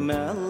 Malibu.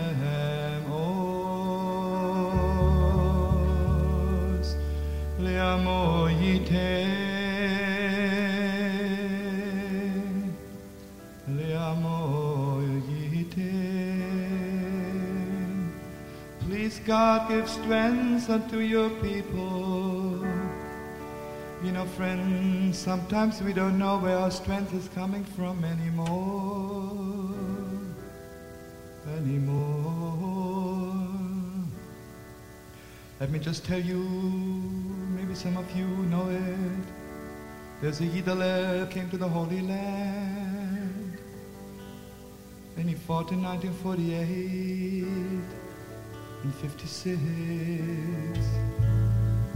God, give strength unto your people. You know, friends, sometimes we don't know where our strength is coming from anymore. Anymore. Let me just tell you, maybe some of you know it. There's a Yidale came to the Holy Land. And he fought in 1948 and 56.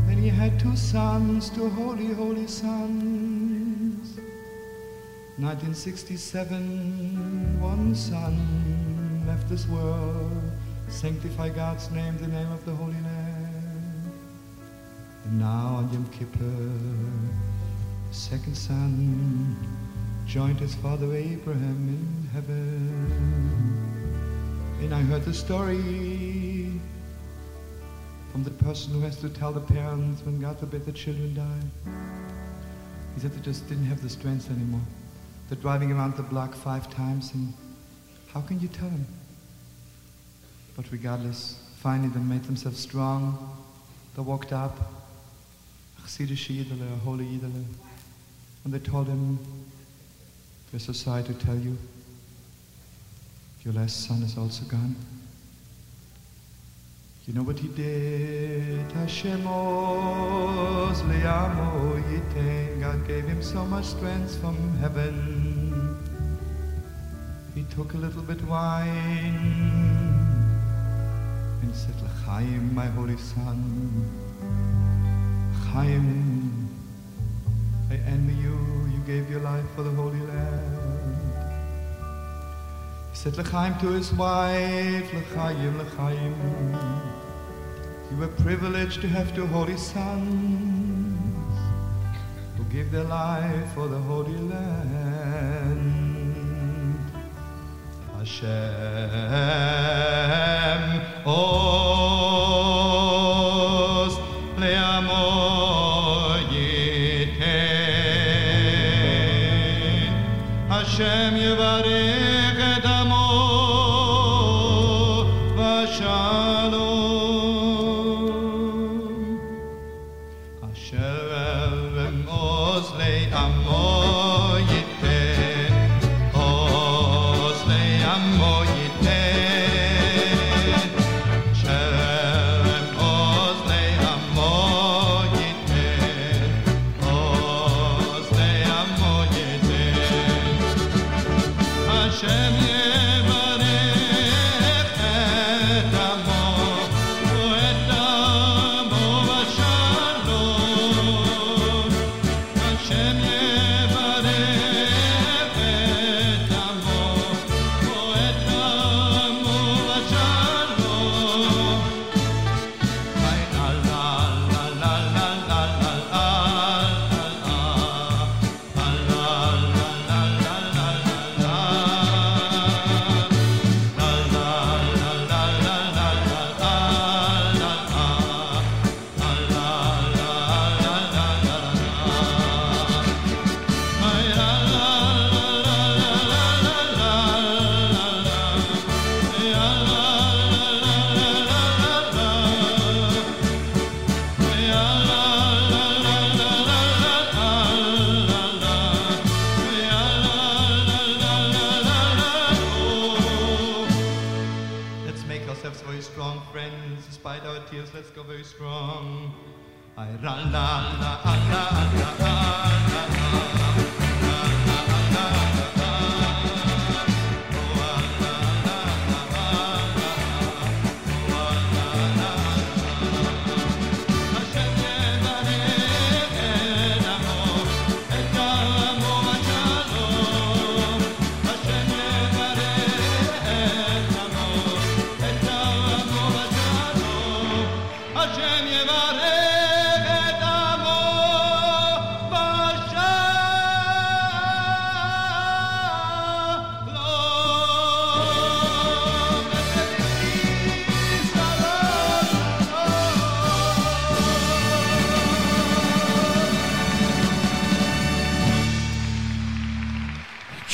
And he had two sons, two holy, holy sons. 1967, one son left this world. Sanctify God's name, the name of the Holy Land. And now on Yom Kippur, second son joined his father Abraham in heaven. And I heard the story from the person who has to tell the parents when God forbid the children die. He said they just didn't have the strength anymore. They're driving around the block five times and how can you tell them? But regardless, finally they made themselves strong. They walked up, holy and they told him, we're so sorry to tell you, your last son is also gone. You know what he did? Hashem oz le'amo yitain. God gave him so much strength from heaven. He took a little bit wine and said, L'chaim, my holy son. Chaim, I envy you. You gave your life for the Holy Land. He said L'chaim to his wife, L'chaim, L'chaim. You were privileged to have two holy sons who gave their life for the Holy Land. Hashem, Oz,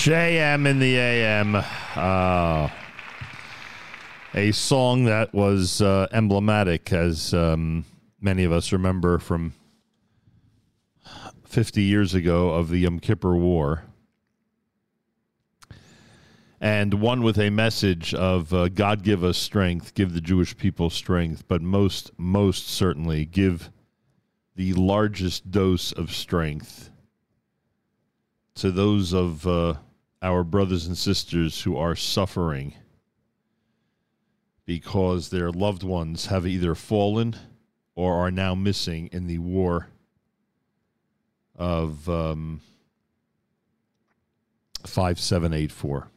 JM in the AM. Uh, a song that was uh, emblematic, as um, many of us remember from 50 years ago of the Yom Kippur War. And one with a message of uh, God give us strength, give the Jewish people strength, but most, most certainly give the largest dose of strength to those of uh, our brothers and sisters who are suffering because their loved ones have either fallen or are now missing in the war of um, 5784.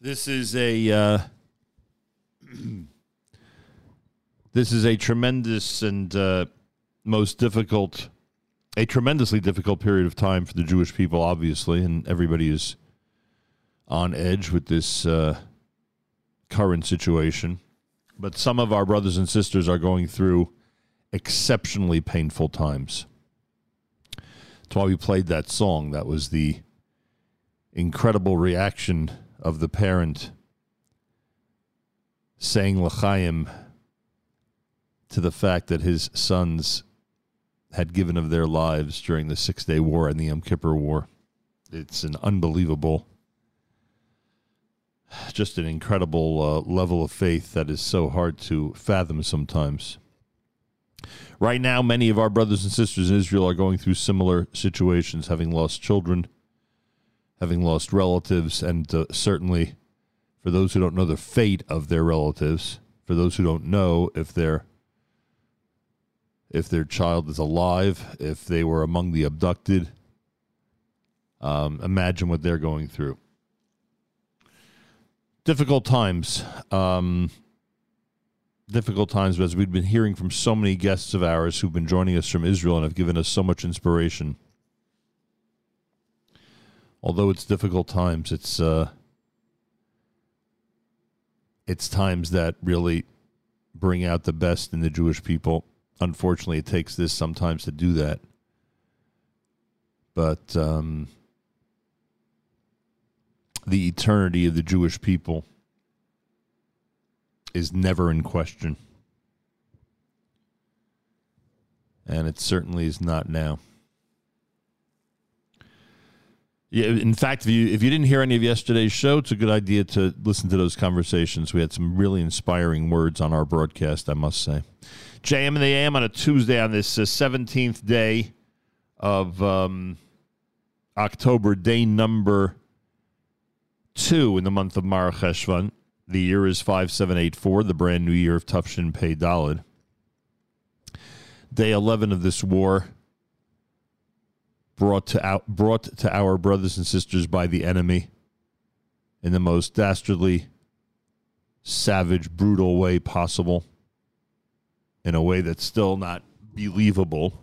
This is a uh, this is a tremendous and uh, most difficult, a tremendously difficult period of time for the Jewish people, obviously, and everybody is on edge with this uh, current situation. But some of our brothers and sisters are going through exceptionally painful times. That's why we played that song. That was the incredible reaction of the parent saying L'chaim to the fact that his sons had given of their lives during the Six Day War and the Yom Kippur War. It's an unbelievable, just an incredible uh, level of faith that is so hard to fathom sometimes. Right now, many of our brothers and sisters in Israel are going through similar situations, having lost children, having lost relatives, and uh, certainly for those who don't know the fate of their relatives, for those who don't know if their if their child is alive, if they were among the abducted, um, imagine what they're going through. Difficult times. Um, difficult times, as we've been hearing from so many guests of ours who've been joining us from Israel and have given us so much inspiration. Although it's difficult times, it's uh, it's times that really bring out the best in the Jewish people. Unfortunately, it takes this sometimes to do that. But um, the eternity of the Jewish people is never in question. And it certainly is not now. Yeah, in fact, if you if you didn't hear any of yesterday's show, it's a good idea to listen to those conversations. We had some really inspiring words on our broadcast, I must say. JM and the AM on a Tuesday on this uh, day of um, October, day number two in the month of Mar Cheshvan. The year is five seven eight four, the brand new year of Tav Shin Pei Daled. Day eleven of this war brought to out brought to our brothers and sisters by the enemy in the most dastardly, savage, brutal way possible, in a way that's still not believable.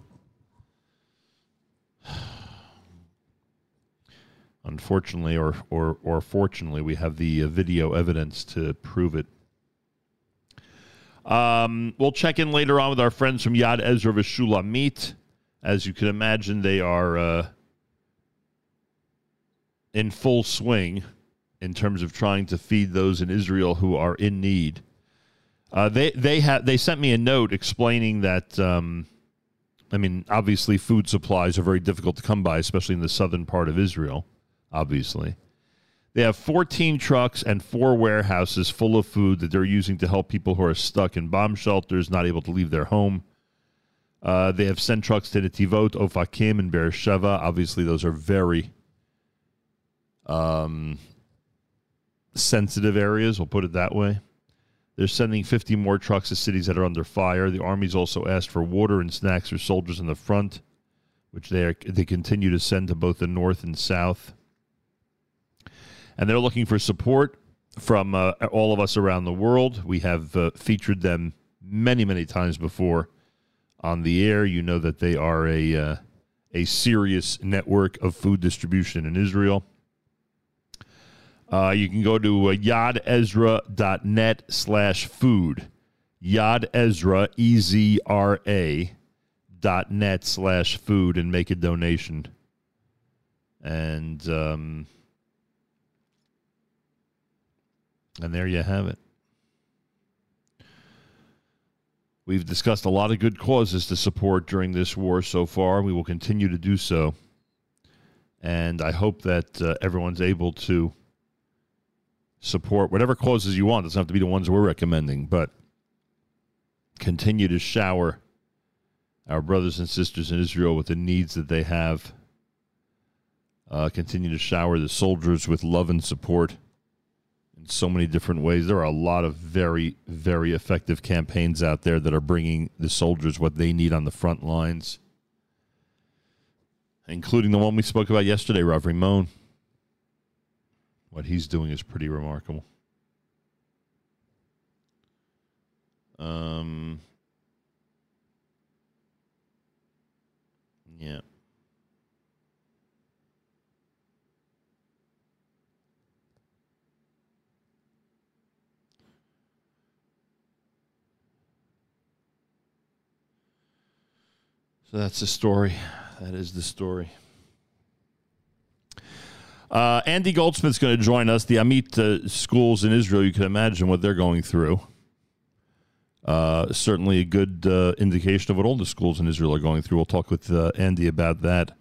Unfortunately, or or or fortunately, we have the uh, video evidence to prove it. Um, we'll check in later on with our friends from Yad Ezra Meet. As you can imagine, they are uh, in full swing in terms of trying to feed those in Israel who are in need. Uh, they they had they sent me a note explaining that. Um, I mean, obviously, food supplies are very difficult to come by, especially in the southern part of Israel. Obviously, they have 14 trucks and four warehouses full of food that they're using to help people who are stuck in bomb shelters, not able to leave their home. Uh, they have sent trucks to Netivot, Ofakim, and Beersheba. Obviously, those are very um, sensitive areas. We'll put it that way. They're sending 50 more trucks to cities that are under fire. The Army's also asked for water and snacks for soldiers in the front, which they, are, they continue to send to both the north and south. And they're looking for support from uh, all of us around the world. We have uh, featured them many, many times before on the air. You know that they are a uh, a serious network of food distribution in Israel. Uh, you can go to uh, yadezra.net slash food. Yadezra, E-Z-R-A, dot net slash food and make a donation. And um, And there you have it. We've discussed a lot of good causes to support during this war so far. We will continue to do so. And I hope that uh, everyone's able to support whatever causes you want. It doesn't have to be the ones we're recommending, but continue to shower our brothers and sisters in Israel with the needs that they have. Uh, continue to shower the soldiers with love and support in so many different ways. There are a lot of very, very effective campaigns out there that are bringing the soldiers what they need on the front lines, including the one we spoke about yesterday, Rav Rimon. What he's doing is pretty remarkable. Um, yeah. So that's the story. That is the story. Uh, Andy Goldsmith's going to join us. The AMIT uh, schools in Israel, you can imagine what they're going through. Uh, certainly a good uh, indication of what all the schools in Israel are going through. We'll talk with uh, Andy about that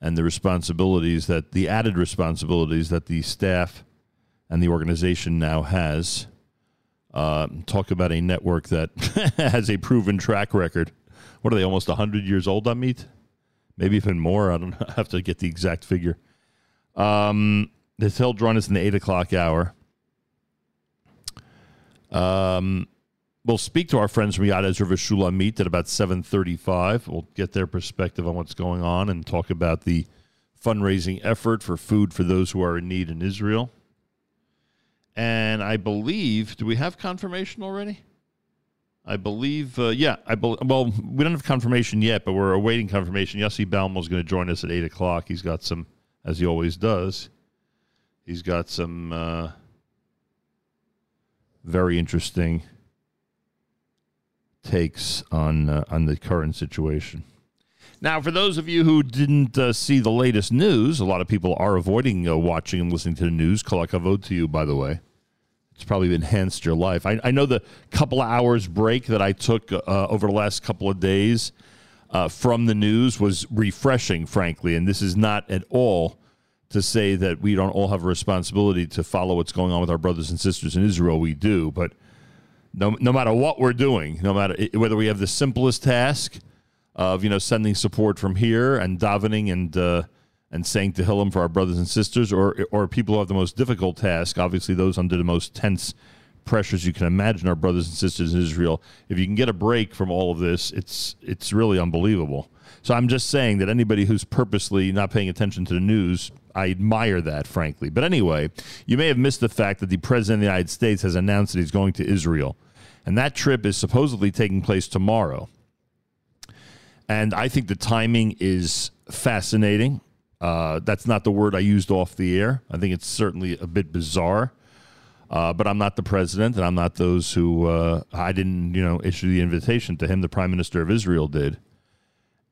and the responsibilities that the added responsibilities that the staff and the organization now has. Uh, talk about a network that has a proven track record. What are they, almost 100 years old AMIT? Maybe even more. I don't know. I have to get the exact figure. Um, he'll join us in the 8 o'clock hour. Um, we'll speak to our friends from Yad Ezra Shulamit at about 7.35. We'll get their perspective on what's going on and talk about the fundraising effort for food for those who are in need in Israel. And I believe, do we have confirmation already? I believe, uh, yeah, I be- well, we don't have confirmation yet, but we're awaiting confirmation. Yossi Baumol is going to join us at 8 o'clock. He's got some, as he always does, he's got some uh, very interesting takes on uh, on the current situation. Now, for those of you who didn't uh, see the latest news, a lot of people are avoiding uh, watching and listening to the news. Kol hakavod to you, by the way. It's probably enhanced your life. I, I know the couple of hours break that I took uh, over the last couple of days uh, from the news was refreshing, frankly. And this is not at all to say that we don't all have a responsibility to follow what's going on with our brothers and sisters in Israel. We do, but no, no matter what we're doing, no matter whether we have the simplest task of you know sending support from here and davening and uh, and saying Tehillim for our brothers and sisters, or or people who have the most difficult task, obviously those under the most tense pressures you can imagine, our brothers and sisters in Israel. If you can get a break from all of this, it's it's really unbelievable. So I'm just saying that anybody who's purposely not paying attention to the news, I admire that, frankly. But anyway, you may have missed the fact that the president of the United States has announced that he's going to Israel. And that trip is supposedly taking place tomorrow. And I think the timing is fascinating. Uh, that's not the word I used off the air. I think it's certainly a bit bizarre. Uh, but I'm not the president, and I'm not those who uh, I didn't, you know, issue the invitation to him. The prime minister of Israel did,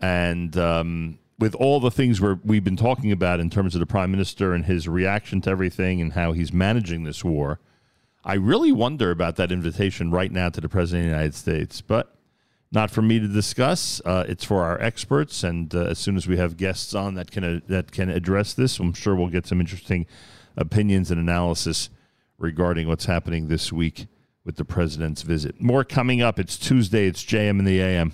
and um, with all the things we we've been talking about in terms of the prime minister and his reaction to everything and how he's managing this war, I really wonder about that invitation right now to the president of the United States. But not for me to discuss. Uh, it's for our experts, and uh, as soon as we have guests on that can uh, that can address this, I'm sure we'll get some interesting opinions and analysis regarding what's happening this week with the president's visit. More coming up. It's Tuesday. It's JM in the AM.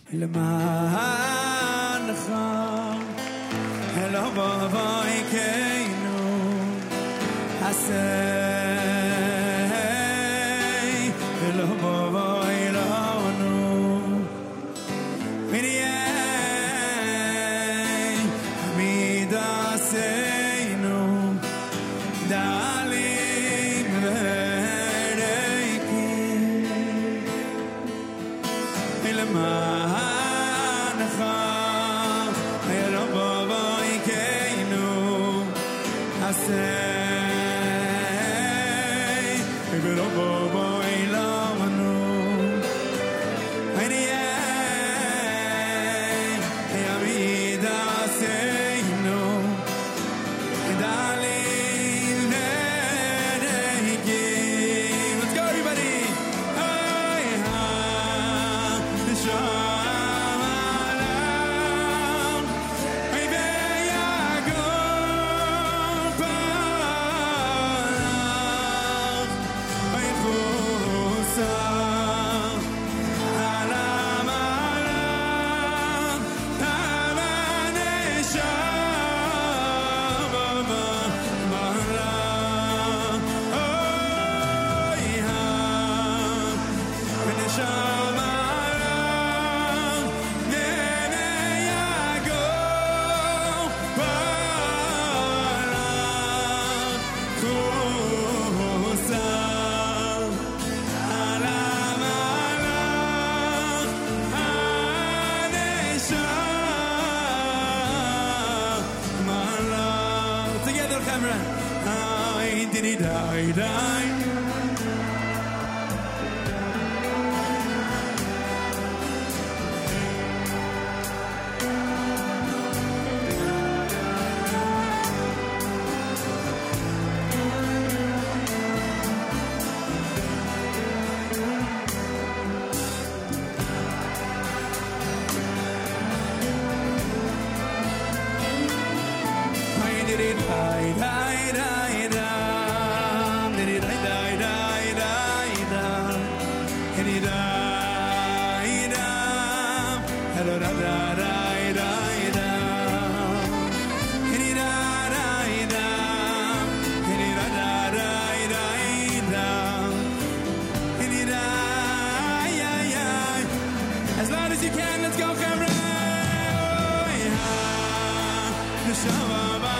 Your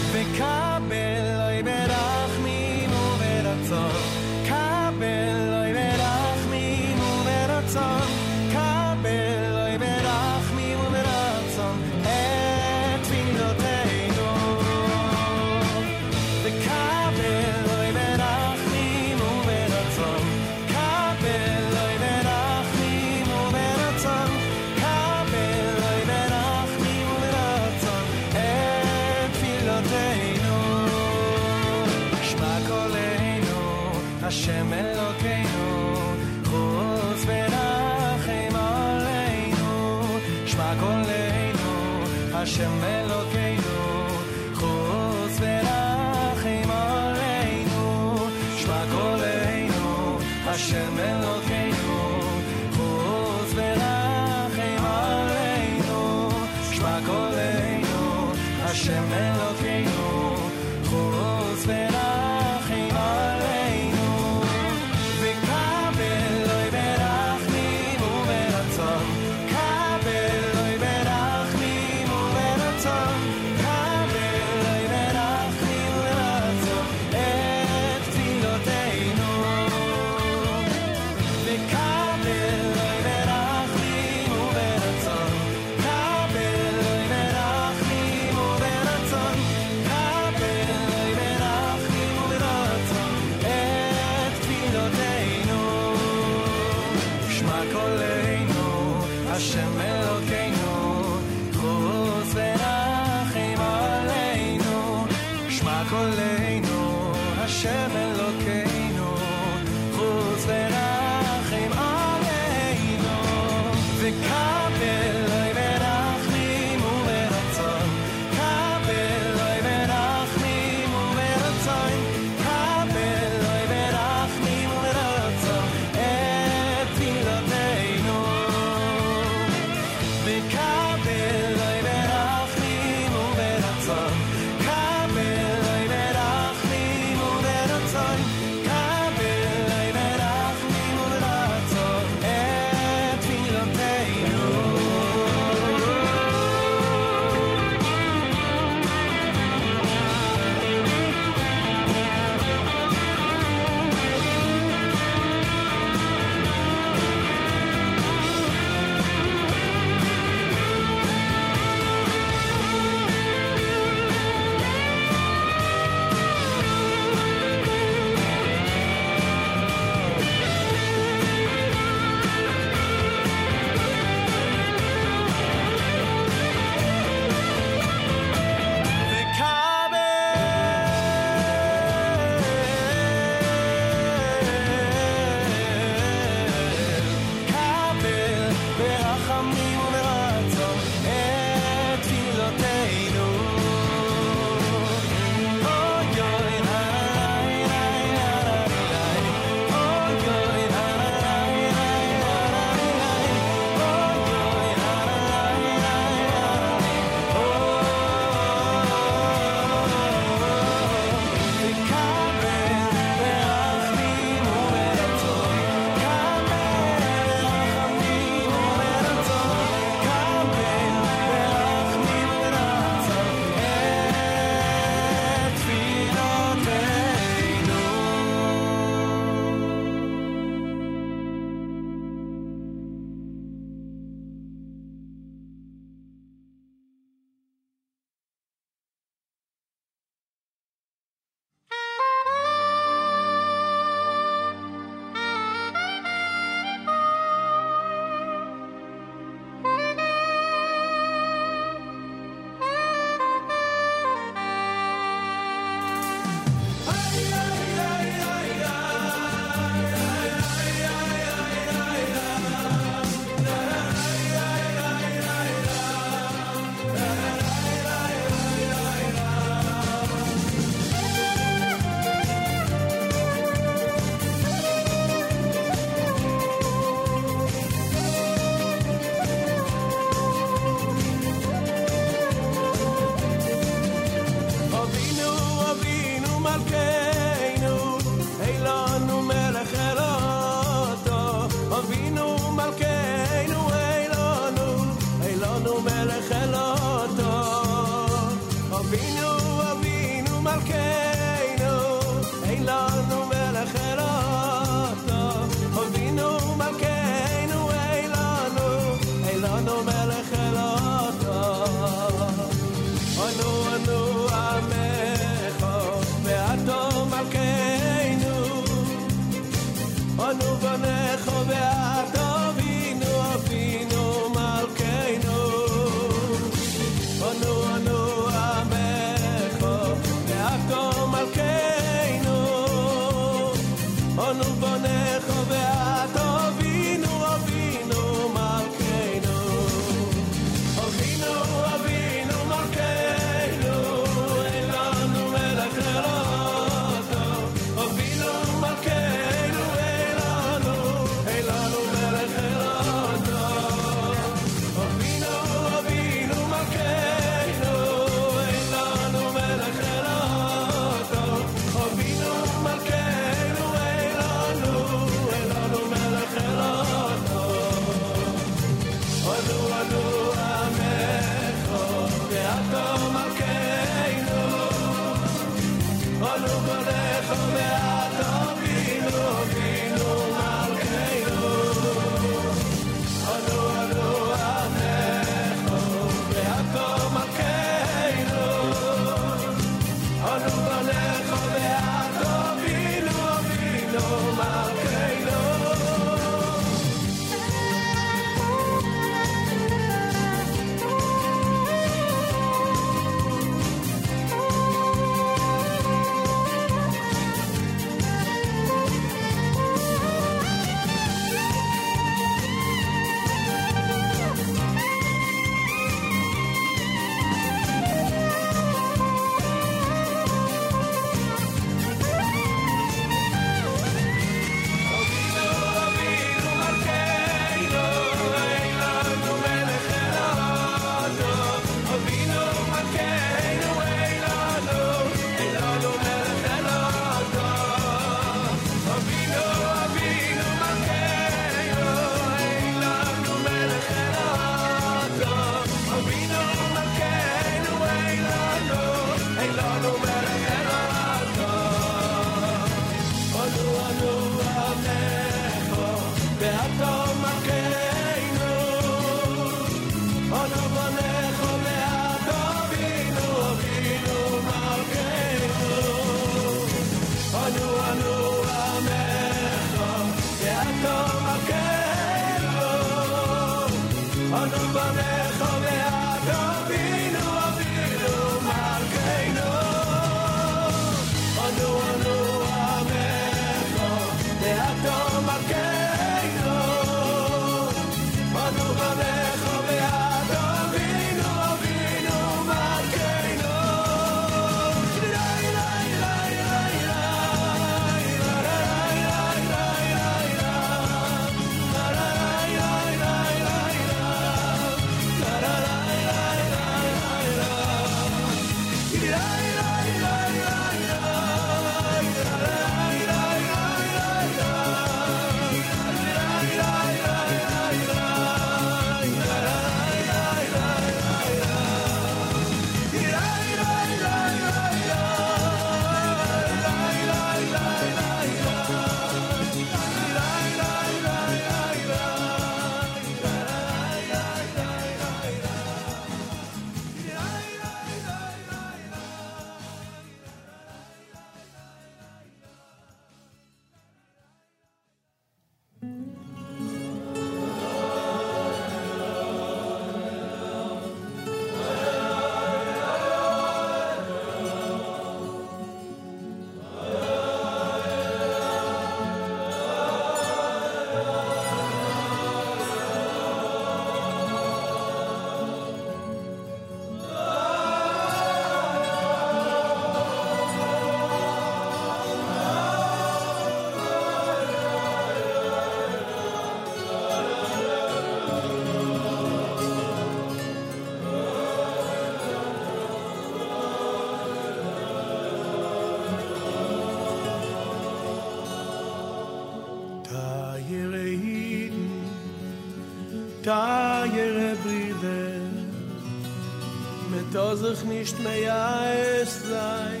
nicht mehr eis sein.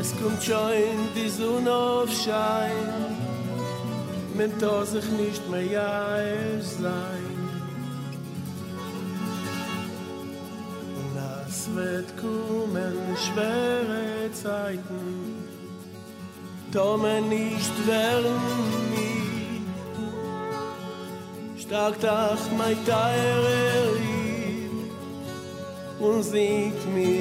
Es kommt schon die Sonne auf Schein, man darf sich nicht mehr eis sein. Und es wird kommen schwere Zeiten, da man nicht werden nie. Stark dach mein Teire think me.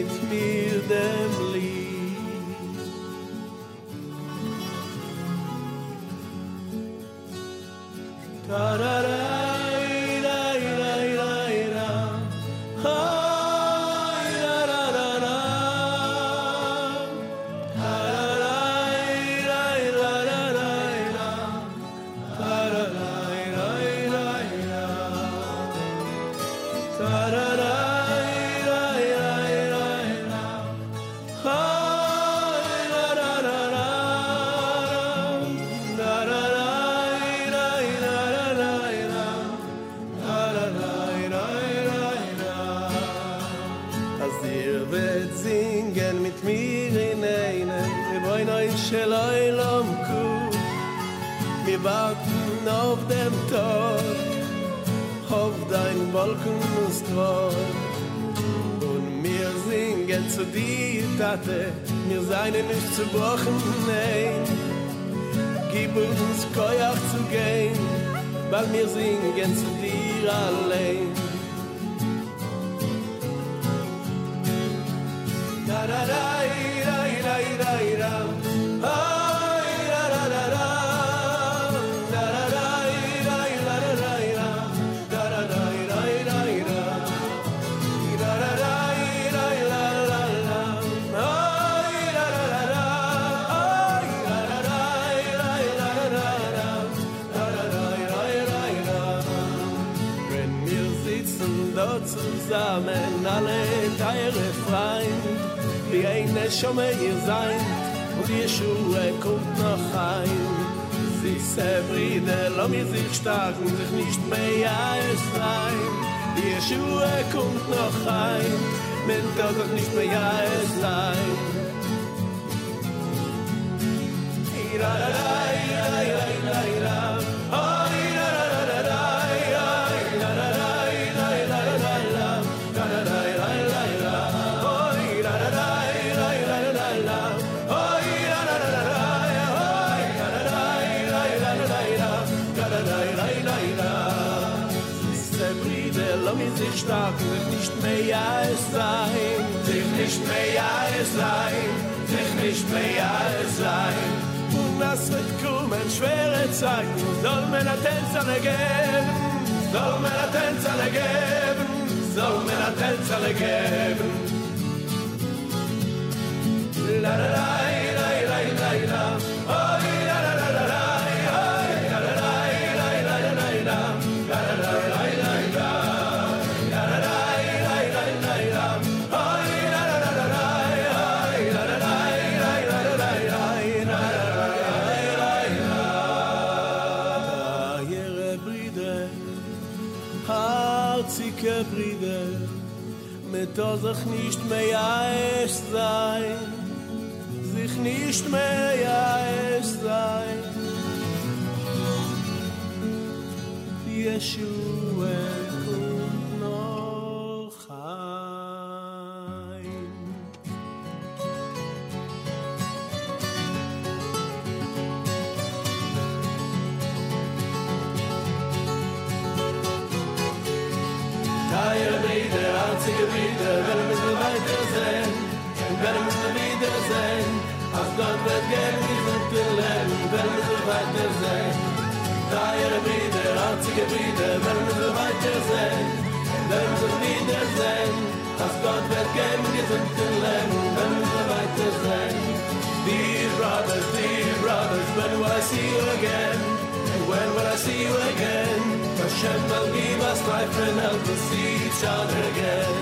ocean will give us life and help us see each other again.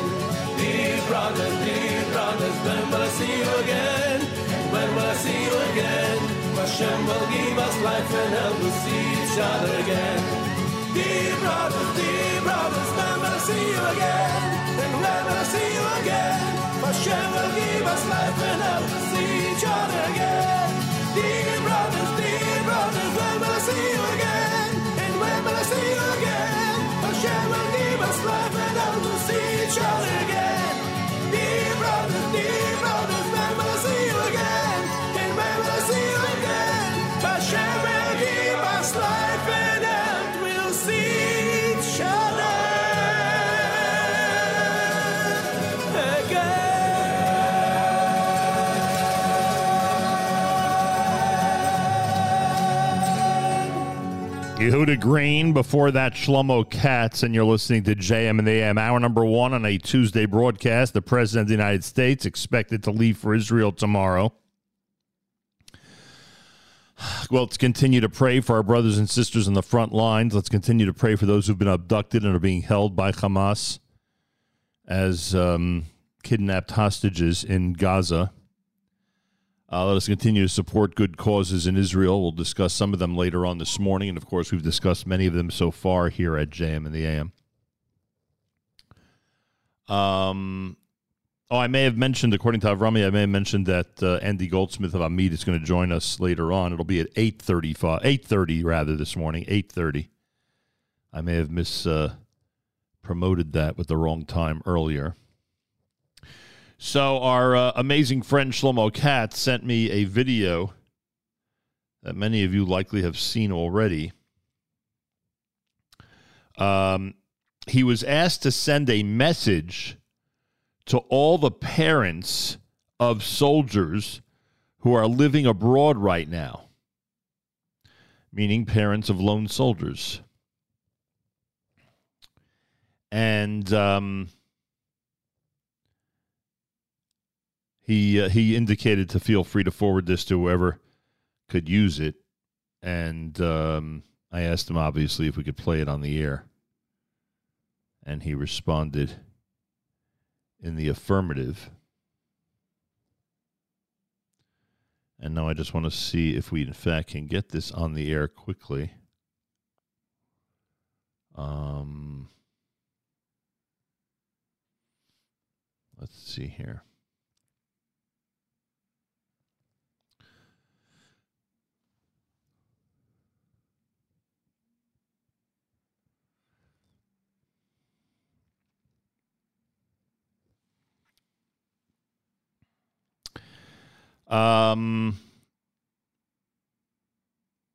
Dear brothers, dear brothers, when will I see you again? When will I see you again? Hashem will give us life and help us see each other again. Dear brothers, dear brothers, when will I see you again? And when will I see you again? Hashem will give us life and help us see each other again. Dear brothers, dear brothers, when will I see you again? see again. I'll I see each other again. Dear dear. Huda Green, before that Shlomo Katz, and you're listening to JM and the AM, hour number one on a Tuesday broadcast. The President of the United States expected to leave for Israel tomorrow. Well, let's continue to pray for our brothers and sisters in the front lines. Let's continue to pray for those who've been abducted and are being held by Hamas as um, kidnapped hostages in Gaza. Uh, let us continue to support good causes in Israel. We'll discuss some of them later on this morning. And of course, we've discussed many of them so far here at JM and the AM. Um, oh, I may have mentioned, according to Avrami, I may have mentioned that uh, Andy Goldsmith of AMIT is going to join us later on. It'll be at 8.35, 8.30 rather this morning, 8.30. I may have mis uh, promoted that with the wrong time earlier. So our uh, amazing friend Shlomo Katz sent me a video that many of you likely have seen already. Um, he was asked to send a message to all the parents of soldiers who are living abroad right now, meaning parents of lone soldiers. And um, he uh, he indicated to feel free to forward this to whoever could use it, and um, I asked him obviously if we could play it on the air, and he responded in the affirmative. And now I just want to see if we, in fact, can get this on the air quickly. Um, let's see here. Um,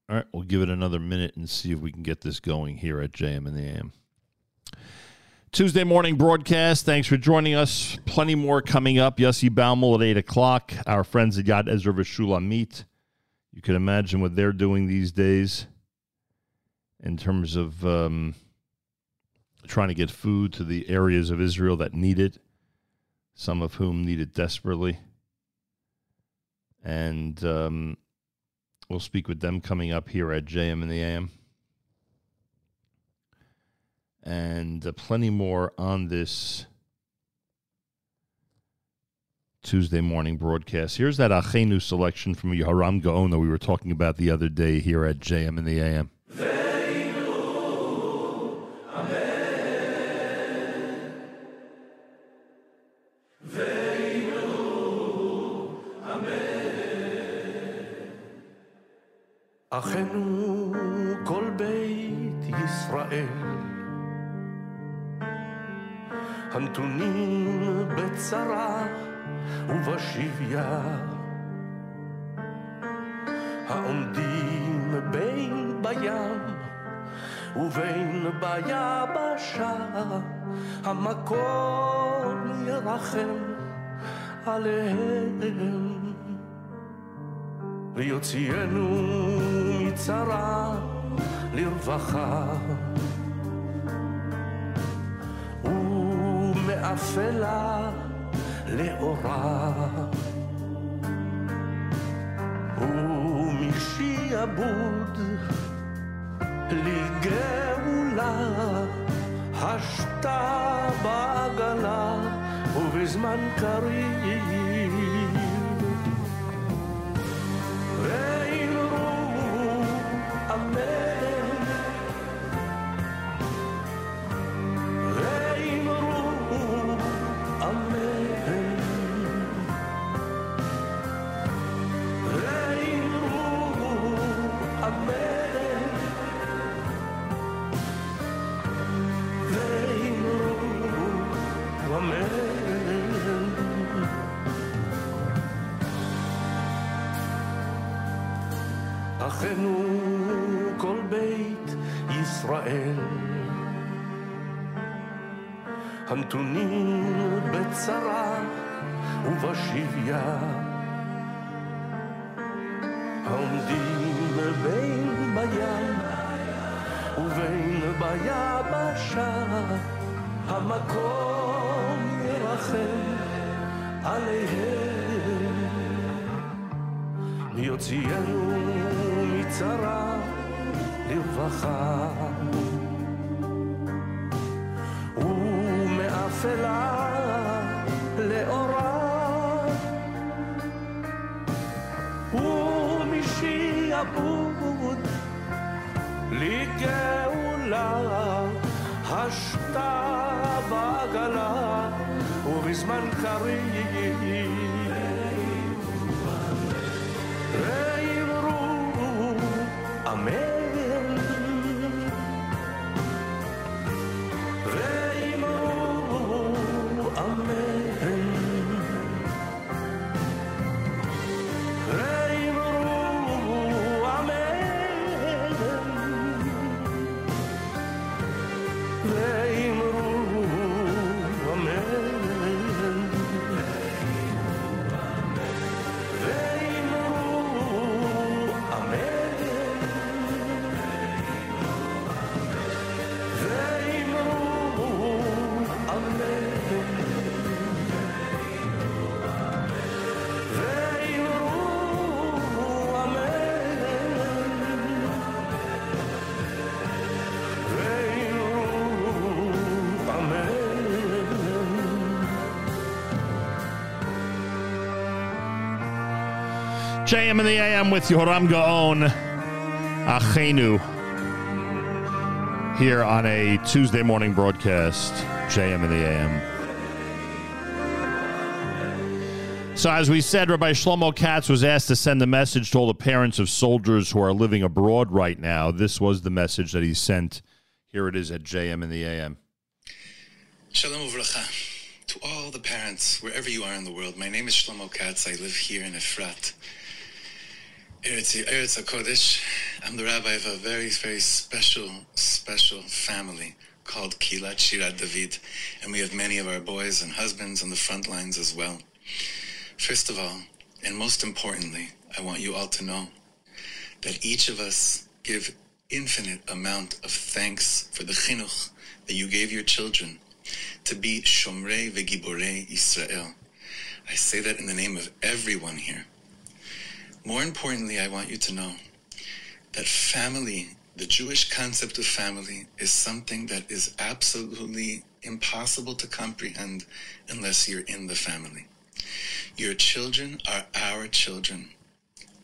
all right, we'll give it another minute and see if we can get this going here at JM and the AM. Tuesday morning broadcast. Thanks for joining us. Plenty more coming up. Yossi Baumol at 8 o'clock. Our friends at Yad Ezra V'Shulamit. You can imagine what they're doing these days in terms of um, trying to get food to the areas of Israel that need it, some of whom need it desperately and um, we'll speak with them coming up here at JM and the AM. And uh, plenty more on this Tuesday morning broadcast. Here's that Achenu selection from Yehoram Gaon that we were talking about the other day here at JM and the AM. אחינו כל בית ישראל. הנתונים בצרה ובשביה. העומדים בין בים ובין ביבשה המקום ירחם עליהם ויוציאנו מצרה לרווחה. ומאפלה לאורה. ומשעבוד לגאולה השתה בעגלה ובזמן קריב אחינו כל בית ישראל. הנתונים בצרה ובשביה. העומדים בין בים ובין ביבשה המקום ירחם עליהם. יוציאנו מצרה לרווחה ומאפלה לאורה ומשעבוד לגאולה השתה בעגלה ובזמן קריב. Amen. JM in the AM with Yoram Gaon Achenu here on a Tuesday morning broadcast. JM in the AM. So, as we said, Rabbi Shlomo Katz was asked to send a message to all the parents of soldiers who are living abroad right now. This was the message that he sent. Here it is at JM in the AM. Shalom uvracha. To all the parents, wherever you are in the world, my name is Shlomo Katz. I live here in Efrat, Eretz, Eretz HaKodesh. I'm the rabbi of a very, very special, special family called Kehilat Shirat David, and we have many of our boys and husbands on the front lines as well. First of all, and most importantly, I want you all to know that each of us give infinite amount of thanks for the chinuch that you gave your children to be Shomrei Vegiborei Israel. I say that in the name of everyone here. More importantly, I want you to know that family, the Jewish concept of family, is something that is absolutely impossible to comprehend unless you're in the family. Your children are our children.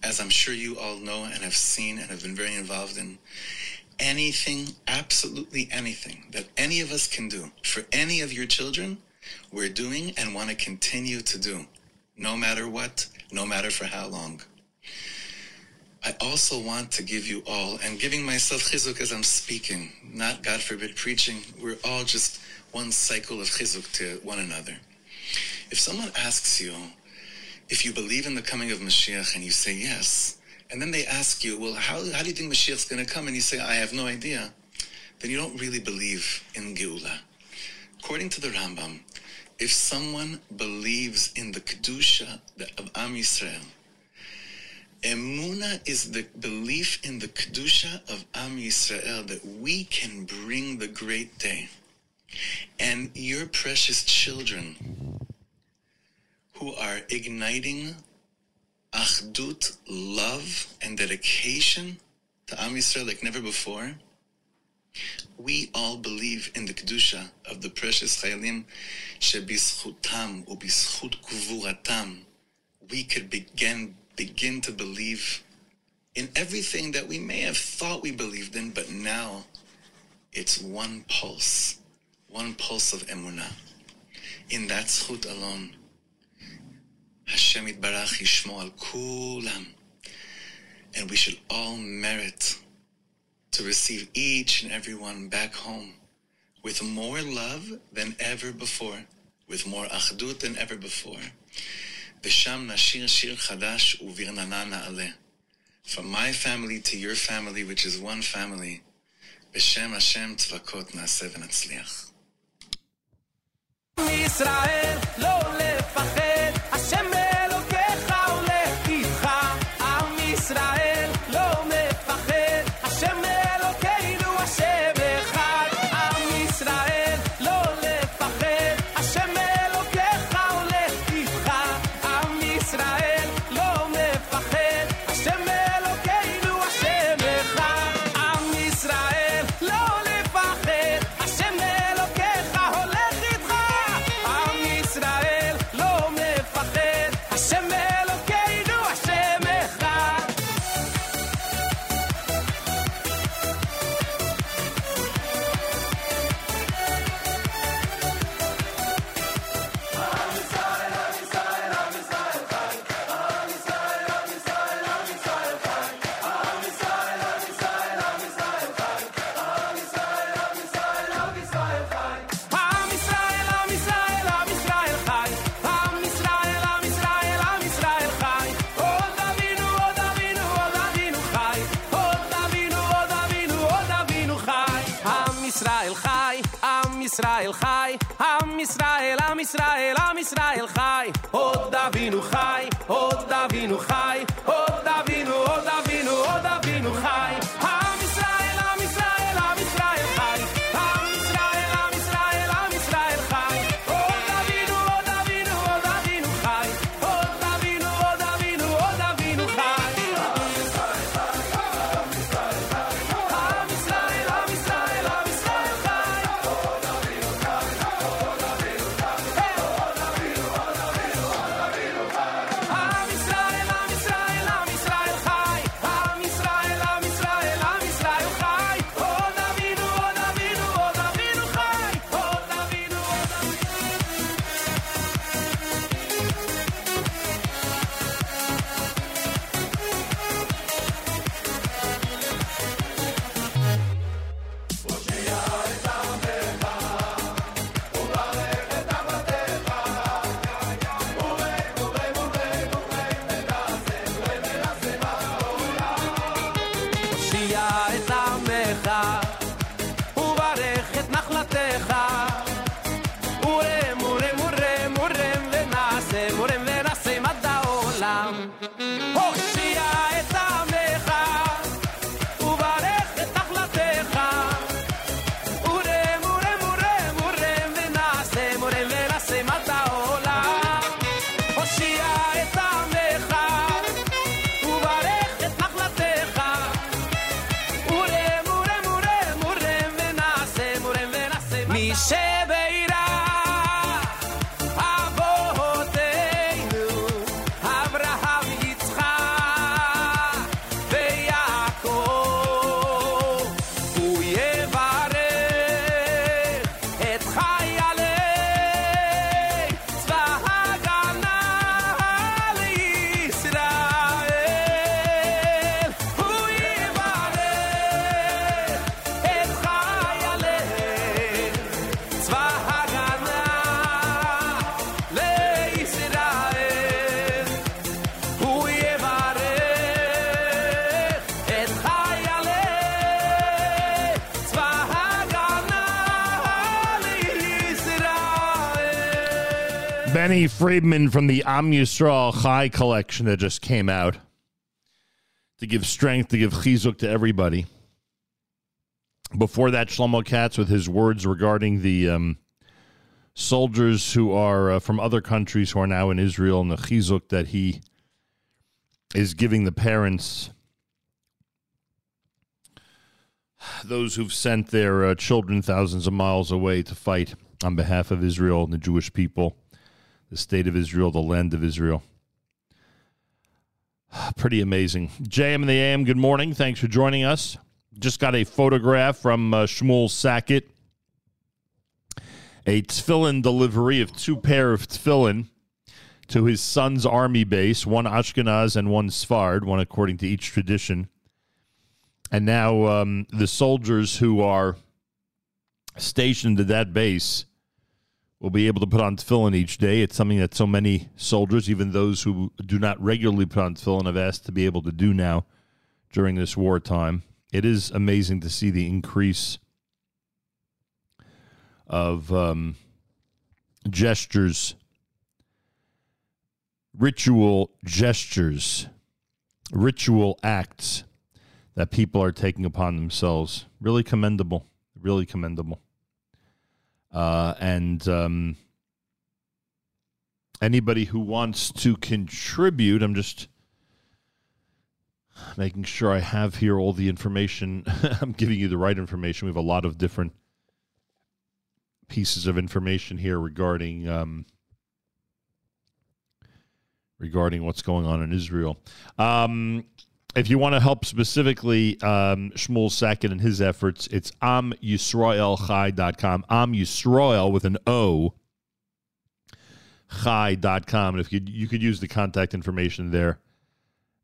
As I'm sure you all know and have seen and have been very involved in, anything, absolutely anything that any of us can do for any of your children, we're doing and want to continue to do, no matter what, no matter for how long. I also want to give you all, and giving myself chizuk as I'm speaking, not God forbid preaching, we're all just one cycle of chizuk to one another. If someone asks you if you believe in the coming of Mashiach and you say yes, and then they ask you, well, how, how do you think Mashiach's going to come? And you say, I have no idea. Then you don't really believe in Geula. According to the Rambam, if someone believes in the Kedusha of Am Yisrael, Emuna is the belief in the Kedusha of Am Yisrael that we can bring the great day. And your precious children who are igniting achdut, love, and dedication to Am Yisrael like never before, we all believe in the kedusha of the precious chayalim shebizchutam ubizchut gvuratam. We could begin begin to believe in everything that we may have thought we believed in, but now it's one pulse, one pulse of emunah. In that zchut alone, Hashem Yitbarach Yishmo al kulam. And we should all merit to receive each and every one back home with more love than ever before, with more achdut than ever before. B'sham nashir shir chadash uvirnana na'aleh. From my family to your family, which is one family, B'shem Hashem tzvakot na'aseh v'natzliach. ישראל לא לפחד, Friedman from the Am Yisrael Chai collection that just came out to give strength, to give chizuk to everybody. Before that, Shlomo Katz with his words regarding the um, soldiers who are uh, from other countries who are now in Israel and the chizuk that he is giving the parents, those who've sent their uh, children thousands of miles away to fight on behalf of Israel and the Jewish people, the state of Israel, the land of Israel. Pretty amazing. JM and the AM, good morning. Thanks for joining us. Just got a photograph from uh, Shmuel Sackett. A tefillin delivery of two pair of tefillin to his son's army base, one Ashkenaz and one Sfard, one according to each tradition. And now um, the soldiers who are stationed at that base will be able to put on tefillin each day. It's something that so many soldiers, even those who do not regularly put on tefillin, have asked to be able to do now during this wartime. It is amazing to see the increase of um, gestures, ritual gestures, ritual acts that people are taking upon themselves. Really commendable. Really commendable. Uh, and um, anybody who wants to contribute, I'm just making sure I have here all the information. I'm giving you the right information. We have a lot of different pieces of information here regarding um, regarding what's going on in Israel. Um, if you want to help specifically um, Shmuel Sackett and his efforts, it's amyisraelchai.com. Am Yisrael with an O, chai.com. And if you, you could use the contact information there,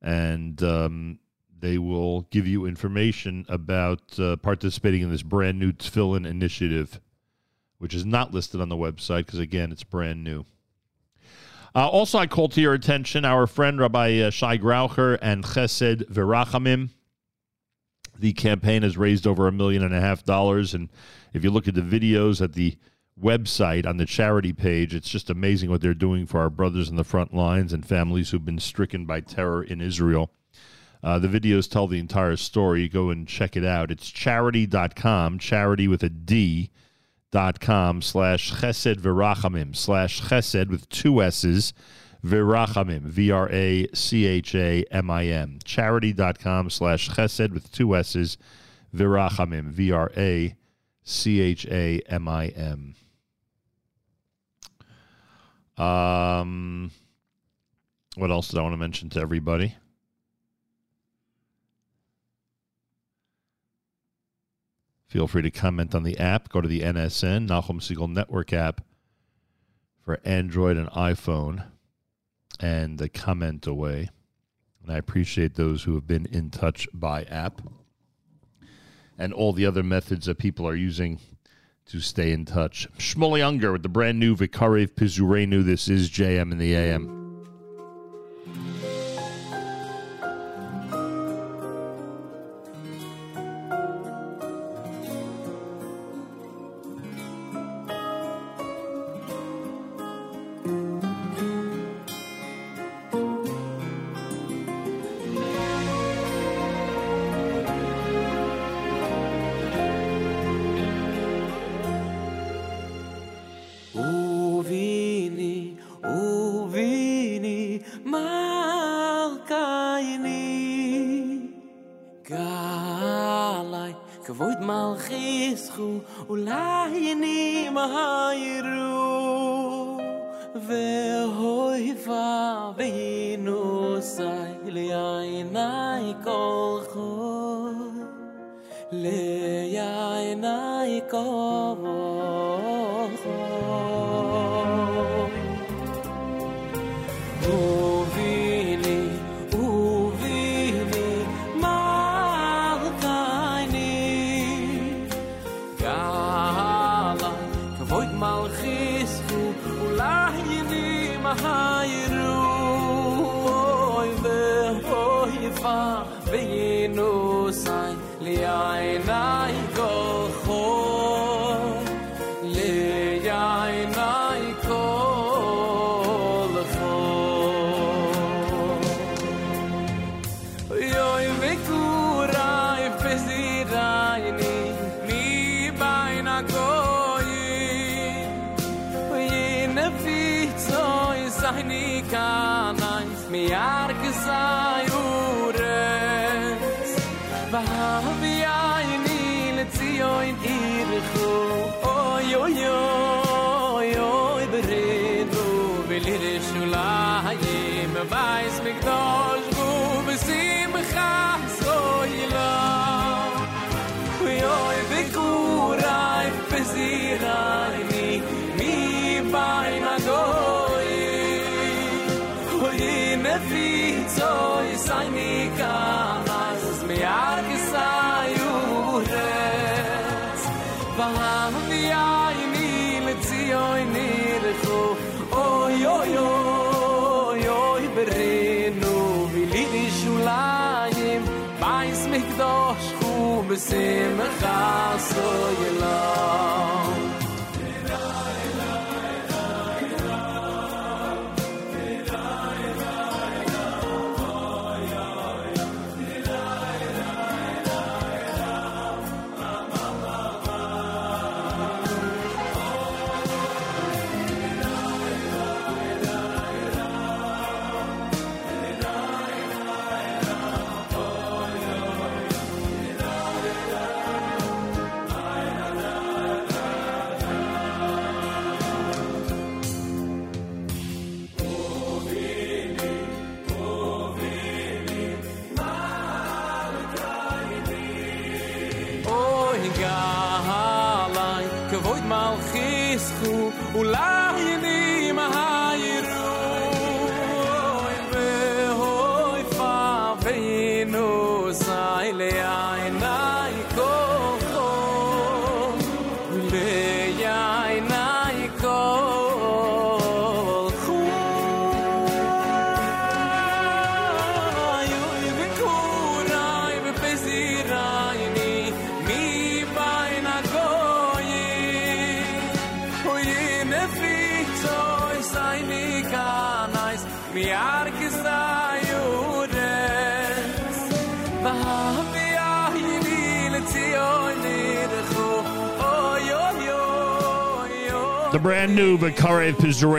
and um, they will give you information about uh, participating in this brand new Tefillin initiative, which is not listed on the website because, again, it's brand new. Uh, also, I call to your attention our friend Rabbi uh, Shai Graucher and Chesed Verachamim. The campaign has raised over a million and a half dollars, and if you look at the videos at the website on the charity page. It's just amazing what they're doing for our brothers in the front lines and families who've been stricken by terror in Israel. Uh, the videos tell the entire story. Go and check it out. It's charidy.com, charidy with a D dot com slash chesed virachamim slash chesed with two S's virachamim V R A C H A M I M charidy.com slash chesed with two S's virachamim V R A C H A M I M. Um, what else did I want to mention to everybody? Feel free to comment on the app. Go to the NSN, Nachum Segal Network app for Android and iPhone and comment away. And I appreciate those who have been in touch by app and all the other methods that people are using to stay in touch. Shmueli Ungar with the brand new Vikarev Pizurenu. This is JM in the AM.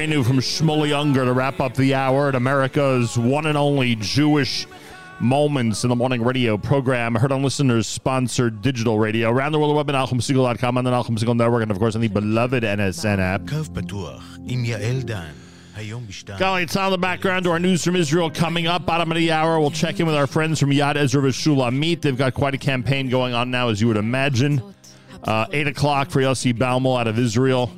continue from Shmueli Ungar to wrap up the hour at America's one and only Jewish Moments in the Morning radio program, heard on listeners sponsored digital radio, around the world web at nachumsegal.com, on the Nachum Segal Network, and of course on the beloved NSN app. Golly, it's on the background to our news from Israel coming up. Bottom of the hour, we'll check in with our friends from Yad Ezra Shulamit. They've got quite a campaign going on now, as you would imagine. Uh, 8 o'clock for Yossi Baumol out of Israel.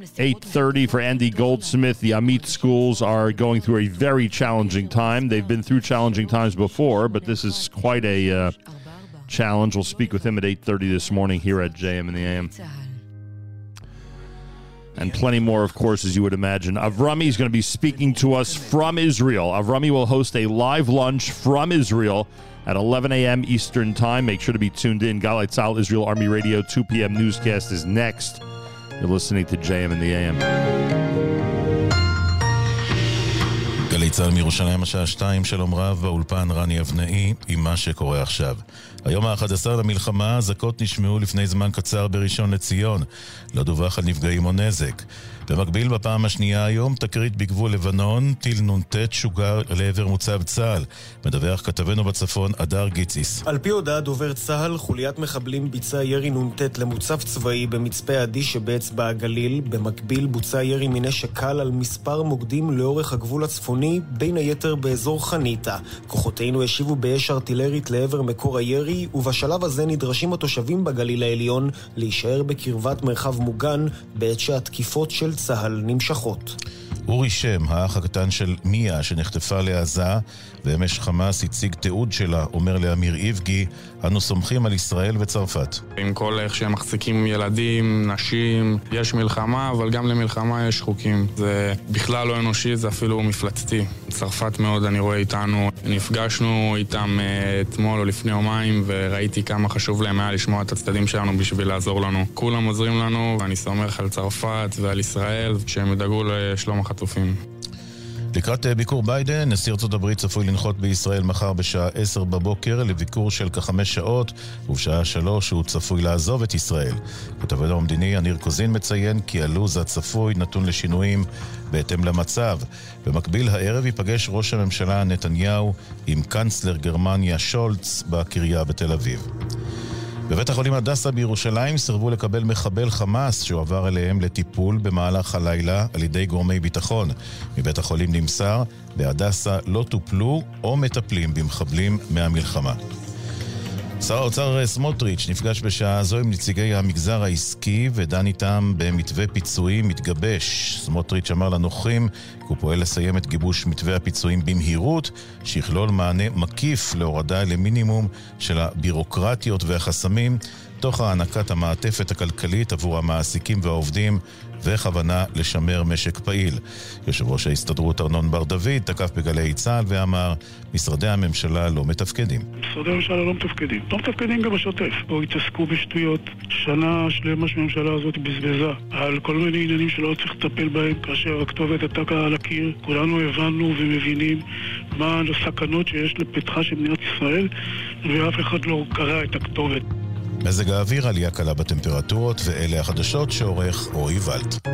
8.30 for Andy Goldsmith. The AMIT schools are going through a very challenging time. They've been through challenging times before, but this is quite a uh, challenge. We'll speak with him at 8.30 this morning here at JM in the AM. And plenty more, of course, as you would imagine. Avrami is going to be speaking to us from Israel. Avrami will host a live lunch from Israel at 11 a.m. Eastern Time. Make sure to be tuned in. Galai Tzal, Israel Army Radio, 2 p.m. newscast is next. You're listening to JM in the AM. גלי צה"ל מירושלים השעה שתיים, שלום רב, באולפן רני אבנאי, עם מה שקורה עכשיו. היום ה-11 למלחמה, אזעקות נשמעו לפני זמן קצר בראשון לציון. לא דווח על נפגעים או נזק. במקביל, בפעם השנייה היום, תקרית בגבול לבנון, טיל נ"ט שוגר לעבר מוצב צה"ל. מדווח כתבנו בצפון, הדר גיציס. על פי הודעת דובר צה"ל, חוליית מחבלים ביצעה ירי נ"ט למוצב צבאי במצפה עדי שבאצבע הגליל. במקביל בוצע ירי מנשק קל על מספר מוקדים לאורך הגבול הצפוני, בין היתר באזור חניתה. כוחותינו השיבו באש ארטילרית לעבר מקור הירי, ובשלב הזה נדרשים התושבים בגליל העליון להישאר בקרבת מרחב מוגן בעת שהתקיפות של צה"ל נמשכות. אורי שם, האח הקטן של מיה שנחטפה לעזה, ואמש חמאס הציג תיעוד שלה, אומר לאמיר איבגי, אנו סומכים על ישראל וצרפת. עם כל איך שהם מחזיקים ילדים, נשים, יש מלחמה, אבל גם למלחמה יש חוקים. זה בכלל לא אנושי, זה אפילו מפלצתי. צרפת מאוד אני רואה איתנו. נפגשנו איתם אה, אתמול או לפני יומיים, וראיתי כמה חשוב להם היה לשמוע את הצדדים שלנו בשביל לעזור לנו. כולם עוזרים לנו, ואני סומך על צרפת ועל ישראל, שהם ידאגו לשלום החטופים. לקראת אה, ביקור ביידן, נשיא ארצות הברית צפוי לנחות בישראל מחר בשעה 10 בבוקר לביקור של כחמש שעות, ובשעה שלוש הוא צפוי לעזוב את ישראל. כתבנו המדיני יניר קוזין מציין כי הלו"ז הצפוי נתון לשינויים בהתאם למצב. במקביל הערב ייפגש ראש הממשלה נתניהו עם קנצלר גרמניה שולץ בקריה בתל אביב. בבית החולים הדסה בירושלים סירבו לקבל מחבל חמאס שהועבר אליהם לטיפול במהלך הלילה על ידי גורמי ביטחון. מבית החולים נמסר, בהדסה לא טופלו או מטפלים במחבלים מהמלחמה. שר האוצר סמוטריץ' נפגש בשעה זו עם נציגי המגזר העסקי ודן איתם במתווה פיצויים מתגבש. סמוטריץ' אמר לנוחים כי הוא פועל לסיים את גיבוש מתווה הפיצויים במהירות, שיכלול מענה מקיף להורדה למינימום של הבירוקרטיות והחסמים, תוך הענקת המעטפת הכלכלית עבור המעסיקים והעובדים וכוונה לשמר משק פעיל. יושב ראש ההסתדרות ארנון בר דוד תקף בגלי צה"ל ואמר, משרדי הממשלה לא מתפקדים. משרדי הממשלה לא מתפקדים. לא מתפקדים גם בשוטף. פה התעסקו בשטויות. שנה שלמה שהממשלה הזאת בזבזה על כל מיני עניינים שלא צריך לטפל בהם, כאשר הכתובת הייתה על הקיר. כולנו הבנו ומבינים מה הסכנות שיש לפתחה של מדינת ישראל, ואף אחד לא קרא את הכתובת. מזג האוויר, עלייה קלה בטמפרטורות, ואלה החדשות שעורך רועי ולט.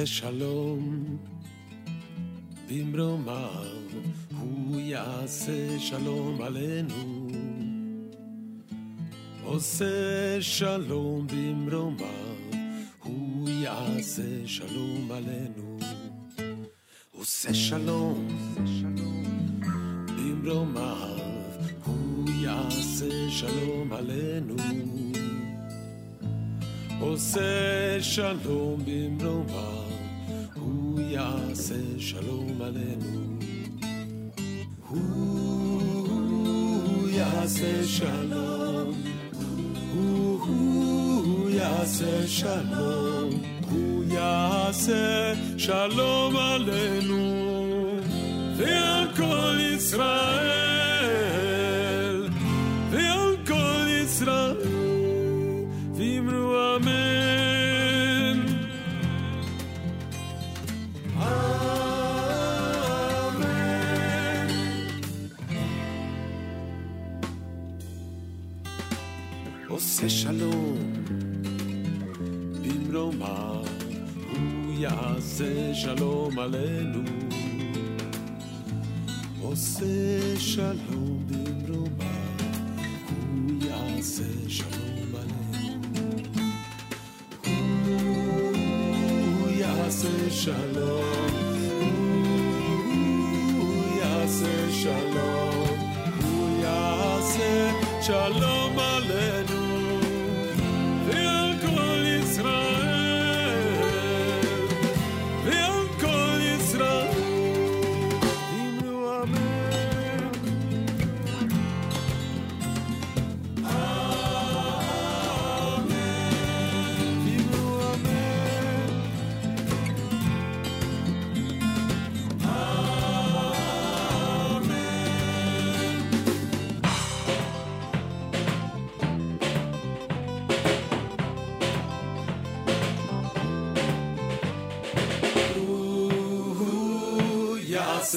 עושה שלום במרומיו, הוא יעשה שלום עלינו. עושה שלום במרומיו, הוא יעשה שלום עלינו. עושה שלום במרומיו, הוא יעשה שלום עלינו. עושה שלום במרומיו. לשלום. הוא יעשה שלום, הוא יעשה שלום, הוא יעשה שלום עלינו. שלום עלינו. עושה שלום במרובה, הוא יעשה שלום עלינו. הוא, הוא יעשה שלום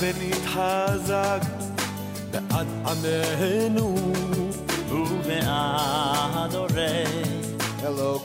ונתחזק בעד עמנו ובעד הורי. Hello,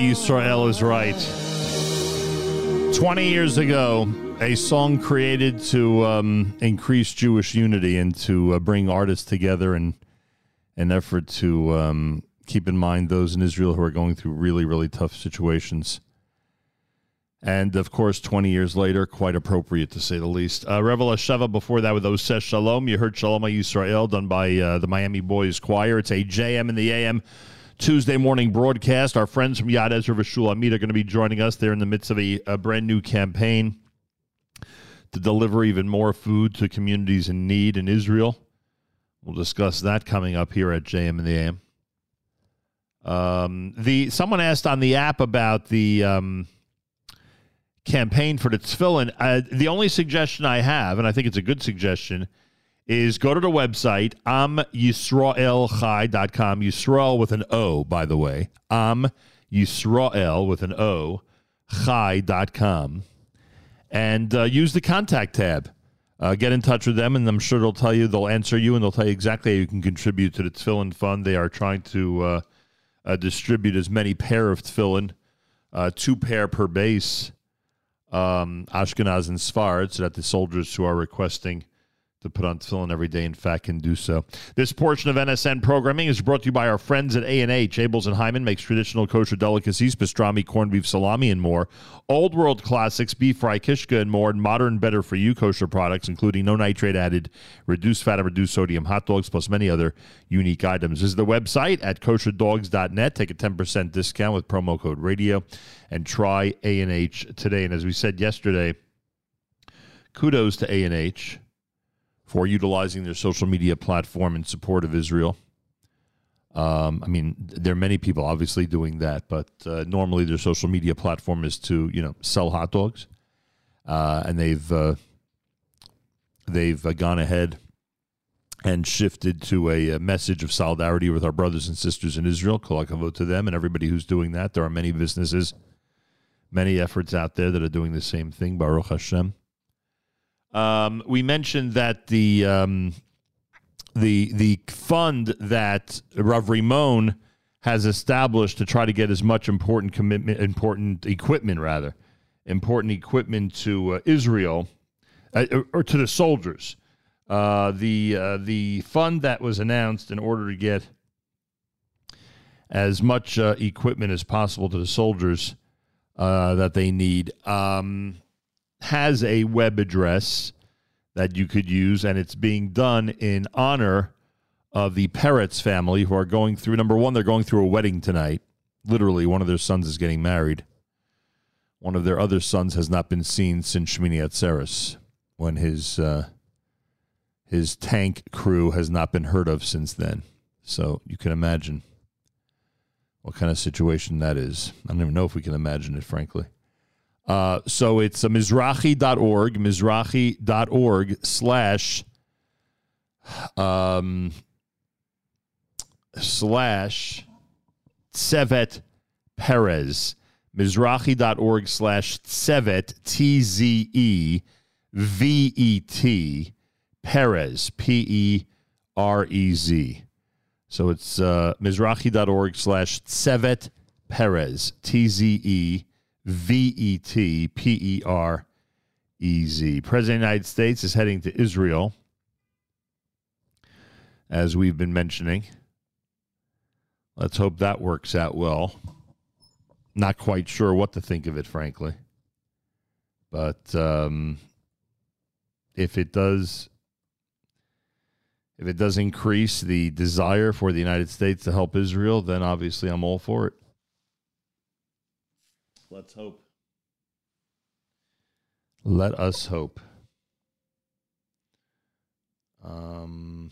Yisrael is right. 20 years ago, a song created to um, increase Jewish unity and to uh, bring artists together in an effort to um, keep in mind those in Israel who are going through really, really tough situations. And of course, 20 years later, quite appropriate to say the least. Uh, Reva L'Sheva before that with Oseh Shalom. You heard Shalom Yisrael done by uh, the Miami Boys Choir. It's a JM in the AM Tuesday morning broadcast. Our friends from Yad Ezra V'Shulamit are going to be joining us. They're in the midst of a, a brand new campaign to deliver even more food to communities in need in Israel. We'll discuss that coming up here at JM in the AM. Um, the someone asked on the app about the um, campaign for the tefillin. Uh, the only suggestion I have, and I think it's a good suggestion, is go to the website amyisraelchai.com. Yisrael with an O, by the way. Am Yisrael with an O, chai.com. And uh, use the contact tab. Uh, get in touch with them, and I'm sure they'll tell you, they'll answer you, and they'll tell you exactly how you can contribute to the Tefillin Fund. They are trying to uh, uh, distribute as many pair of Tefillin, uh, two pair per base, um, Ashkenaz and Sfard, so that the soldiers who are requesting to put on tefillin every day, in fact, can do so. This portion of NSN programming is brought to you by our friends at A&H. Abels and Hyman makes traditional kosher delicacies, pastrami, corned beef, salami, and more. Old world classics, beef fry, kishka, and more. And modern, better for you kosher products, including no nitrate added, reduced fat, and reduced sodium hot dogs, plus many other unique items. This is the website at kosherdogs.net. Take a 10% discount with promo code radio and try A&H today. And as we said yesterday, kudos to A&H for utilizing their social media platform in support of Israel. Um, I mean, there are many people obviously doing that, but uh, normally their social media platform is to you know sell hot dogs, uh, and they've uh, they've uh, gone ahead and shifted to a, a message of solidarity with our brothers and sisters in Israel. Kol hakavod to them and everybody who's doing that. There are many businesses, many efforts out there that are doing the same thing. Baruch Hashem. Um, we mentioned that the um, the the fund that Rav Rimon has established to try to get as much important commitment, important equipment rather, important equipment to uh, Israel uh, or- or to the soldiers. Uh, the uh, the fund that was announced in order to get as much uh, equipment as possible to the soldiers uh, that they need. Um, has a web address that you could use, and it's being done in honor of the Peretz family who are going through. Number one, they're going through a wedding tonight. Literally, one of their sons is getting married. One of their other sons has not been seen since Shmini Atzeres, when his uh, his tank crew has not been heard of since then. So you can imagine what kind of situation that is. I don't even know if we can imagine it, frankly. Uh, so it's uh, Mizrahi.org, Mizrahi.org slash um, slash Tzevet Perez. Mizrahi.org slash Tzevet, T Z E V E T, Perez, P E R E Z. So it's uh, Mizrahi.org slash Tzevet Perez, T Z E V E T P E R E Z. President of the United States is heading to Israel, as we've been mentioning. Let's hope that works out well. Not quite sure what to think of it, frankly. But um, if it does, if it does increase the desire for the United States to help Israel, then obviously I'm all for it. Let's hope. Let us hope. Um,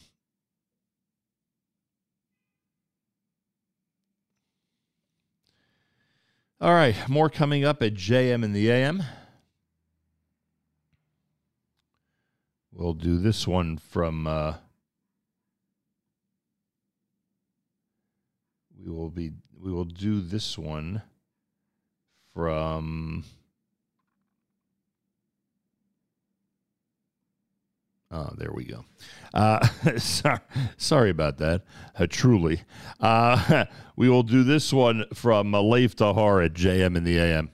all right, more coming up at JM in the AM. We'll do this one from. Uh, we will be. We will do this one from Oh, there we go. Uh, sorry, sorry about that. Uh, truly. Uh, we will do this one from uh, Lev Tahar at JM in the AM.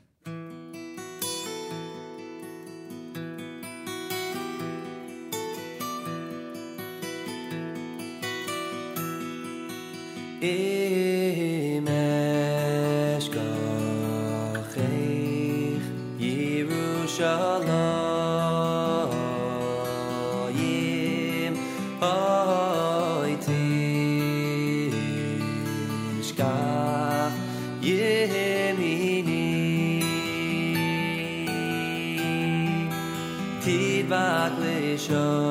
Lishoyni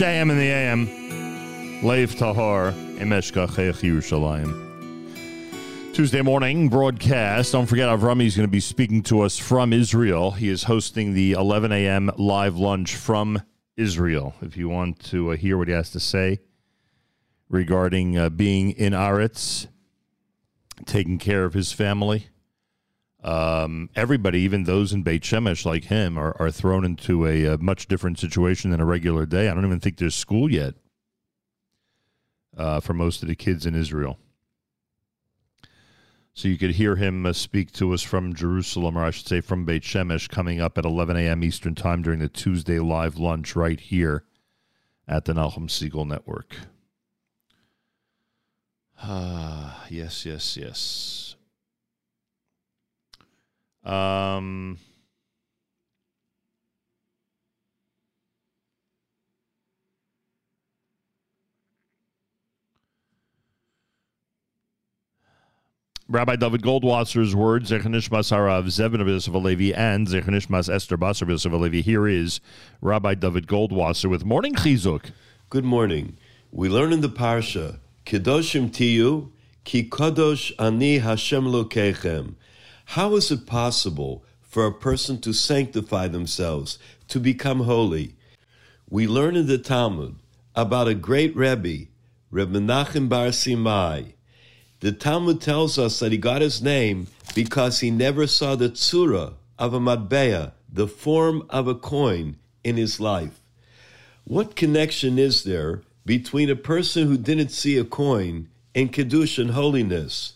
JM in the AM. Lev Tahar, Emeshkachech Yerushalayim. Tuesday morning broadcast. Don't forget, Avrami is going to be speaking to us from Israel. He is hosting the 11 a.m. live lunch from Israel. If you want to uh, hear what he has to say regarding uh, being in Aretz, taking care of his family, everybody, even those in Beit Shemesh like him, are, are thrown into a, a much different situation than a regular day. I don't even think there's school yet uh, for most of the kids in Israel. So you could hear him uh, speak to us from Jerusalem, or I should say from Beit Shemesh, coming up at 11 a.m. Eastern Time during the Tuesday live lunch right here at the Nachum Segal Network. Ah, yes, yes, yes. Um, Rabbi David Goldwasser's words, Zechanishmas Harav Zevin of Alevi and Zechanishmas Esther Basar of Alevi. Here is Rabbi David Goldwasser with Morning Chizuk. Good morning. We learn in the Parsha, Kedoshim Tiyu, Ki Kadosh Ani Hashem Lokechem. How is it possible for a person to sanctify themselves, to become holy? We learn in the Talmud about a great Rebbe, Reb Menachem Bar Simai. The Talmud tells us that he got his name because he never saw the tzura of a matbea, the form of a coin, in his life. What connection is there between a person who didn't see a coin and Kiddush and holiness?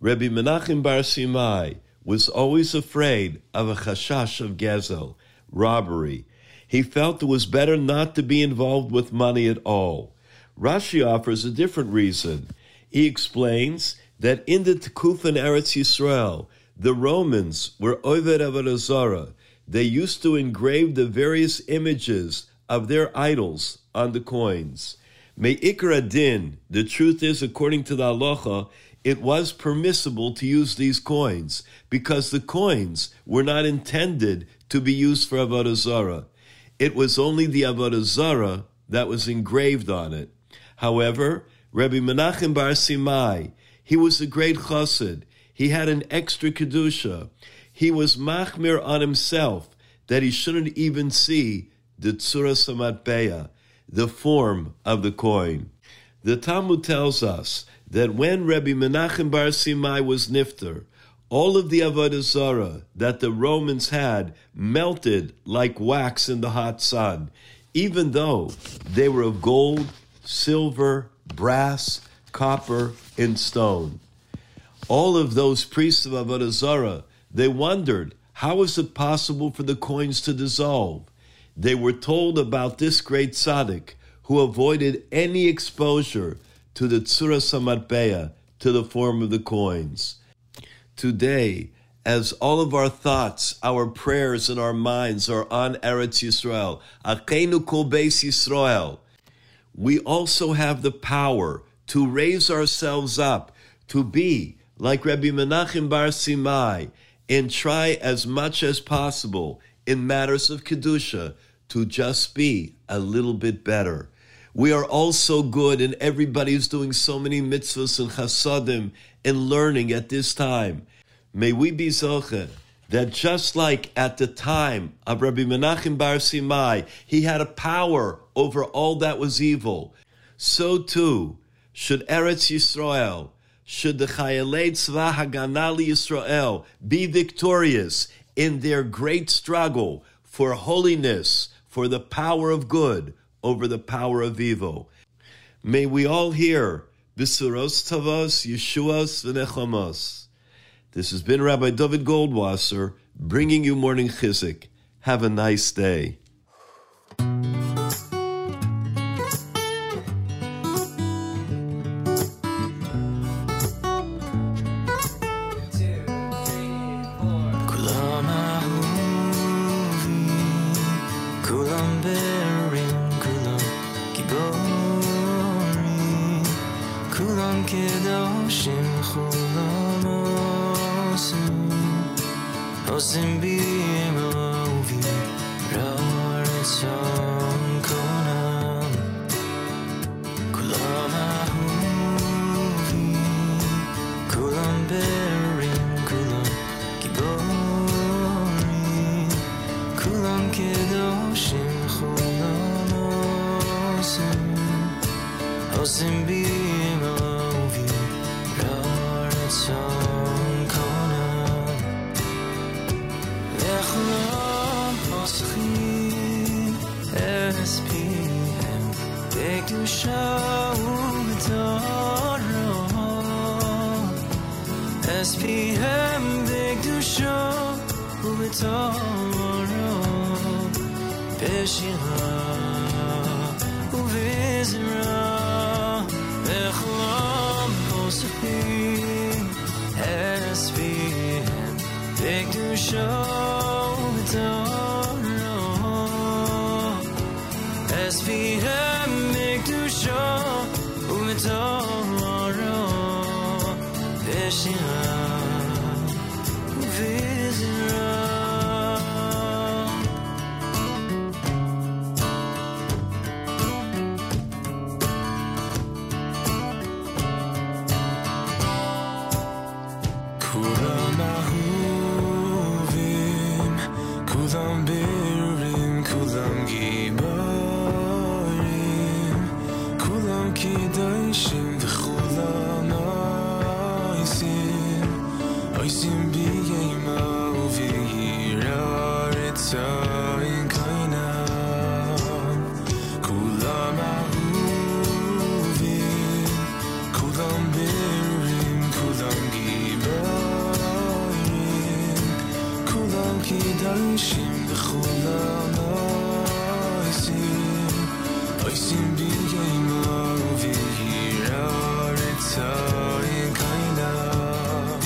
Rebbe Menachem Bar Simai was always afraid of a chashash of gezel, robbery. He felt it was better not to be involved with money at all. Rashi offers a different reason. He explains that in the Tekuf Eretz Yisrael, the Romans were Oved Avodah They used to engrave the various images of their idols on the coins. May Ikra Din, the truth is, according to the halacha, it was permissible to use these coins because the coins were not intended to be used for Avodah Zarah. It was only the Avodah Zarah that was engraved on it. However, Rabbi Menachem Bar Simai, he was a great chassid. He had an extra kedusha. He was machmir on himself that he shouldn't even see the tzura samatbeya, the form of the coin. The Talmud tells us that when Rabbi Menachem Bar Simai was nifter, all of the avodah zarah that the Romans had melted like wax in the hot sun, even though they were of gold, silver, brass, copper, and stone. All of those priests of avodah zarah, they wondered how is it possible for the coins to dissolve. They were told about this great tzaddik who avoided any exposure to the tzura samatbeya, to the form of the coins. Today, as all of our thoughts, our prayers, and our minds are on Eretz Yisrael, Achenu Kol Beis Yisrael, we also have the power to raise ourselves up, to be like Rabbi Menachem Bar Simai, and try as much as possible in matters of Kedusha to just be a little bit better. We are all so good, and everybody is doing so many mitzvahs and chasadim and learning at this time. May we be zoche that just like at the time of Rabbi Menachem Bar Simai, he had a power over all that was evil. So too should Eretz Yisrael, should the Chayalei Tzva Haganali Yisrael be victorious in their great struggle for holiness, for the power of good over the power of evil. May we all hear Bisuros Tavos, Yeshuas, V'nechamos. This has been Rabbi David Goldwasser bringing you morning chizuk. Have a nice day. כולם קדושים וכולם עושים, עושים ביימה וביראה רצון קינם.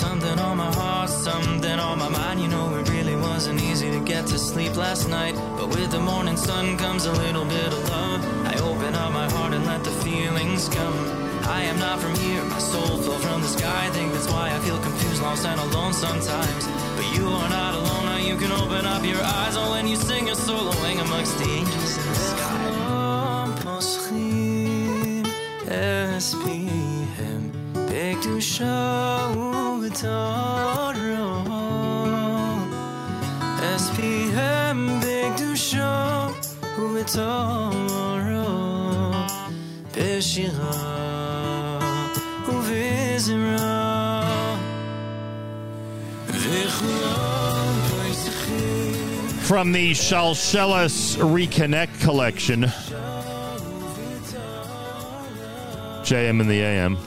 Something on my heart, something on my mind. You know, it really wasn't easy to get to sleep last night. But with the morning sun comes a little bit of love. I open up my heart and let the feelings come. I am not from here, my soul fell from the sky. I think that's why I feel confused, lost, and alone sometimes. But you are not alone, now you can open up your eyes. Oh, when you sing a soloing amongst the angels in the sky. SPM בקדושה ובתורו SPM בקדושה ובתורו בשירה From the Shalshelis Reconnect collection, JM in the AM.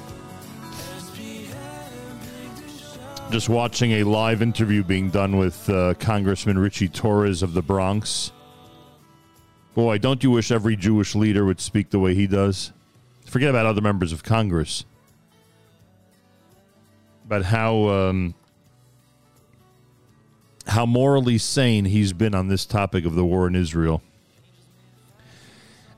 Just watching a live interview being done with uh, Congressman Richie Torres of the Bronx. Boy, don't you wish every Jewish leader would speak the way he does? Forget about other members of Congress. But how um, how morally sane he's been on this topic of the war in Israel.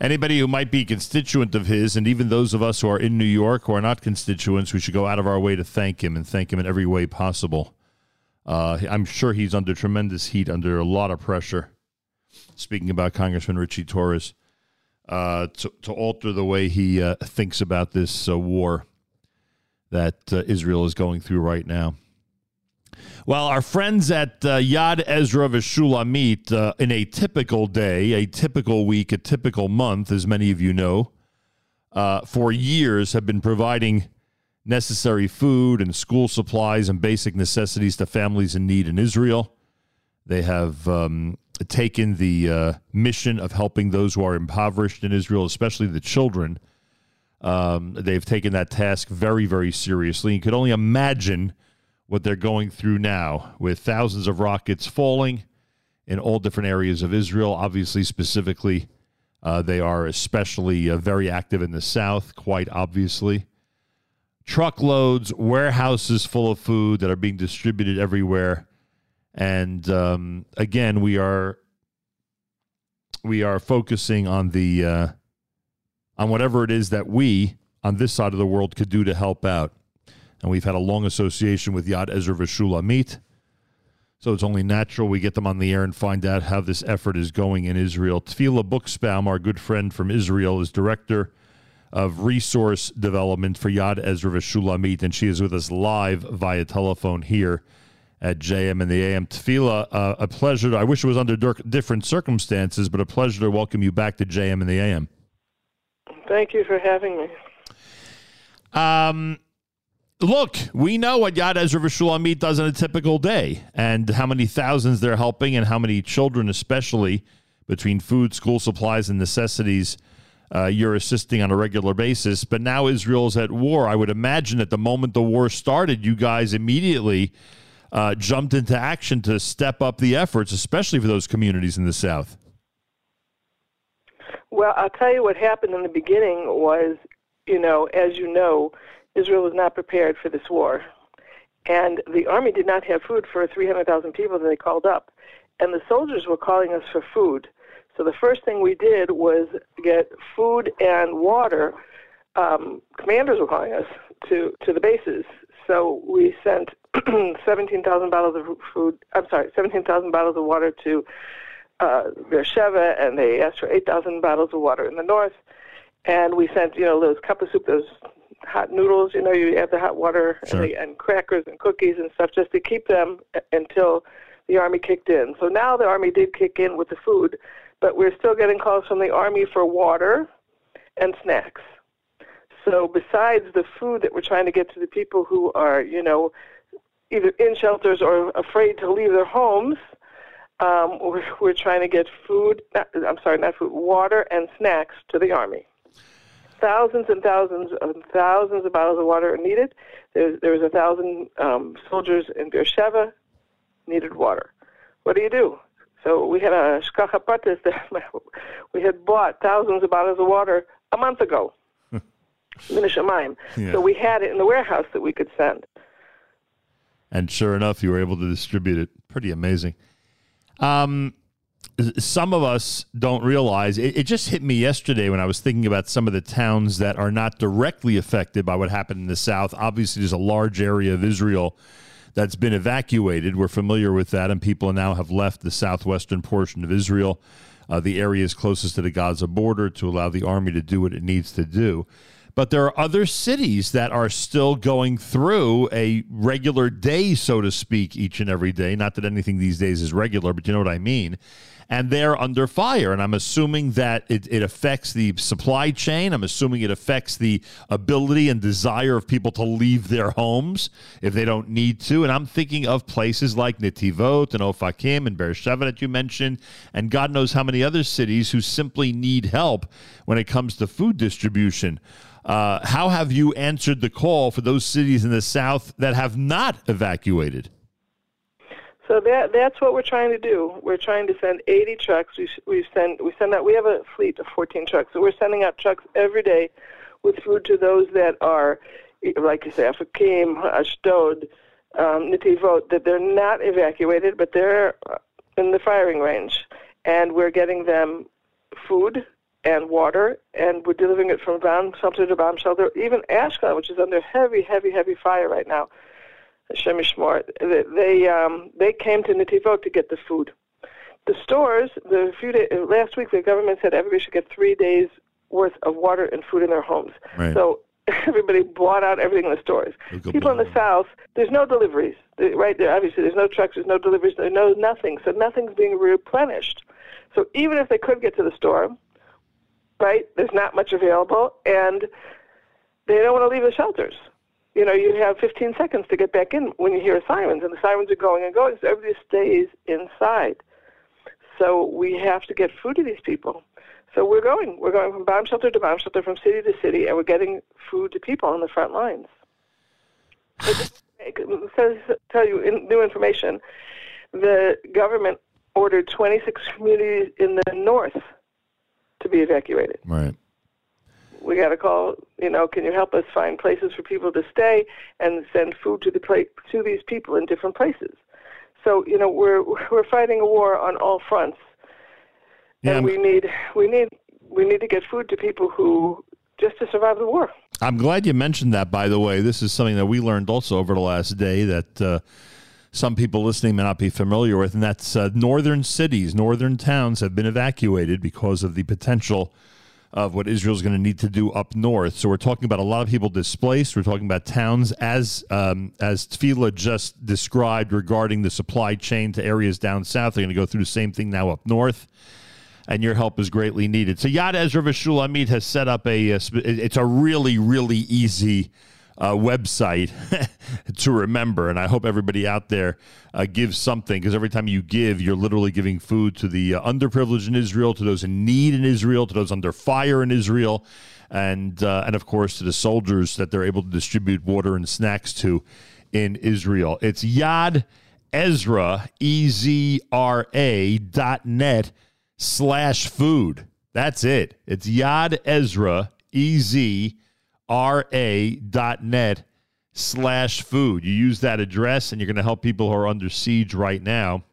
Anybody who might be constituent of his, and even those of us who are in New York who are not constituents, we should go out of our way to thank him and thank him in every way possible. Uh, I'm sure he's under tremendous heat, under a lot of pressure. Speaking about Congressman Richie Torres, uh, to, to alter the way he uh, thinks about this uh, war that uh, Israel is going through right now. Well, our friends at uh, Yad Ezra V'Shulamit, uh, in a typical day, a typical week, a typical month, as many of you know, uh, for years have been providing necessary food and school supplies and basic necessities to families in need in Israel. They have um, taken the uh, mission of helping those who are impoverished in Israel, especially the children. Um, they've taken that task very, very seriously. You could only imagine what they're going through now with thousands of rockets falling in all different areas of Israel. Obviously, specifically, uh, they are especially uh, very active in the south, quite obviously. Truckloads, warehouses full of food that are being distributed everywhere. And um, again, we are we are focusing on the uh, on whatever it is that we on this side of the world could do to help out. And we've had a long association with Yad Ezra V'Shulamit. So it's only natural we get them on the air and find out how this effort is going in Israel. Tefilla Buxbaum, our good friend from Israel, is director of resource development for Yad Ezra V'Shulamit, and she is with us live via telephone here at JM and the AM. Tefilla, uh, a pleasure. I wish it was under different circumstances, but a pleasure to welcome you back to JM and the AM. Thank you for having me. Um, look, we know what Yad Ezra V'Shulamit does on a typical day, and how many thousands they're helping, and how many children, especially between food, school supplies, and necessities, uh, you're assisting on a regular basis. But now Israel's at war. I would imagine at the moment the war started, you guys immediately uh, jumped into action to step up the efforts, especially for those communities in the south. Well, I'll tell you what happened in the beginning was, you know, as you know, Israel was not prepared for this war. And the army did not have food for 300,000 people that they called up. And the soldiers were calling us for food. So the first thing we did was get food and water. Um, commanders were calling us to, to the bases. So we sent 17,000 bottles of food, I'm sorry, 17,000 bottles of water to uh, Beersheba, and they asked for 8,000 bottles of water in the north. And we sent, you know, those cup of soup, those hot noodles, you know, you add the hot water Sure. and, and crackers and cookies and stuff just to keep them uh, until the army kicked in. So now the army did kick in with the food, but we're still getting calls from the army for water and snacks. So besides the food that we're trying to get to the people who are, you know, either in shelters or afraid to leave their homes, um, we're, we're trying to get food, not, I'm sorry, not food, water and snacks to the army. Thousands and thousands and thousands of bottles of water are needed. There's, there was a thousand um, soldiers in Beersheba needed water. What do you do? So we had a shkacha pratis that we had bought thousands of bottles of water a month ago. Min Hashemayim. Yeah. So we had it in the warehouse that we could send. And sure enough, you were able to distribute it. Pretty amazing. Um, some of us don't realize it, it just hit me yesterday when I was thinking about some of the towns that are not directly affected by what happened in the south. Obviously, there's a large area of Israel that's been evacuated. We're familiar with that, and people now have left the southwestern portion of Israel, uh, the areas closest to the Gaza border, to allow the army to do what it needs to do. But there are other cities that are still going through a regular day, so to speak, each and every day. Not that anything these days is regular, but you know what I mean. And they're under fire. And I'm assuming that it, it affects the supply chain. I'm assuming it affects the ability and desire of people to leave their homes if they don't need to. And I'm thinking of places like Netivot and Ofakim and Beersheba that you mentioned, and God knows how many other cities who simply need help when it comes to food distribution. Uh, how have you answered the call for those cities in the south that have not evacuated? So that that's what we're trying to do. We're trying to send 80 trucks. We we send we send out. We have a fleet of 14 trucks. So we're sending out trucks every day with food to those that are, like you say, Ofakim, Ashdod, um, that they're not evacuated, but they're in the firing range, and we're getting them food and water, and we're delivering it from bomb shelter to bomb shelter. Even Ashkelon, which is under heavy, heavy, heavy fire right now. Hashem. They they, um, they came to Netivot to get the food. The stores, the few days, last week, the government said everybody should get three days worth of water and food in their homes. Right. So everybody bought out everything in the stores. People in the south, there's no deliveries. Right there, obviously, there's no trucks, there's no deliveries, there's no nothing. So nothing's being replenished. So even if they could get to the store, right, there's not much available, and they don't want to leave the shelters. You know, you have 15 seconds to get back in when you hear sirens, and the sirens are going and going, so everybody stays inside. So we have to get food to these people. So we're going. We're going from bomb shelter to bomb shelter, from city to city, and we're getting food to people on the front lines. So just to tell you in, new information. The government ordered 26 communities in the north to be evacuated. Right. We got a call. You know, can you help us find places for people to stay and send food to the pla- to these people in different places? So you know, we're we're fighting a war on all fronts, and we need we need we need to get food to people who just to survive the war. I'm glad you mentioned that, by the way. This is something that we learned also over the last day that uh, some people listening may not be familiar with, and that's uh, northern cities, northern towns have been evacuated because of the potential of what Israel's going to need to do up north. So we're talking about a lot of people displaced. We're talking about towns as um, as Tefilla just described regarding the supply chain to areas down south. They're going to go through the same thing now up north and your help is greatly needed. So Yad Ezra V'Shulamit has set up a, sp- it's a really, really easy uh, website to remember. And I hope everybody out there uh, gives something because every time you give, you're literally giving food to the uh, underprivileged in Israel, to those in need in Israel, to those under fire in Israel, and uh, and of course to the soldiers that they're able to distribute water and snacks to in Israel. It's Yad Ezra E Z R A dot net slash food. That's it. It's Yad Ezra E Z R A dot net slash food. You use that address and you're going to help people who are under siege right now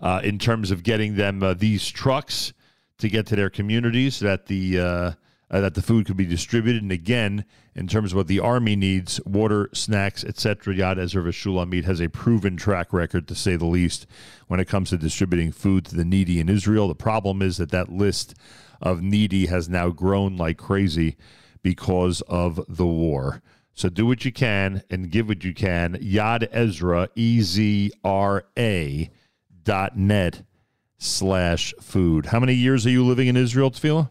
uh, in terms of getting them uh, these trucks to get to their communities so that the uh, uh, that the food could be distributed. And again, in terms of what the army needs, water, snacks, etc. Yad Ezra Shulamit has a proven track record, to say the least, when it comes to distributing food to the needy in Israel. The problem is that that list of needy has now grown like crazy because of the war. So do what you can and give what you can. Yad Ezra, E Z R A dot net slash food. How many years are you living in Israel, Tefilla?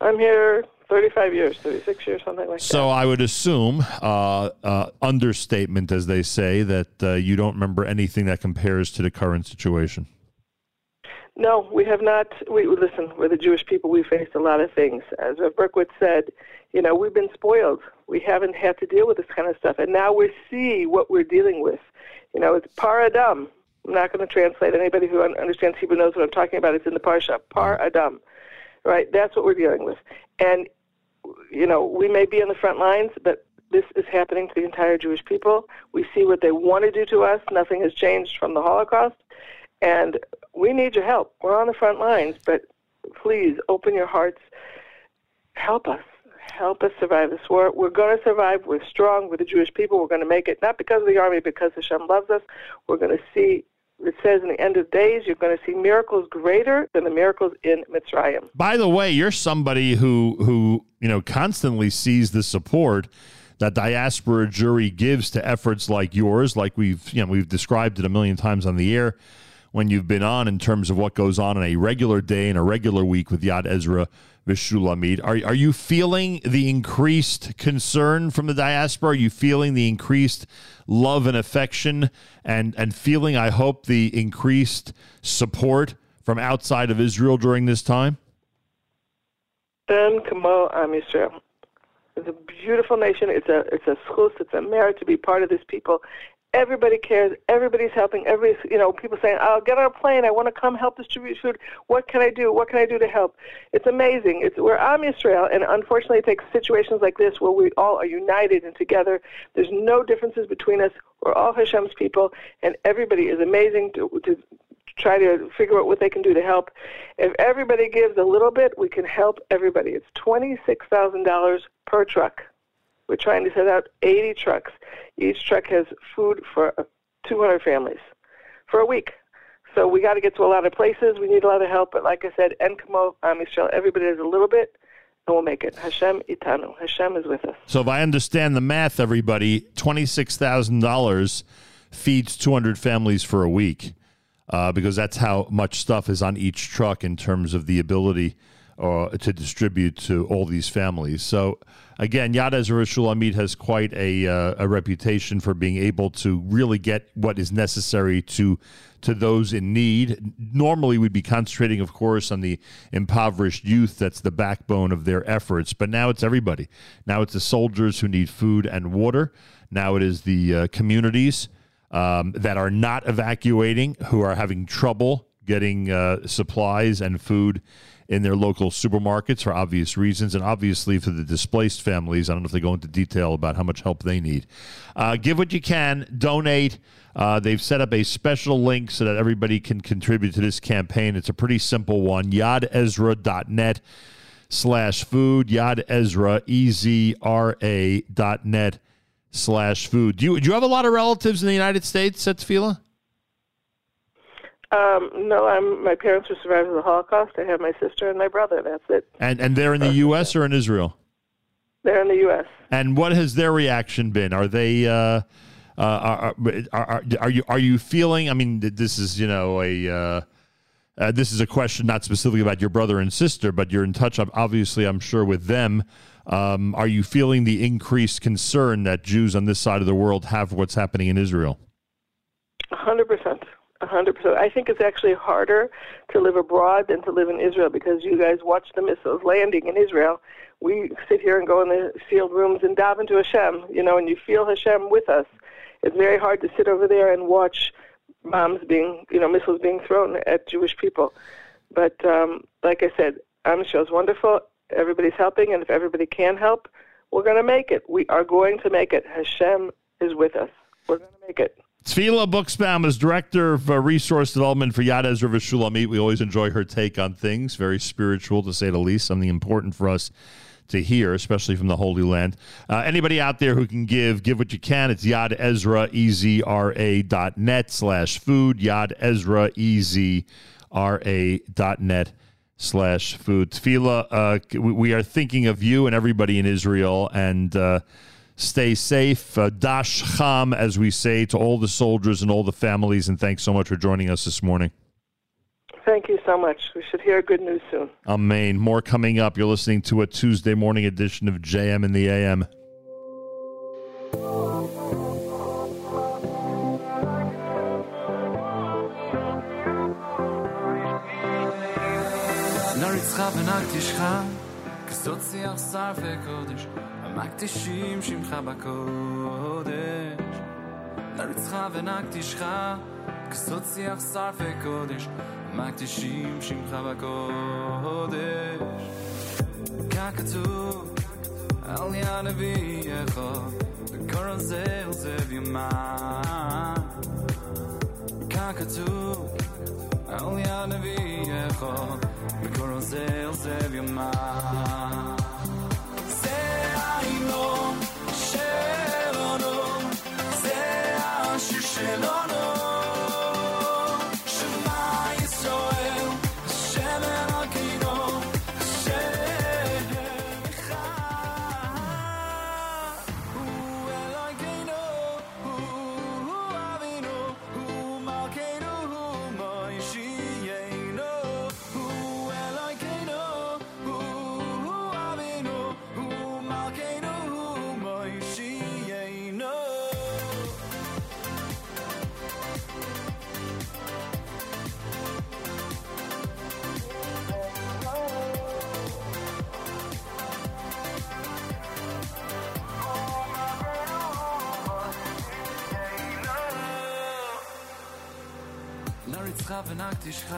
I'm here 35 years, 36 years, something like that. So I would assume, uh, uh, understatement as they say, that uh, you don't remember anything that compares to the current situation. No, we have not. We listen. We're the Jewish people. We faced a lot of things. As Berkowitz said, you know, we've been spoiled. We haven't had to deal with this kind of stuff, and now we see what we're dealing with. You know, it's par adam. I'm not going to translate. Anybody who understands Hebrew knows what I'm talking about. It's in the parsha. Par adam. Right. That's what we're dealing with. And you know, we may be on the front lines, but this is happening to the entire Jewish people. We see what they want to do to us. Nothing has changed from the Holocaust. And we need your help. We're on the front lines, but please open your hearts. Help us. Help us survive this war. We're going to survive. We're strong. We're the Jewish people. We're going to make it, not because of the army, because Hashem loves us. We're going to see, it says in the end of days, you're going to see miracles greater than the miracles in Mitzrayim. By the way, you're somebody who who you know constantly sees the support that diaspora Jewry gives to efforts like yours, like we've you know we've described it a million times on the air when you've been on in terms of what goes on in a regular day and a regular week with Yad Ezra V'Shulamit. Are are you feeling the increased concern from the diaspora? Are you feeling the increased love and affection and and feeling I hope the increased support from outside of Israel during this time? Ben Kamo Am Yisrael. It's a beautiful nation. It's a it's a schus. It's a merit to be part of this people. Everybody cares. Everybody's helping. Everybody's you know people saying, "I'll get on a plane. I want to come help distribute food. What can I do? What can I do to help?" It's amazing. It's we're Am Yisrael, and unfortunately, it takes situations like this where we all are united and together. There's no differences between us. We're all Hashem's people, and everybody is amazing to to try to figure out what they can do to help. If everybody gives a little bit, we can help everybody. It's twenty-six thousand dollars per truck. We're trying to set out 80 trucks. Each truck has food for uh, 200 families for a week. So we got to get to a lot of places. We need a lot of help. But like I said, Enkamo, Am everybody does a little bit, and we'll make it. Hashem itanu. Hashem is with us. So if I understand the math, everybody, twenty six thousand dollars feeds two hundred families for a week, uh, because that's how much stuff is on each truck in terms of the ability uh, to distribute to all these families. So again, Yad Ezra Shulamit has quite a uh, a reputation for being able to really get what is necessary to to those in need. Normally, we'd be concentrating, of course, on the impoverished youth. That's the backbone of their efforts. But now it's everybody. Now it's the soldiers who need food and water. Now it is the uh, communities um, that are not evacuating who are having trouble getting uh, supplies and food in their local supermarkets for obvious reasons, and obviously for the displaced families. I don't know if they go into detail about how much help they need. Uh, give what you can, donate. Uh, they've set up a special link so that everybody can contribute to this campaign. It's a pretty simple one yadezra.net slash food, Yad Ezra, E Z R A dot net slash food. Do you, do you have a lot of relatives in the United States, Setzfila? Um, no, I'm. My parents were survivors of the Holocaust. I have my sister and my brother. That's it. And, and they're in the U.S. or in Israel? They're in the U.S. And what has their reaction been? Are they uh, uh, are, are, are you are you feeling? I mean, this is you know a uh, uh, this is a question not specifically about your brother and sister, but you're in touch, obviously, I'm sure, with them. Um, are you feeling the increased concern that Jews on this side of the world have what's happening in Israel? A hundred percent. A hundred percent. I think it's actually harder to live abroad than to live in Israel because you guys watch the missiles landing in Israel. We sit here and go in the sealed rooms and dive into Hashem, you know, and you feel Hashem with us. It's very hard to sit over there and watch bombs being, you know, missiles being thrown at Jewish people. But um, like I said, Am is wonderful. Everybody's helping, and if everybody can help, we're going to make it. We are going to make it. Hashem is with us. We're going to make it. Tefilla Buxbaum is director of uh, resource development for Yad Ezra Shulamit. We always enjoy her take on things, very spiritual to say the least, something important for us to hear, especially from the Holy Land. Uh, anybody out there who can give, give what you can. It's Yad Ezra, E-Z-R-A dot net slash food, Yad Ezra, E-Z-R-A dot net slash food. Tefilla, uh, we, we are thinking of you and everybody in Israel, and uh, stay safe. Uh, Dash Cham, as we say to all the soldiers and all the families, and thanks so much for joining us this morning. Thank you so much. We should hear good news soon. Amen. More coming up. You're listening to a Tuesday morning edition of JM in the AM. נריצך ונגתישך, כסות שיח שר וקודש, המקדישים שמך בקודש. נריצך ונגתישך, כסות שיח שר וקודש, המקדישים שמך בקודש. ככתוב על יד נביאך, וקורא זה אל זה ויומן. ככתוב על יד נביאך, וקורא זה אל זה ויומן. זה ההמנון שלנו, זה השיר שלנו. נריצך ונקדישך,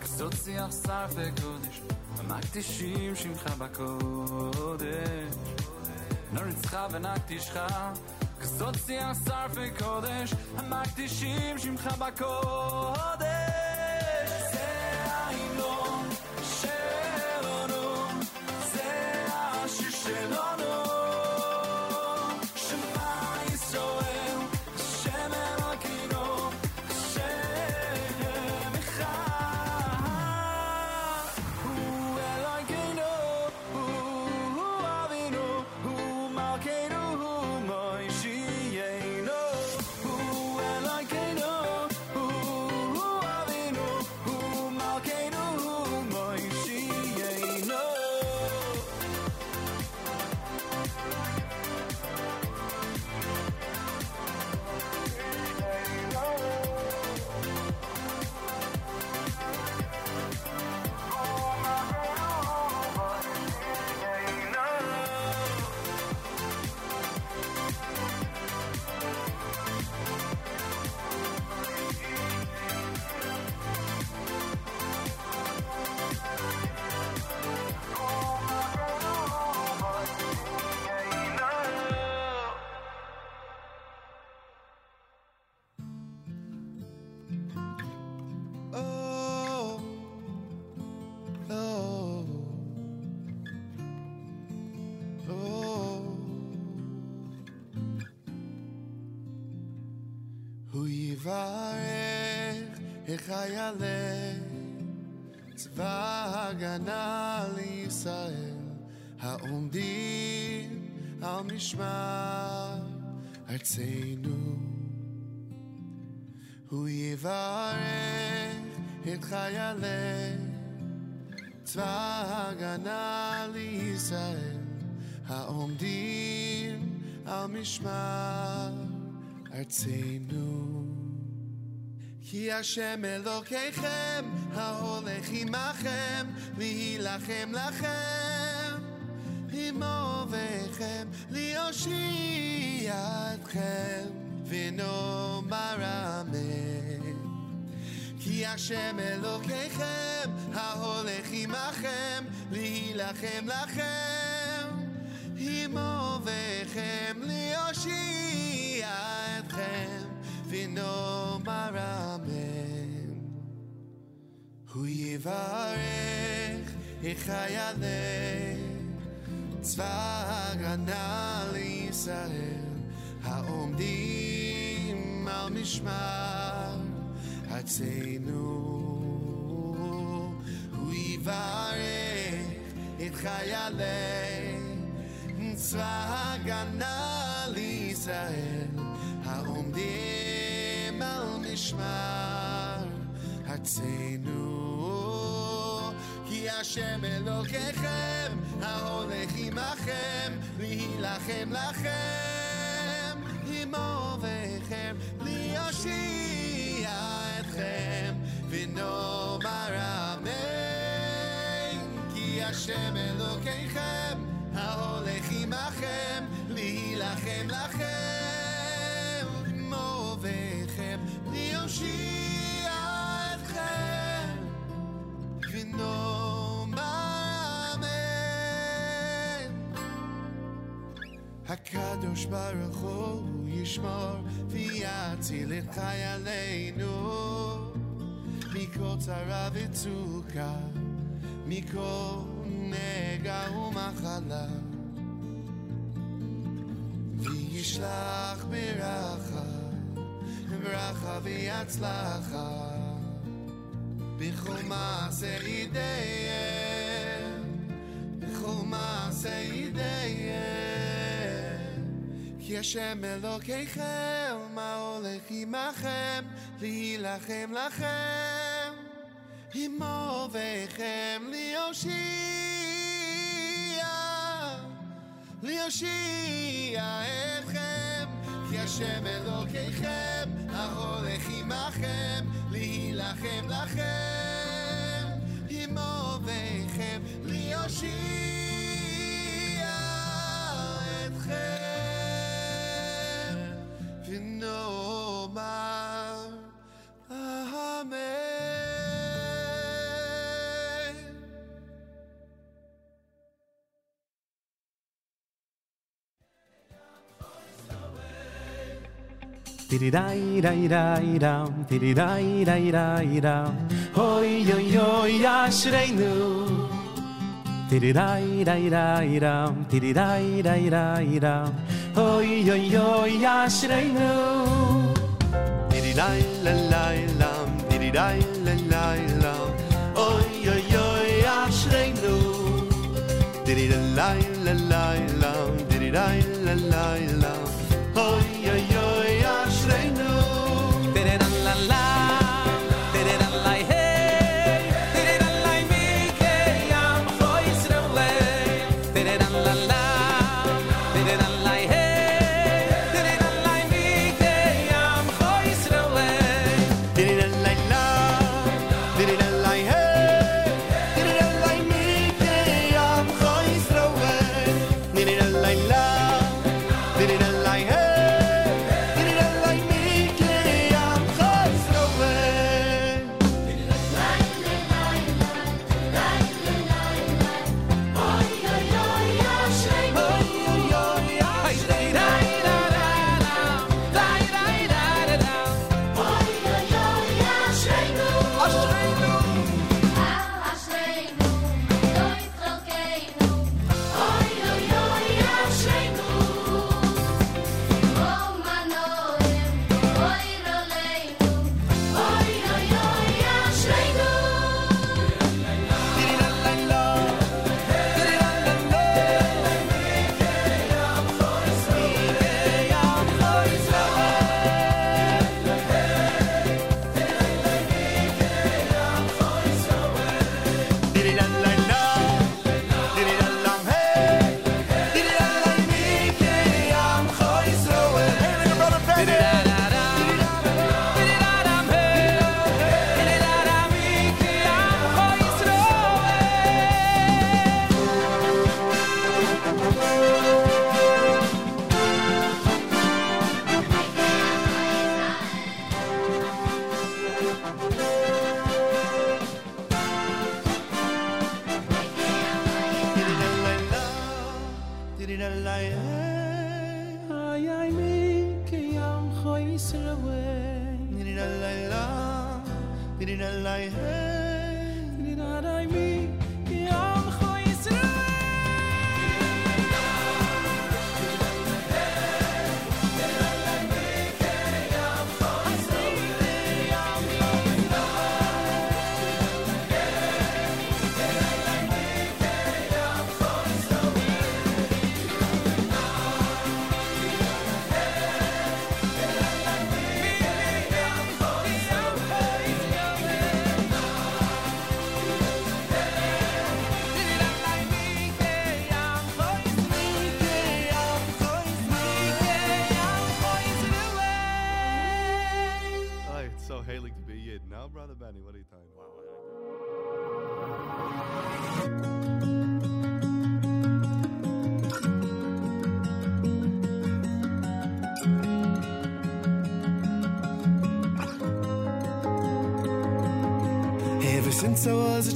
כסות שיח שר וקודש, המקדישים שמך בקודש. נריצך ונקדישך, כסות שיח שר וקודש, המקדישים שמך בקודש. זה ההמנון שלנו, זה השיר שלנו. חיילי צבא ההגנה לישראל העומדים על משמר ארצנו. הוא יברך את חיילי צבא ההגנה לישראל העומדים על משמר ארצנו. כי השם אלוקיכם ההולך עמכם להילחם לכם. עם אוהביכם להושיע אתכם ונאמר אמן. כי השם אלוקיכם ההולך עמכם להילחם לכם. עם אוהביכם להושיע אתכם ונאמר baramen hu yivarech ichayale tzvag anal Yisrael haomdim al mishmar hatzenu hu yivarech ichayale tzvag Yisrael haomdim על משמר ארצנו כי השם אלוקיכם ההולך עמכם להילחם לכם עם אוהביכם להושיע אתכם ונאמר אמן כי השם אלוקיכם ההולך עמכם להילחם לכם עם אוהביכם להושיע אתכם ונאמר אמן הקדוש ברוך הוא ישמור ויציל את חיילינו. מכל צרה וצוקה מכל נגע ומחלה. וישלח ברכה ברכה ויצלחה בכל מעשה ידיהם בכל מעשה ידיהם. כי השם אלוקיכם ההולך עמכם? להילחם לכם. עם אוהביכם להושיע להושיע אתכם כי השם אלוקיכם ההולך עמכם להילחם לכם עם אוהביכם להושיע אתכם ונאמר אמן Tiri dai dai dai dam, tiri dai dai dai dam. Hoi yo yo ya shreinu. Tiri dai dai dai dam, tiri dai dai dai dam. Hoi yo yo ya shreinu. Tiri dai la la lam, tiri dai la la lam. Hoi yo yo ya shreinu. Tiri dai la la lam, tiri dai la la lam. Hoi yo yo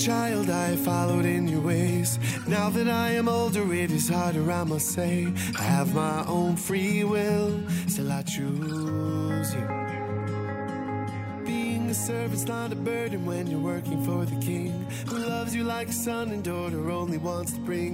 child, I followed in your ways. Now that I am older, it is harder, I must say. I have my own free will, still I choose you. Being a servant's not a burden when you're working for the king, who loves you like a son and daughter, only wants to bring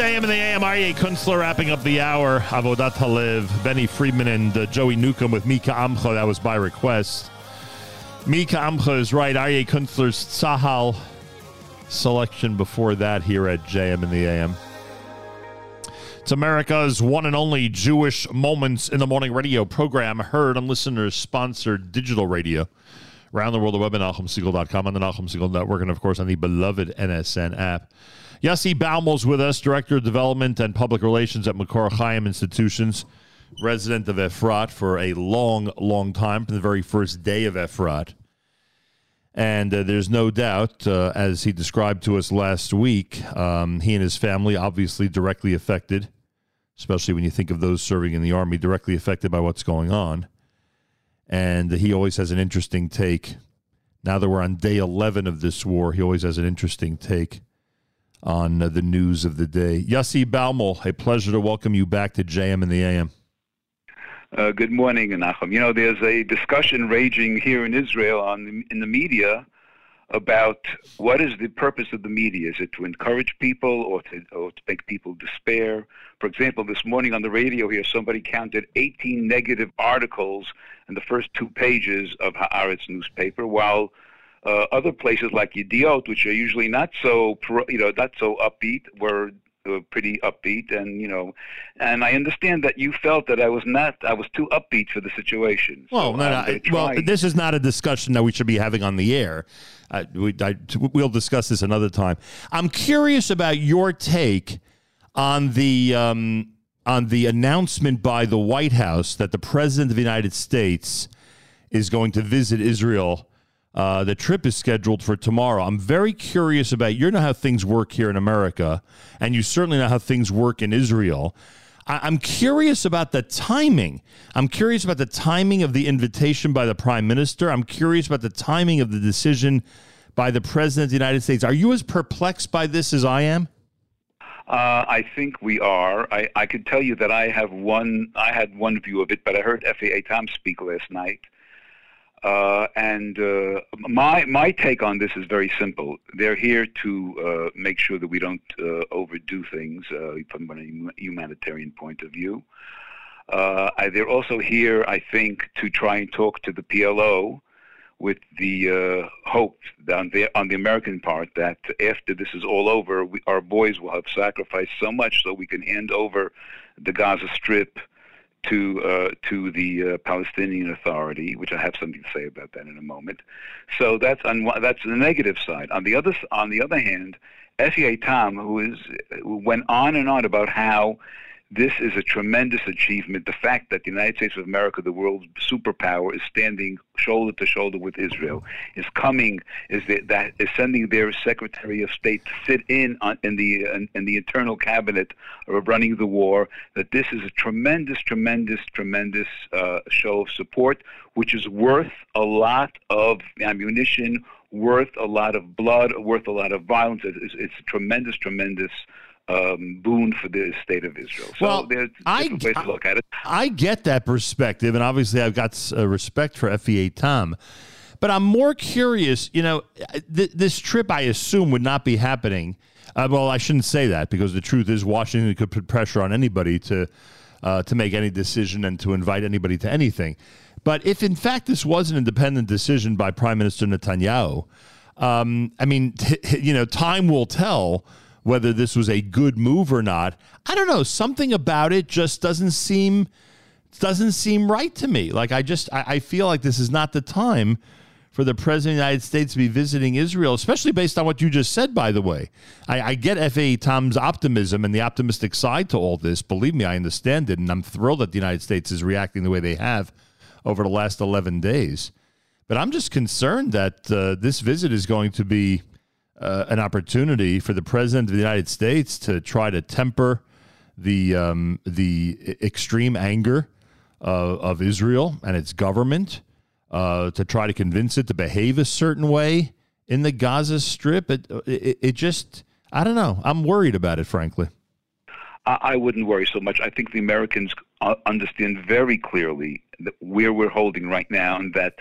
JM and the AM, Aryeh Kunstler wrapping up the hour. Avodat Halev, Benny Friedman, and uh, Joey Newcomb with Mika Amcha. That was by request. Mika Amcha is right. Aryeh Kunstler's Tzahal selection before that here at JM and the AM. It's America's one and only Jewish Moments in the Morning radio program, heard on listeners sponsored digital radio around the world, the web at NachumSegal.com, on the Nachum Segal Network, and of course on the beloved NSN app. Yossi Baumol's with us, Director of Development and Public Relations at Makor Chaim Institutions, resident of Efrat for a long, long time, from the very first day of Efrat. And uh, there's no doubt, uh, as he described to us last week, um, he and his family obviously directly affected especially when you think of those serving in the army directly affected by what's going on. And he always has an interesting take. Now that we're on day 11 of this war, he always has an interesting take on uh, the news of the day. Yossi Baumol, a pleasure to welcome you back to JM and the AM. Uh, good morning, Nachum. You know, there's a discussion raging here in Israel on the, in the media about what is the purpose of the media. Is it to encourage people or to, or to make people despair? For example, this morning on the radio here, somebody counted 18 negative articles in the first two pages of Haaretz newspaper, while uh, other places like Yediot, which are usually not so, pro, you know, not so upbeat, were uh, pretty upbeat and you know and i understand that you felt that i was not i was too upbeat for the situation Well, no, no, I- well, this is not a discussion that we should be having on the air. Uh, we, I, we'll discuss this another time. I'm curious about your take on the um, on the announcement by the White House that the president of the United States is going to visit Israel. Uh, the trip is scheduled for tomorrow. I'm very curious about you know how things work here in America, and you certainly know how things work in Israel. I- I'm curious about the timing. I'm curious about the timing of the invitation by the prime minister. I'm curious about the timing of the decision by the president of the United States. Are you as perplexed by this as I am? Uh, I think we are. I, I could tell you that I have one. I had one view of it, but I heard Effi Eitam speak last night, uh, and uh, my my take on this is very simple. They're here to uh, make sure that we don't uh, overdo things uh, from a humanitarian point of view. Uh, they're also here, I think, to try and talk to the PLO with the hope on the, on the American part that after this is all over, we, our boys will have sacrificed so much so we can hand over the Gaza Strip to uh, to the uh, Palestinian Authority, which I have something to say about that in a moment. So that's on that's the negative side. On the other on the other hand, Effi Eitam, who is went on and on about how this is a tremendous achievement. The fact that the United States of America, the world's superpower, is standing shoulder to shoulder with Israel, is coming, is that, that is sending their Secretary of State to sit in on, in the in, in the internal cabinet of running the war. That this is a tremendous, tremendous, tremendous uh, show of support, which is worth a lot of ammunition, worth a lot of blood, worth a lot of violence. It's, it's a tremendous, tremendous um, boon for the state of Israel. So Well, there's I- ways to look at it. I get that perspective, and obviously I've got uh, respect for Effi Eitam. But I'm more curious, you know, th- this trip I assume would not be happening. Uh, well, I shouldn't say that because the truth is Washington could put pressure on anybody to uh, to make any decision and to invite anybody to anything. But if in fact this was an independent decision by Prime Minister Netanyahu, um, I mean, t- you know, time will tell whether this was a good move or not. I don't know. Something about it just doesn't seem doesn't seem right to me. Like I just I, I feel like this is not the time for the president of the United States to be visiting Israel, especially based on what you just said. By the way, I, I get Effi Eitam's optimism and the optimistic side to all this. Believe me, I understand it, and I'm thrilled that the United States is reacting the way they have over the last 11 days. But I'm just concerned that uh, this visit is going to be uh, an opportunity for the president of the United States to try to temper the um, the extreme anger uh, of Israel and its government, uh, to try to convince it to behave a certain way in the Gaza Strip. It, it it just I don't know. I'm worried about it, frankly. I, wouldn't worry so much. I think the Americans uh, understand very clearly where we're holding right now, and that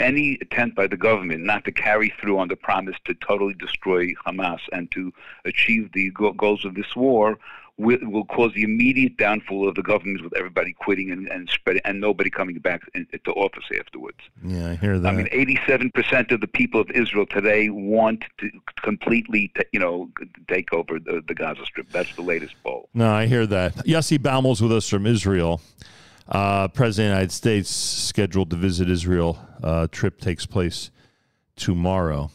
any attempt by the government not to carry through on the promise to totally destroy Hamas and to achieve the goals of this war will, will cause the immediate downfall of the government, with everybody quitting and and spreading, and nobody coming back in, into office afterwards. Yeah, I hear that. I mean, 87% of the people of Israel today want to completely, ta- you know, take over the, the Gaza Strip. That's the latest poll. No, I hear that. Yossi Baumol's with us from Israel. Uh, President of the United States scheduled to visit Israel. Uh, trip takes place tomorrow.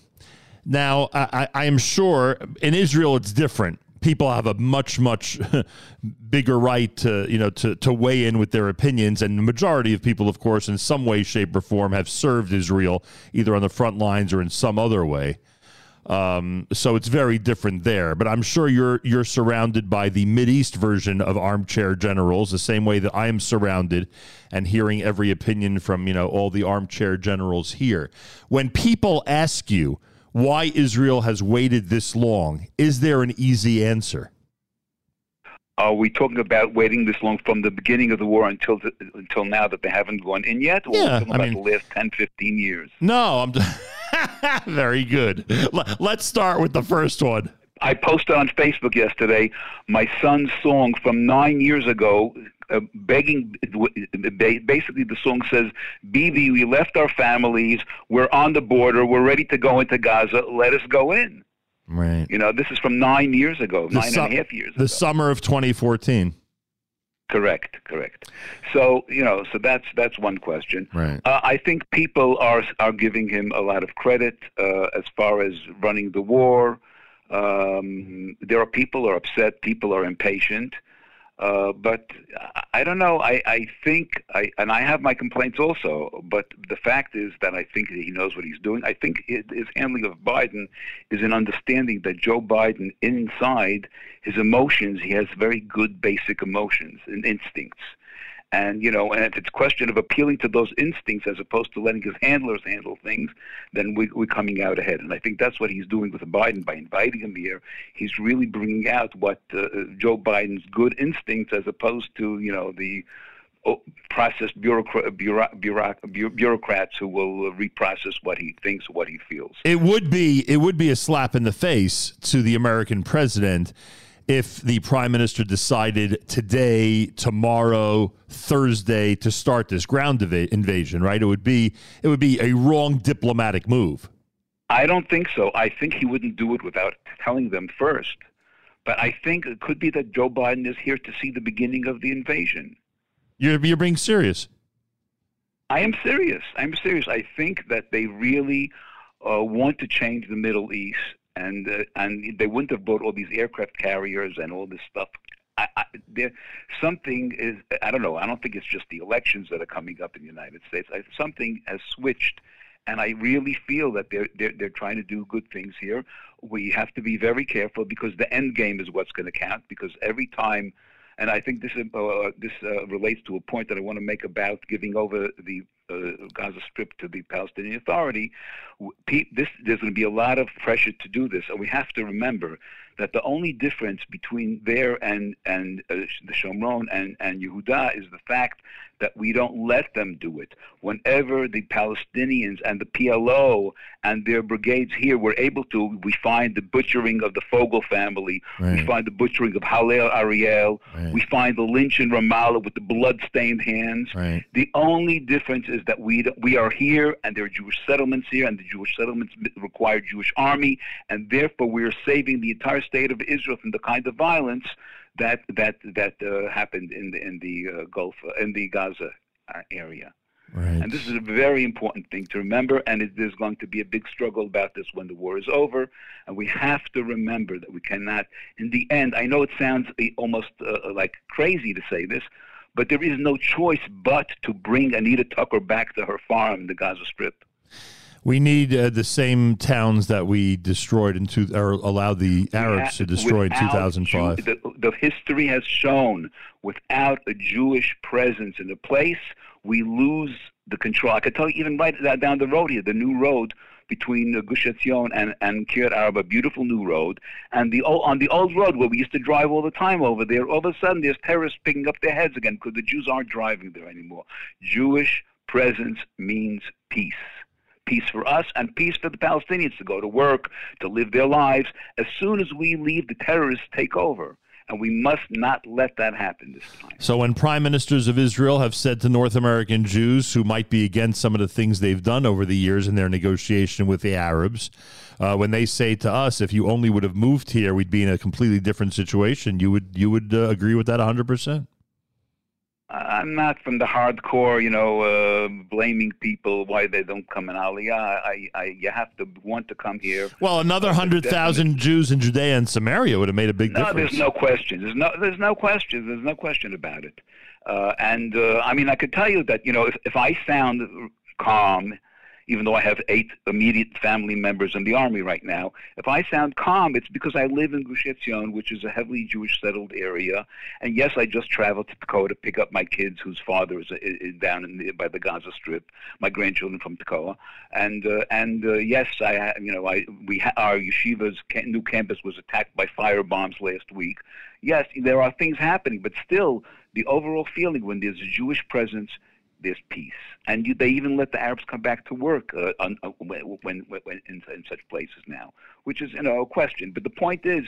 Now, I, I, am sure in Israel it's different. People have a much, much bigger right to, you know, to, to weigh in with their opinions. And the majority of people, of course, in some way, shape, or form, have served Israel either on the front lines or in some other way. Um, so it's very different there. But I'm sure you're you're surrounded by the Mid East version of armchair generals, the same way that I am surrounded and hearing every opinion from you know all the armchair generals here. When people ask you why Israel has waited this long, is there an easy answer? Are we talking about waiting this long from the beginning of the war until the, until now that they haven't gone in yet? Or Yeah, are we talking I about mean- the last 10, 15 years? No, I'm very good. Let's start with the first one. I posted on Facebook yesterday my son's song from nine years ago, uh, begging. Basically, the song says, "Bibi, we left our families. We're on the border. We're ready to go into Gaza. Let us go in." Right. You know, this is from nine years ago, The nine and a half years. The summer of 2014. Correct, correct. So you know, so that's that's one question. Right. Uh, I think people are are giving him a lot of credit uh, as far as running the war. Um, there are people are upset, people are impatient, uh, but I- don't know. I, I think, I, and I have my complaints also. But the fact is that I think that he knows what he's doing. I think his handling of Biden is an understanding that Joe Biden, inside his emotions, he has very good basic emotions and instincts. And you know, and if it's a question of appealing to those instincts as opposed to letting his handlers handle things, then we, we're coming out ahead. And I think that's what he's doing with Biden by inviting him here. He's really bringing out what uh, Joe Biden's good instincts, as opposed to you know the oh, processed bureaucrat, bureau, bureau, bureaucrats who will uh, reprocess what he thinks, what he feels. It would be it would be a slap in the face to the American president if the prime minister decided today, tomorrow, Thursday to start this ground inva- invasion. Right? It would be it would be a wrong diplomatic move. I don't think so. I think he wouldn't do it without telling them first. But I think it could be that Joe Biden is here to see the beginning of the invasion. You're you're being serious. I am serious. I'm serious. I think that they really uh, want to change the Middle East, and uh, and they wouldn't have bought all these aircraft carriers and all this stuff. I, I, there, something is. I don't know. I don't think it's just the elections that are coming up in the United States. I, something has switched, and I really feel that they're they're they're trying to do good things here. We have to be very careful because the end game is what's going to count. Because every time and I think this uh, this uh, relates to a point that I want to make about giving over the uh, Gaza Strip to the Palestinian Authority. This there's going to be a lot of pressure to do this, and we have to remember that the only difference between there and and uh, the Shomron and and Yehuda is the fact that we don't let them do it. Whenever the Palestinians and the PLO and their brigades here were able to, we find the butchering of the Fogel family, we find the butchering of Hallel Ariel, we find the lynch in Ramallah with the blood-stained hands. Right. The only difference is that we we are here, and there are Jewish settlements here, and the Jewish settlements require Jewish army, and therefore we are saving the entire state of Israel from the kind of violence that that that uh, happened in the in the uh, Gulf uh, in the Gaza uh, area. Right. And this is a very important thing to remember, and it, there's going to be a big struggle about this when the war is over. And we have to remember that we cannot, in the end, I know it sounds uh, almost uh, like crazy to say this, but there is no choice but to bring Anita Tucker back to her farm in the Gaza Strip. We need uh, the same towns that we destroyed in two, or allowed the Arabs to destroy in 2005. Jew- the, the history has shown without a Jewish presence in the place, we lose the control. I could tell you even right down the road here, the new road between uh, Gush Etzion and and Kiryat Arba, beautiful new road, and the old, on the old road where we used to drive all the time over there. All of a sudden, there's terrorists picking up their heads again because the Jews aren't driving there anymore. Jewish presence means peace peace for us and peace for the Palestinians to go to work, to live their lives. As soon as we leave, the terrorists take over. And we must not let that happen this time. So when prime ministers of Israel have said to North American Jews who might be against some of the things they've done over the years in their negotiation with the Arabs, uh, when they say to us, if you only would have moved here, we'd be in a completely different situation, you would you would uh, agree with that 100%? I'm not from the hardcore, you know, uh, blaming people why they don't come in Aliyah. I, I, you have to want to come here. Well, another 100,000 Jews in Judea and Samaria would have made a big No, difference. No, there's no question. There's no, there's no question. There's no question about it. Uh, and uh, I mean, I could tell you that you know, if, if I sound calm even though I have eight immediate family members in the army right now. If I sound calm, it's because I live in Gush Etzion, which is a heavily Jewish settled area. And yes, I just traveled to Tekoa to pick up my kids whose father is, is down in the, by the Gaza Strip, my grandchildren from Tekoa. And uh, and uh, yes, I you know I we ha- our yeshiva's new campus was attacked by fire bombs last week. Yes, there are things happening, but still, the overall feeling when there's a Jewish presence there's peace. And you, they even let the Arabs come back to work uh, on, uh, when, when, when in, in such places now, which is you know a question. But the point is,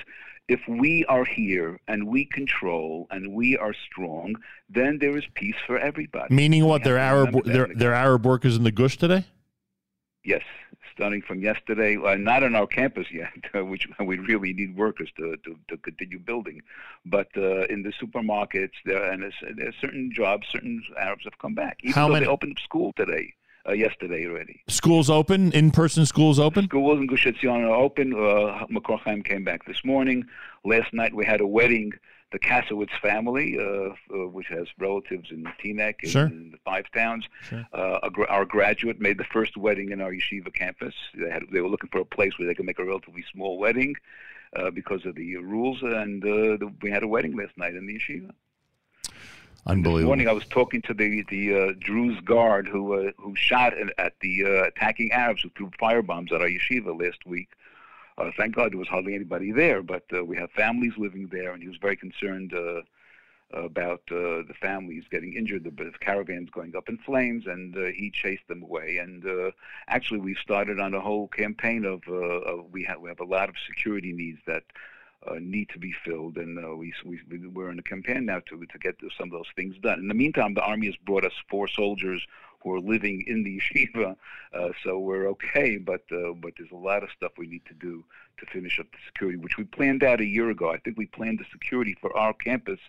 if we are here and we control and we are strong, then there is peace for everybody. Meaning what? They're Arab. They're, they're Arab workers in the Gush today. Yes, starting from yesterday, uh, not on our campus yet, which we really need workers to, to, to continue building. But uh, in the supermarkets, there and there's, certain jobs, certain Arabs have come back. Even How though many- they opened up school today, uh, yesterday already. Schools open. In-person schools open. Schools in Gush Etzion are open. Uh, Makor Chaim came back this morning. Last night we had a wedding. The Kasowitz family, uh, uh, which has relatives in Teaneck and Sure. in the five towns, Sure. uh, gra- our graduate made the first wedding in our yeshiva campus. They, had, they were looking for a place where they could make a relatively small wedding uh, because of the rules, and uh, the, we had a wedding last night in the yeshiva. Unbelievable. This morning, I was talking to the the Druze guard who who shot at, at the attacking Arabs who threw firebombs at our yeshiva last week. Uh, thank God there was hardly anybody there, but uh, we have families living there, and he was very concerned uh, about uh, the families getting injured. The, the caravans going up in flames, and uh, he chased them away. And uh, actually, we started on a whole campaign of, uh, of we have we have a lot of security needs that uh, need to be filled, and uh, we, we we're in a campaign now to to get some of those things done. In the meantime, the army has brought us four soldiers who are living in the yeshiva, uh, so we're okay. But uh, but there's a lot of stuff we need to do to finish up the security, which we planned out a year ago. I think we planned the security for our campus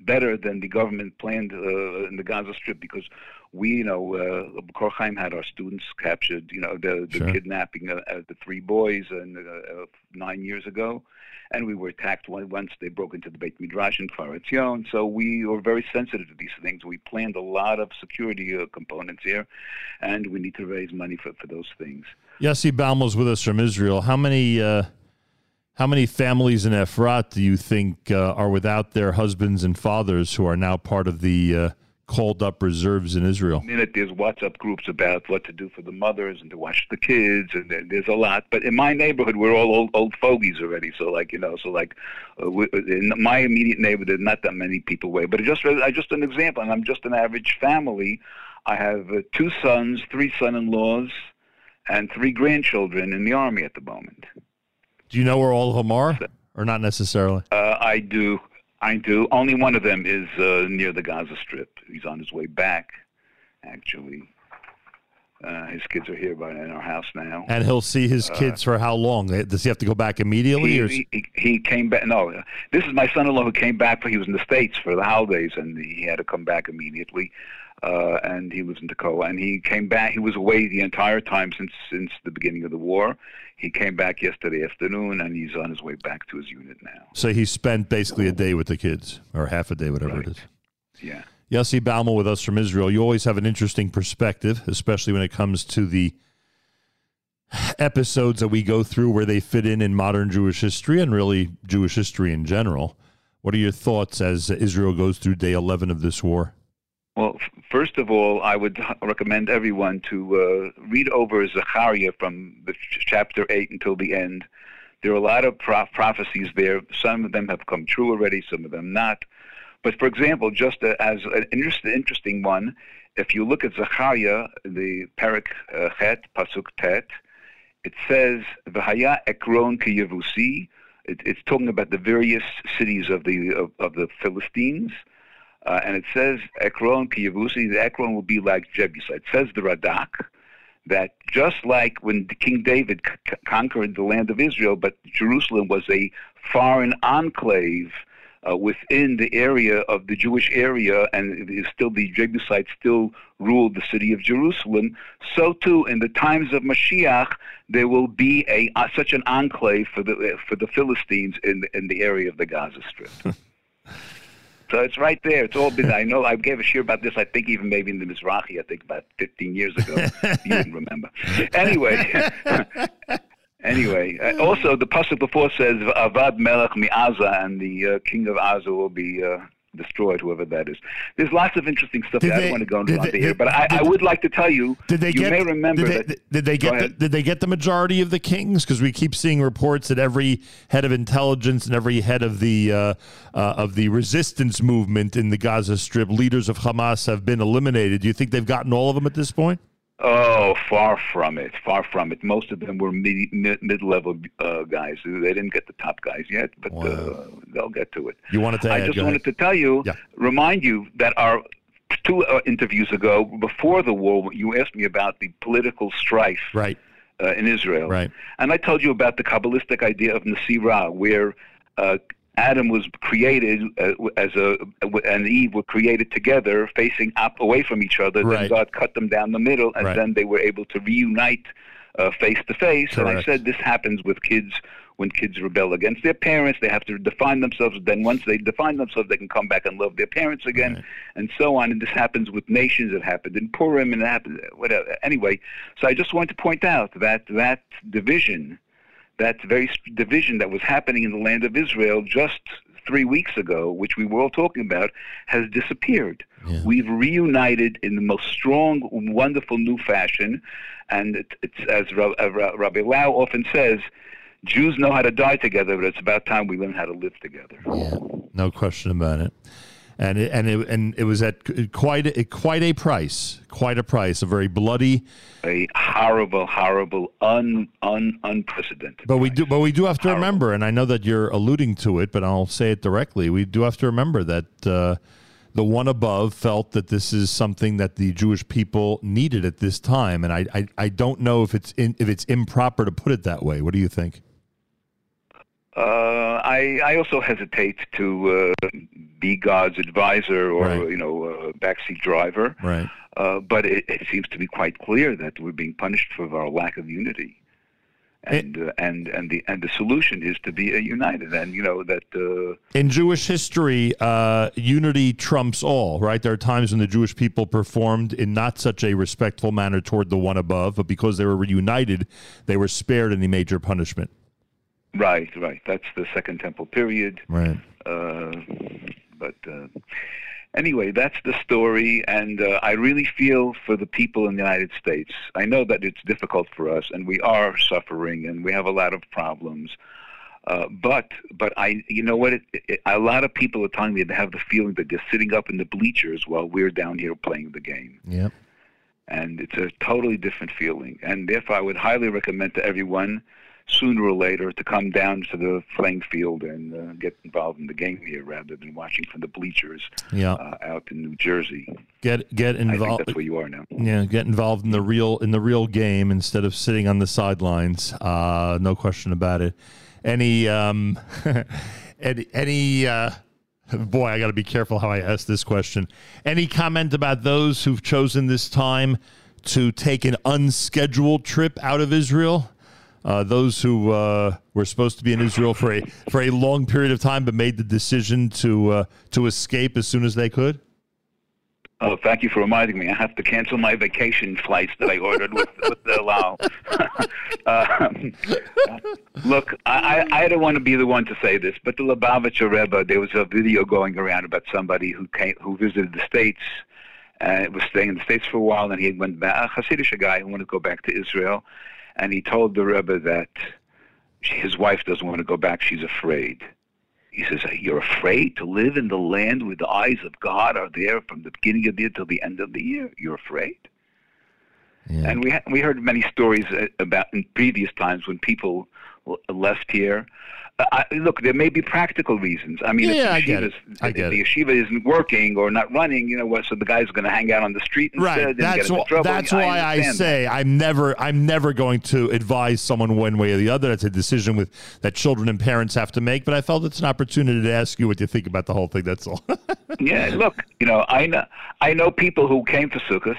better than the government planned uh, in the Gaza Strip because we, you know, uh, Chaim had our students captured, you know, the, the Sure. kidnapping of, of the three boys and, uh, nine years ago. And we were attacked once they broke into the Beit Midrash in Kfar Etzion. So we were very sensitive to these things. We planned a lot of security uh, components here, and we need to raise money for, for those things. Yossi Baumol's with us from Israel. How many uh, how many families in Efrat do you think uh, are without their husbands and fathers who are now part of the uh, called up reserves in Israel? minute there's WhatsApp groups about what to do for the mothers and to watch the kids, and there's a lot. But in my neighborhood, we're all old, old fogies already. So like you know, so like uh, in my immediate neighborhood, there's not that many people away. But just I just an example, and I'm just an average family. I have uh, two sons, three son-in-laws, and three grandchildren in the army at the moment. Do you know where all of them are, or not necessarily? Uh, I do. I do. Only one of them is uh, near the Gaza Strip. He's on his way back, actually. Uh, his kids are here by in our house now. And he'll see his Uh, kids for how long? Does he have to go back immediately? He, or he, he, he came back. No, uh, this is my son-in-law who came back. For, he was in the states for the holidays, and he had to come back immediately. Uh, and he lives in Tekoa. And he came back. He was away the entire time since since the beginning of the war. He came back yesterday afternoon, and he's on his way back to his unit now. so he spent basically a day with the kids, or half a day, whatever it is. Yeah. Yossi Baumol with us from Israel. You always have an interesting perspective, especially when it comes to the episodes that we go through where they fit in in modern Jewish history and really Jewish history in general. What are your thoughts as Israel goes through day 11 of this war? Well, first of all, I would recommend everyone to uh, read over Zechariah from ch- chapter 8 until the end. There are a lot of pro- prophecies there. Some of them have come true already, some of them not. But for example, just as an interest, interesting one, if you look at Zechariah, the Perik uh, Pasuk Tet, it says, V'haya Ekron ki Yevusi. It, it's talking about the various cities of the of, of the Philistines. Uh, and it says Ekron ki Yevusi. The Ekron will be like Jebusite. It says the Radak that just like when King David c- conquered the land of Israel, but Jerusalem was a foreign enclave uh, within the area of the Jewish area, and it is still the Jebusites still ruled the city of Jerusalem. So too, in the times of Mashiach, there will be a uh, such an enclave for the for the Philistines in in the area of the Gaza Strip. So it's right there. It's all been. I know. I gave a share about this. I think even maybe in the Mizrahi. I think about 15 years ago. you wouldn't remember. Anyway. Anyway, uh, also the pasuk before says Avad Melech Mi'aza, and the uh, king of Aza will be uh, destroyed, whoever that is. There's lots of interesting stuff Did that I don't want to go into they- the air, but I, I would like to tell you. Did they you get? may remember did they, that. did they get? The, did they get the majority of the kings? Because we keep seeing reports that every head of intelligence and every head of the uh, uh, of the resistance movement in the Gaza Strip, leaders of Hamas, have been eliminated. Do you think they've gotten all of them at this point? Oh, far from it. Far from it. Most of them were mid, mid, mid-level uh, guys. They didn't get the top guys yet, but uh, they'll get to it. You wanted to I add, just wanted ahead. to tell you, remind you that our two uh, interviews ago, before the war, you asked me about the political strife right. uh, in Israel. Right. And I told you about the Kabbalistic idea of Nasirah, where uh, Adam was created uh, as a and Eve were created together, facing up away from each other. Then God cut them down the middle, and Right. then they were able to reunite uh, face to face. And I said this happens with kids when kids rebel against their parents. They have to define themselves. Then once they define themselves, they can come back and love their parents again, and so on. And this happens with nations. It happened in Purim, and it happened whatever. Anyway, so I just wanted to point out that that division that very division that was happening in the land of Israel just three weeks ago, which we were all talking about, has disappeared. We've reunited in the most strong, wonderful new fashion, and it, it's as uh, Ra- Rabbi Lau often says. Jews know how to die together, but it's about time we learn how to live together. No question about it. And it, and it, and it was at quite a, quite a price, quite a price, a very bloody. A horrible, horrible, un, un, unprecedented. But we do, but we do have to remember, and I know that you're alluding to it, but I'll say it directly. We do have to remember that uh, the one above felt that this is something that the Jewish people needed at this time, and I, I, I don't know if it's in, if it's improper to put it that way. What do you think? Uh, I, I also hesitate to uh, be God's advisor or Right. you know uh, backseat driver. Right. Uh, but it, it seems to be quite clear that we're being punished for our lack of unity, and uh, and and the and the solution is to be united. And you know that uh, In Jewish history, uh, unity trumps all, right? There are times when the Jewish people performed in not such a respectful manner toward the one above, but because they were reunited, they were spared any major punishment. Right, right. That's the Second Temple period. Right. Uh, but uh, anyway, that's the story, and uh, I really feel for the people in the United States. I know that it's difficult for us, and we are suffering, and we have a lot of problems. Uh, but but I you know what it, it, a lot of people are telling me they have the feeling that they're sitting up in the bleachers while we're down here playing the game Yep. and it's a totally different feeling. And therefore, I would highly recommend to everyone, sooner or later, to come down to the playing field and uh, get involved in the game here, rather than watching from the bleachers Yeah. uh, out in New Jersey. Get get involved. that's where you are now. Yeah, get involved in the real in the real game instead of sitting on the sidelines. Uh, no question about it. Any um, any any uh, boy, I got to be careful how I ask this question. Any comment about those who've chosen this time to take an unscheduled trip out of Israel? Uh, those who uh, were supposed to be in Israel for a for a long period of time, but made the decision to uh, to escape as soon as they could. Oh, thank you for reminding me. I have to cancel my vacation flights that I ordered with, with El Al. um, look, I, I, I don't want to be the one to say this, but the Lubavitcher Rebbe, there was a video going around about somebody who came, who visited the States and was staying in the States for a while, and he went back, a Hasidic guy who wanted to go back to Israel, and he told the Rebbe that his wife doesn't want to go back, she's afraid. He says, You're afraid to live in the land where the eyes of God are there from the beginning of the year till the end of the year? You're afraid? And we, ha- we heard many stories uh, about in previous times when people left here. I, look, there may be practical reasons. I mean, Yeah, I if the, it. I get the yeshiva isn't working or not running, you know what? So the guy's going to hang out on the street instead Right. and That's wh- trouble. that's why I understand say I'm never I'm never going to advise someone one way or the other. It's a decision with that children and parents have to make. But I felt it's an opportunity to ask you what you think about the whole thing. That's all. yeah, look, you know, I know I know people who came to Sukkot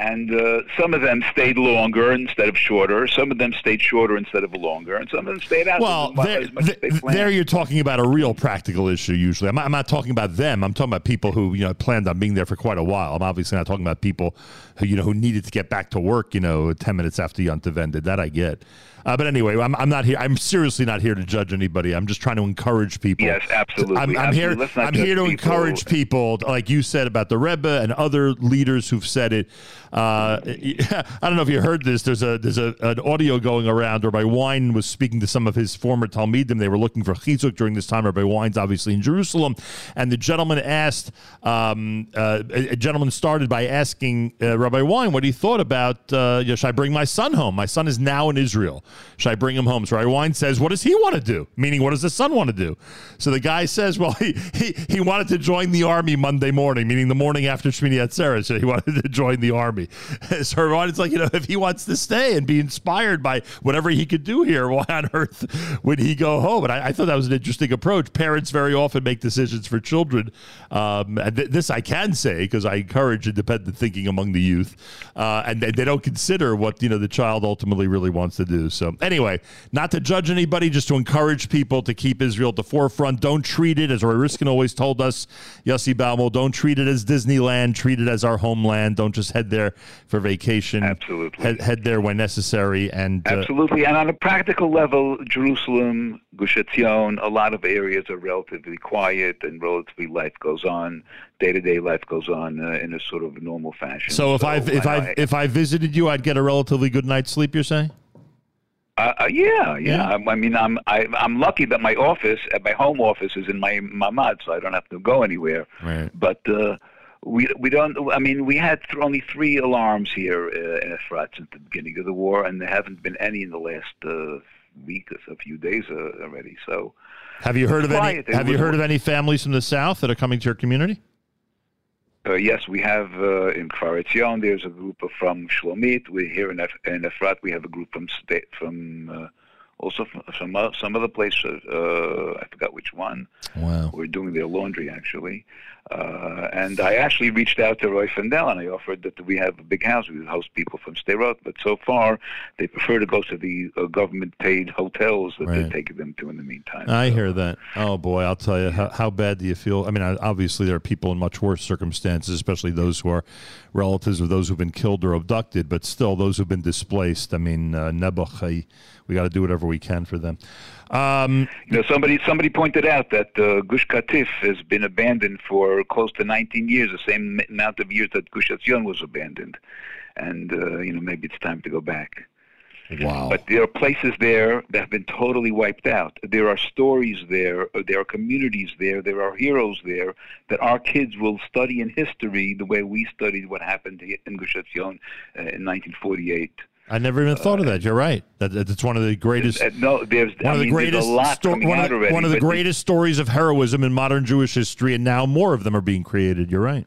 And uh, some of them stayed longer instead of shorter. Some of them stayed shorter instead of longer, and some of them stayed out Well, there, as much as they th- there you're talking about a real practical issue. Usually, I'm not, I'm not talking about them. I'm talking about people who you know planned on being there for quite a while. I'm obviously not talking about people who you know who needed to get back to work. You know, ten minutes after Yontiv ended. That I get. Uh, but anyway, I'm, I'm not here. I'm seriously not here to judge anybody. I'm just trying to encourage people. Yes, absolutely. I'm, I'm Absolutely. here. I'm here to people. encourage people, like you said about the Rebbe and other leaders who've said it. Uh, I don't know if you heard this. There's a there's a, an audio going around. Rabbi Wein was speaking to some of his former talmidim. They were looking for chizuk during this time. Rabbi Wein's obviously in Jerusalem, and the gentleman asked. Um, uh, a gentleman started by asking uh, Rabbi Wein what he thought about. Uh, you know, should I bring my son home? My son is now in Israel. Should I bring him home? So Rabbi Wein says, "What does he want to do?" Meaning, what does the son want to do? So the guy says, "Well, he he, he wanted to join the army Monday morning, meaning the morning after Shmini Atzeret. So he wanted to join the army." so Rabbi Wein's like, you know, if he wants to stay and be inspired by whatever he could do here, why on earth would he go home? And I, I thought that was an interesting approach. Parents very often make decisions for children, um, and th- this I can say because I encourage independent thinking among the youth, uh, and they, they don't consider what you know the child ultimately really wants to do. So anyway, not to judge anybody, just to encourage people to keep Israel at the forefront. Don't treat it as Rav Riskin always told us, Yossi Baumol. Don't treat it as Disneyland. Treat it as our homeland. Don't just head there for vacation. Absolutely. Head, head there when necessary. And uh, Absolutely. And on a practical level, Jerusalem, Gush Etzion, a lot of areas are relatively quiet and relatively life goes on, day to day life goes on uh, in a sort of normal fashion. so if I if I, I- if I visited you, I'd get a relatively good night's sleep. You're saying? Uh, uh, yeah, yeah. I, I mean, I'm I, I'm lucky that my office, uh, my home office, is in my mamad, so I don't have to go anywhere. Right. But uh, we we don't. I mean, we had th- only three alarms here uh, in Efrat since the beginning of the war, and there haven't been any in the last uh, week or a few days uh, already. So, Have you heard of any? Have you heard of any families from the south that are coming to your community? Uh, yes, we have uh, in Kfar Etzion. There's a group from Shlomit. We're here in, Ef- in Efrat. We have a group from sta- from uh, also some o- some other place. Uh, I forgot which one. Wow. We're doing their laundry actually. Uh, and I actually reached out to Rav Fendel and I offered that we have a big house. We would host people from Sderot, but so far they prefer to go to the uh, government-paid hotels that Right. they're taking them to in the meantime. I hear that. Oh boy, I'll tell you. How, how bad do you feel? I mean, obviously there are people in much worse circumstances, especially those who are relatives of those who've been killed or abducted. But still, those who've been displaced. I mean, uh, Nebuch, I- we got to do whatever we can for them. Um, You know, somebody somebody pointed out that uh, Gush Katif has been abandoned for close to 19 years, the same amount of years that Gush Etzion was abandoned, and uh, you know maybe it's time to go back. Wow. But there are places there that have been totally wiped out. There are stories there. uh, There are communities there. There are heroes there that our kids will study in history the way we studied what happened in Gush Etzion uh, in 1948. I never even thought of that. You're right. That, that's one of the greatest. Uh, no, there's one I of the mean, greatest a lot sto- coming one, of already, one of the greatest stories of heroism in modern Jewish history, and now more of them are being created. You're right.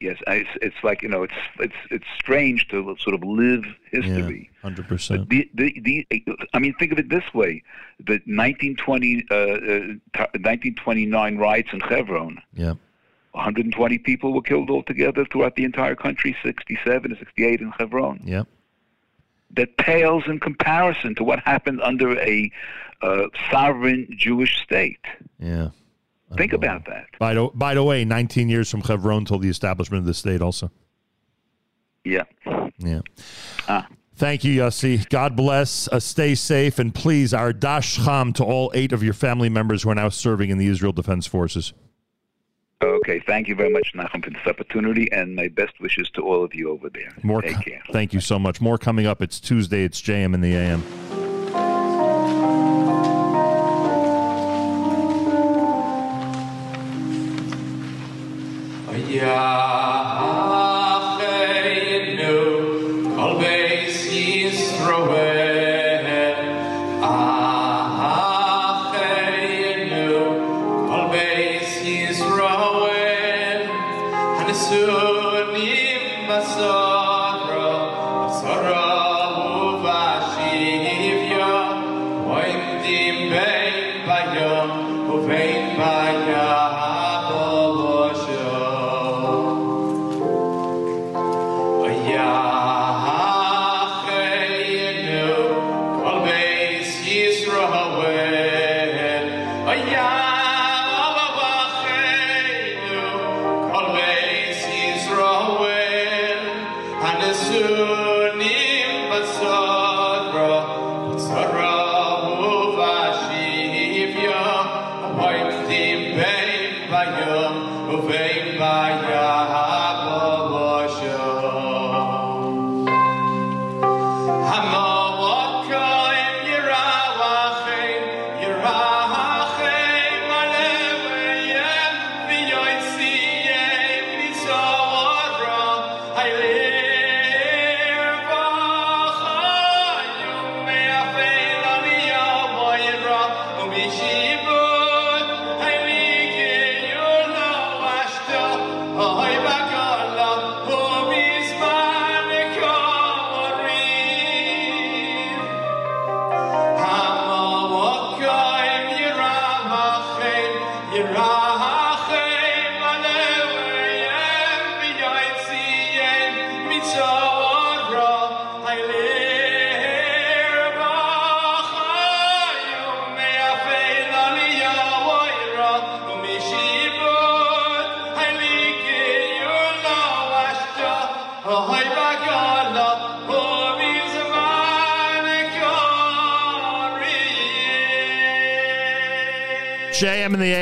Yes, I- it's it's like you know it's it's it's strange to sort of live history. Hundred percent. The, the, the, I mean, think of it this way: the 1920, uh, uh, 1929 riots in Hebron. Yeah. 120 people were killed altogether throughout the entire country. 67 to 68 in Hebron. Yep. That pales in comparison to what happened under a uh, sovereign Jewish state. Yeah. Think about that. By the, by the way, 19 years from Hebron till the establishment of the state, also. Yeah. Yeah. Ah. Thank you, Yossi. God bless. Uh, stay safe. And please, our Dash Cham to all eight of your family members who are now serving in the Israel Defense Forces. Okay, thank you very much, Nachum, for this opportunity, and my best wishes to all of you over there. More Take co- care. Thank you so much. More coming up. It's Tuesday. It's JM in the AM. Oh, Yacheinu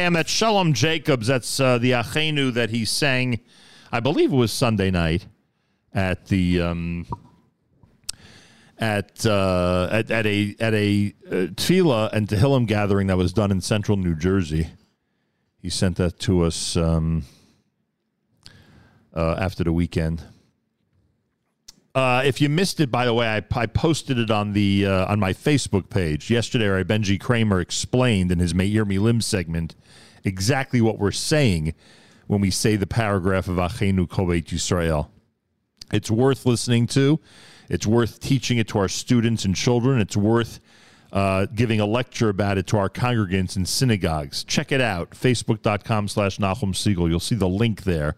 AM. That's Shalom Jacobs. That's uh, the Achenu that he sang, I believe it was Sunday night at the um, at, uh, at at a at a uh, tefillah and Tehillim gathering that was done in central New Jersey. He sent that to us um, uh, after the weekend. Uh, if you missed it, by the way, I, I posted it on the uh, on my Facebook page yesterday. Rabbi Benji Kramer explained in his Meir Milim segment exactly what we're saying when we say the paragraph of Achenu Kovet Yisrael. It's worth listening to. It's worth teaching it to our students and children. It's worth uh, giving a lecture about it to our congregants in synagogues. Check it out, facebook.com slash Nachum Segal. You'll see the link there.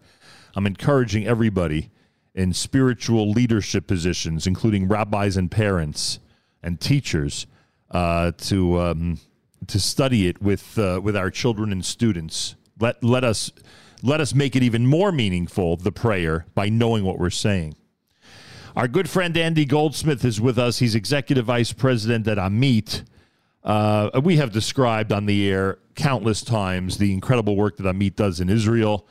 I'm encouraging everybody in spiritual leadership positions, including rabbis and parents and teachers, uh, to um, to study it with uh, with our children and students. Let let us let us make it even more meaningful the prayer by knowing what we're saying. Our good friend Andy Goldsmith is with us. He's executive vice president at Amit. Uh, we have described on the air countless times the incredible work that Amit does in Israel.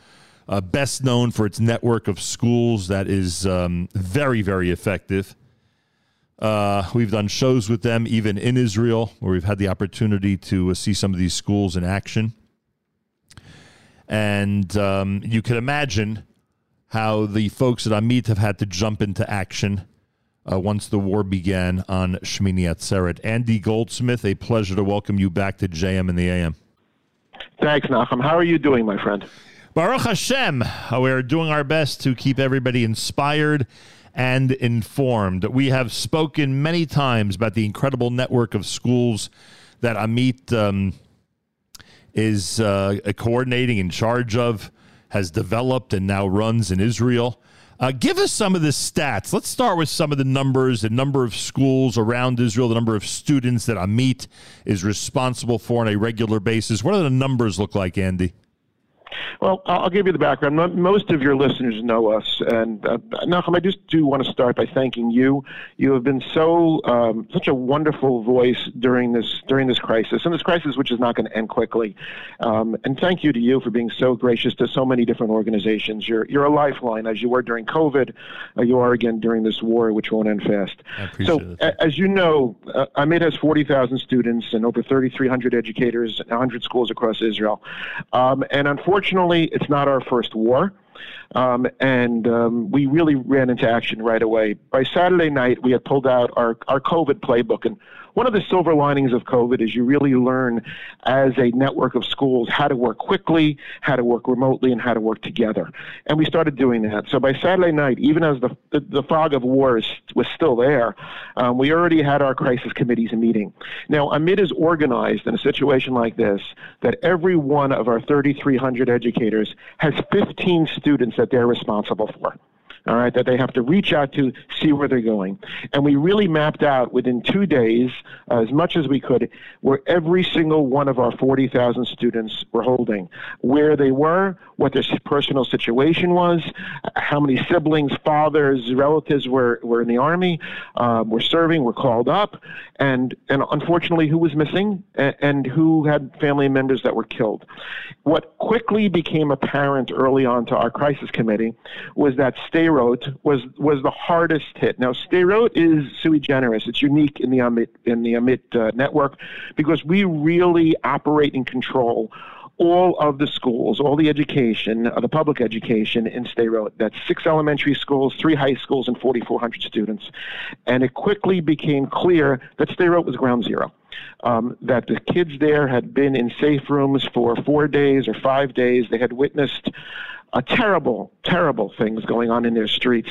Uh, best known for its network of schools that is um, very, very effective. Uh, we've done shows with them even in Israel, where we've had the opportunity to uh, see some of these schools in action. And um, you can imagine how the folks at Amit have had to jump into action uh, once the war began on Shmini Atzeret. Andy Goldsmith, a pleasure to welcome you back to JM in the AM. Thanks, Nachum. How are you doing, my friend? Baruch Hashem, we are doing our best to keep everybody inspired and informed. We have spoken many times about the incredible network of schools that Amit um, is uh, coordinating in charge of, has developed, and now runs in Israel. Uh, give us some of the stats. Let's start with some of the numbers, the number of schools around Israel, the number of students that Amit is responsible for on a regular basis. What do the numbers look like, Andy? Well, I'll give you the background. Most of your listeners know us, and uh, Nachum, I just do want to start by thanking you. You have been so um, such a wonderful voice during this during this crisis, and this crisis which is not going to end quickly. Um, and thank you to you for being so gracious to so many different organizations. You're you're a lifeline, as you were during COVID. Uh, you are again during this war, which won't end fast. so, a- as you know, uh, Amit has 40,000 students and over 3,300 educators, and 100 schools across Israel. Um, and unfortunately, it's not our first war. Um, and um, we really ran into action right away. By Saturday night, we had pulled out our, our COVID playbook. And one of the silver linings of COVID is you really learn as a network of schools how to work quickly, how to work remotely, and how to work together. And we started doing that. So by Saturday night, even as the, the, the fog of war is, was still there, um, we already had our crisis committees meeting. Now, AMIT is organized in a situation like this that every one of our 3,300 educators has 15 students that they're responsible for all right, that they have to reach out to see where they're going. And we really mapped out within two days, uh, as much as we could, where every single one of our 40,000 students were holding, where they were, what their personal situation was, how many siblings, fathers, relatives were, were in the Army, um, were serving, were called up, and, and unfortunately who was missing and, and who had family members that were killed. What quickly became apparent early on to our crisis committee was that Sderot was was the hardest hit. Now Sderot is sui generis; it's unique in the Amit in the Amit uh, network because we really operate and control all of the schools, all the education, uh, the public education in Sderot. That's six elementary schools, three high schools, and 4,400 students. And it quickly became clear that Sderot was ground zero. Um, that the kids there had been in safe rooms for four days or five days. They had witnessed uh, terrible, terrible things going on in their streets,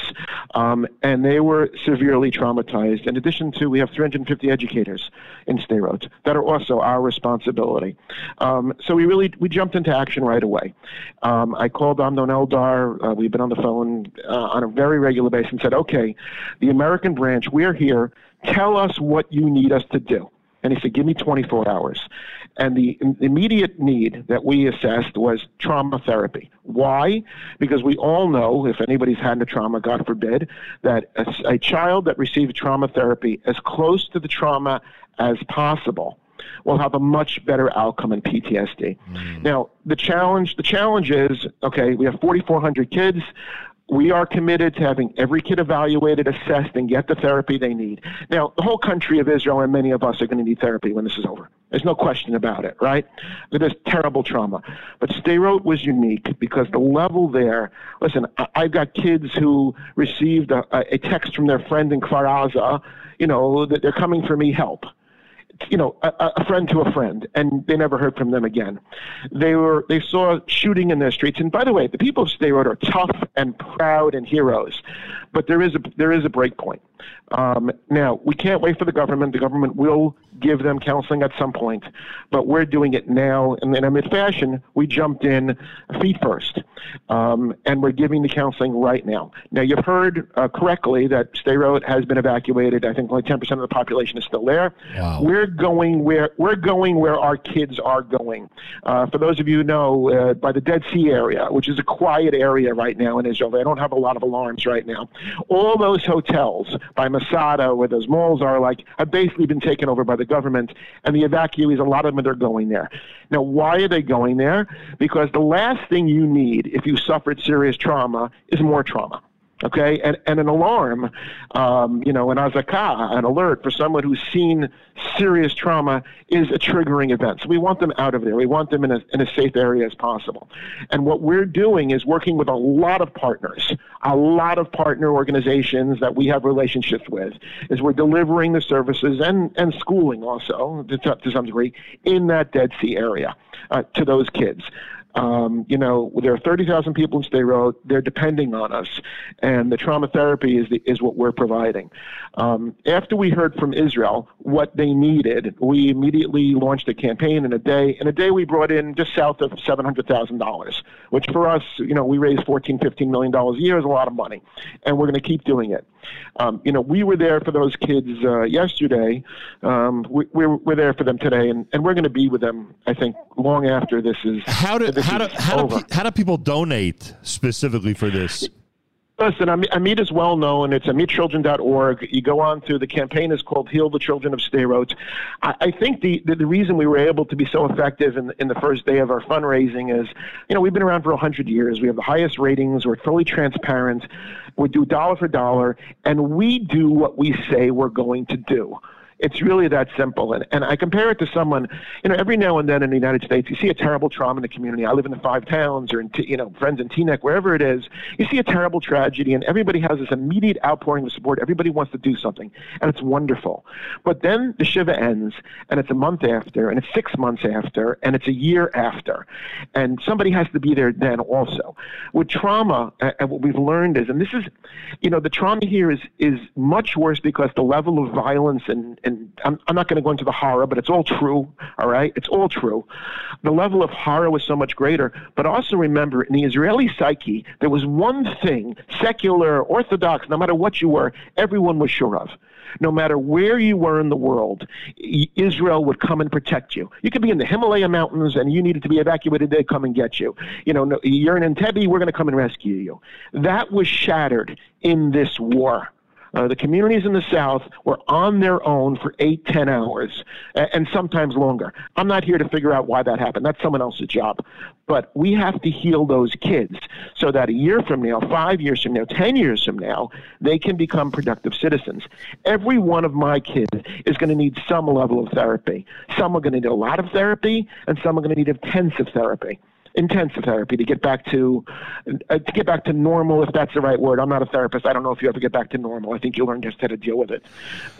um, and they were severely traumatized. In addition to, we have 350 educators in Sderot that are also our responsibility. Um, so we really we jumped into action right away. Um, I called Amnon Eldar. Uh, we've been on the phone uh, on a very regular basis and said, "Okay, the American branch, we're here. Tell us what you need us to do." And he said, "Give me 24 hours." And the immediate need that we assessed was trauma therapy. Why? Because we all know, if anybody's had a trauma, God forbid, that a child that receives trauma therapy as close to the trauma as possible will have a much better outcome in PTSD. Hmm. Now, the challenge the challenge is okay, we have 4,400 kids. We are committed to having every kid evaluated, assessed, and get the therapy they need. Now, the whole country of Israel and many of us are going to need therapy when this is over. There's no question about it, right? There's terrible trauma. But Sderot was unique because the level there, listen, I've got kids who received a, a text from their friend in Kfar Aza, you know, that they're coming for me help you know, a, a friend to a friend, and they never heard from them again. They were they saw shooting in their streets, and by the way, the people of Sderot are tough and proud and heroes, but there is a there is a break point. Um, now we can't wait for the government. The government will give them counseling at some point, but we're doing it now. And in Amit fashion, we jumped in feet first, um, and we're giving the counseling right now. Now you've heard uh, correctly that Sderot has been evacuated. I think only 10% of the population is still there. We're going where we're going where our kids are going. Uh, for those of you who know, uh, by the Dead Sea area, which is a quiet area right now in Israel, they don't have a lot of alarms right now. All those hotels by Masada, where those malls are, like, have basically been taken over by the government, and the evacuees, a lot of them, are going there. Now, why are they going there? Because the last thing you need if you suffered serious trauma is more trauma okay? And, and an alarm um, you know an azaka an alert for someone who's seen serious trauma is a triggering event. So we want them out of there. We want them in a, in a safe area as possible. And what we're doing is working with a lot of partners a lot of partner organizations that we have relationships with is we're delivering the services and, and schooling also to, to some degree in that dead sea area uh, to those kids um, you know, there are 30,000 people in Sderot. They're depending on us, and the trauma therapy is the, is what we're providing. Um, after we heard from Israel what they needed, we immediately launched a campaign in a day. In a day, we brought in just south of $700,000, which for us, you know, we raise $14, 15 million dollars a year is a lot of money, and we're going to keep doing it. Um, you know, we were there for those kids uh, yesterday. Um, we, we're, we're there for them today, and, and we're going to be with them. I think long after this is How do how do how do, how do people donate specifically for this? Listen, Am- Amit is well known. It's amitchildren.org. You go on to the campaign is called Heal the Children of Sderot. I, I think the, the, the reason we were able to be so effective in, in the first day of our fundraising is, you know, we've been around for 100 years. We have the highest ratings. We're fully transparent. We do dollar for dollar, and we do what we say we're going to do. It's really that simple. And, and I compare it to someone, you know, every now and then in the United States, you see a terrible trauma in the community. I live in the five towns or in, you know, friends in Teaneck, wherever it is. You see a terrible tragedy and everybody has this immediate outpouring of support. Everybody wants to do something and it's wonderful. But then the Shiva ends and it's a month after and it's six months after and it's a year after. And somebody has to be there then also. With trauma, and what we've learned is, and this is, you know, the trauma here is, is much worse because the level of violence and, and I'm, I'm not going to go into the horror, but it's all true. All right. It's all true. The level of horror was so much greater. But also remember, in the Israeli psyche, there was one thing, secular, orthodox, no matter what you were, everyone was sure of. No matter where you were in the world, Israel would come and protect you. You could be in the Himalaya mountains and you needed to be evacuated, they'd come and get you. You know, no, you're in Entebbe, we're going to come and rescue you. That was shattered in this war. Uh, the communities in the South were on their own for eight, ten hours, and sometimes longer. I'm not here to figure out why that happened. That's someone else's job. But we have to heal those kids so that a year from now, five years from now, ten years from now, they can become productive citizens. Every one of my kids is going to need some level of therapy. Some are going to need a lot of therapy, and some are going to need intensive therapy. Intensive therapy to get back to uh, to get back to normal, if that's the right word. I'm not a therapist. I don't know if you ever get back to normal. I think you learn just how to deal with it.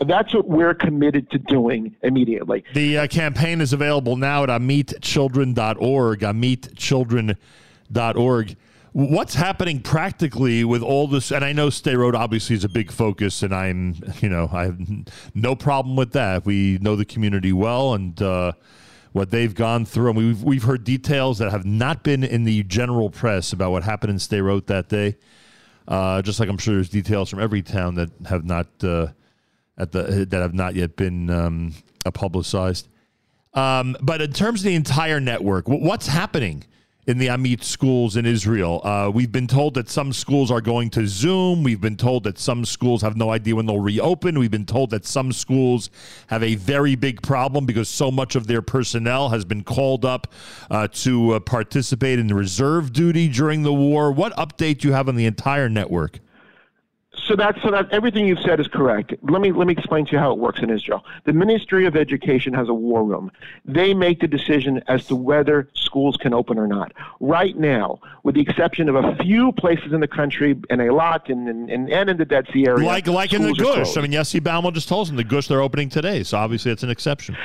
That's what we're committed to doing immediately. The uh, campaign is available now at amitchildren.org. Amitchildren.org. What's happening practically with all this? And I know Sderot obviously is a big focus, and I'm, you know, I have no problem with that. We know the community well, and uh, what they've gone through, and we've we've heard details that have not been in the general press about what happened in Sderot that day. Uh, just like I'm sure there's details from every town that have not uh, at the that have not yet been um, uh, publicized. Um, but in terms of the entire network, what's happening in the Amit schools in Israel? Uh, we've been told that some schools are going to Zoom. We've been told that some schools have no idea when they'll reopen. We've been told that some schools have a very big problem because so much of their personnel has been called up uh, to uh, participate in reserve duty during the war. What update do you have on the entire network? So that's so that everything you've said is correct. Let me let me explain to you how it works in Israel. The Ministry of Education has a war room. They make the decision as to whether schools can open or not. Right now, with the exception of a few places in the country, in Eilat and and, and, and in the Dead Sea area, Like like in the Gush. I mean, Yossi Baumol just told us in the Gush they're opening today, so obviously it's an exception.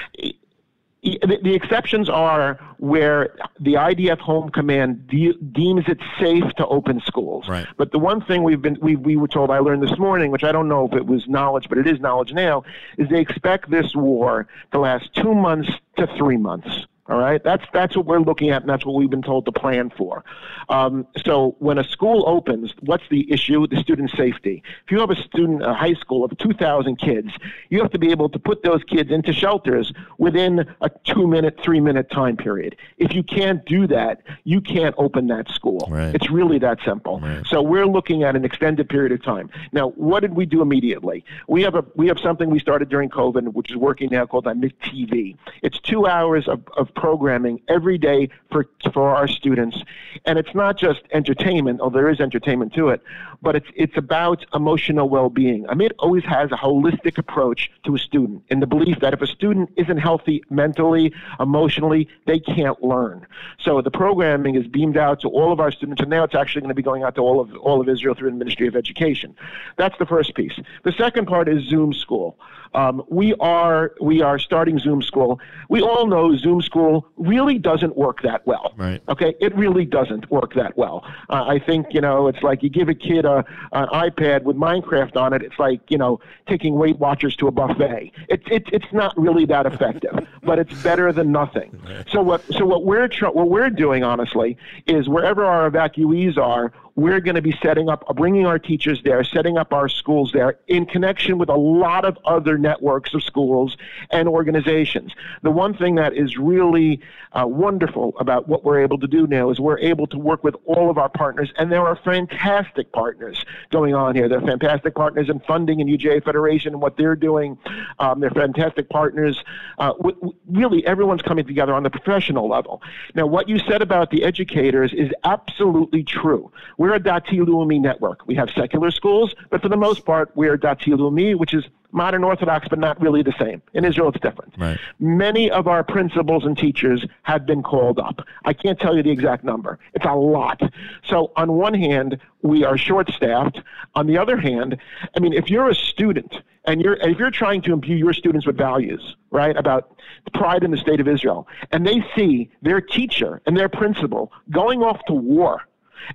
The, the exceptions are where the IDF Home Command de- deems it safe to open schools. Right. But the one thing we've been we, we were told I learned this morning, which I don't know if it was knowledge, but it is knowledge now, is they expect this war to last two months to three months. All right, that's that's what we're looking at, and that's what we've been told to plan for. Um, so when a school opens, what's the issue? The student safety. If you have a student, a high school of 2,000 kids, you have to be able to put those kids into shelters within a two-minute, three-minute time period. If you can't do that, you can't open that school. Right. It's really that simple. So we're looking at an extended period of time. Now, what did we do immediately? We have a we have something we started during COVID, which is working now called Amit TV. It's two hours of, of programming every day for for our students, and it's not just entertainment, although there is entertainment to it, but it's it's about emotional well-being. Amit always has a holistic approach to a student, in the belief that if a student isn't healthy mentally, emotionally, they can't learn. So the programming is beamed out to all of our students, and now it's actually going to be going out to all of all of Israel through the Ministry of Education. That's the first piece. The second part is Zoom School. Um, we are we are starting Zoom School. We all know Zoom School really doesn't work that well. Right. Okay, it really doesn't work that well. Uh, I think you know it's like you give a kid a an iPad with Minecraft on it. It's like you know taking Weight Watchers to a buffet. It's it, it's not really that effective, but it's better than nothing. So what so what we're tr- what we're doing honestly is wherever our evacuees are, we're going to be setting up, bringing our teachers there, setting up our schools there in connection with a lot of other networks of schools and organizations. The one thing that is really uh, wonderful about what we're able to do now is we're able to work with all of our partners, and there are fantastic partners going on here. They're fantastic partners in funding and UJA Federation and what they're doing. Um, they're fantastic partners. Uh, w- w- really, everyone's coming together on the professional level. Now, what you said about the educators is absolutely true. We're a Dati Leumi network. We have secular schools, but for the most part, we're Dati Leumi, which is modern Orthodox, but not really the same. In Israel, it's different. Right. Many of our principals and teachers have been called up. I can't tell you the exact number. It's a lot. So, on one hand, we are short staffed. On the other hand, I mean, if you're a student and you're if you're trying to imbue your students with values, right, about pride in the state of Israel, and they see their teacher and their principal going off to war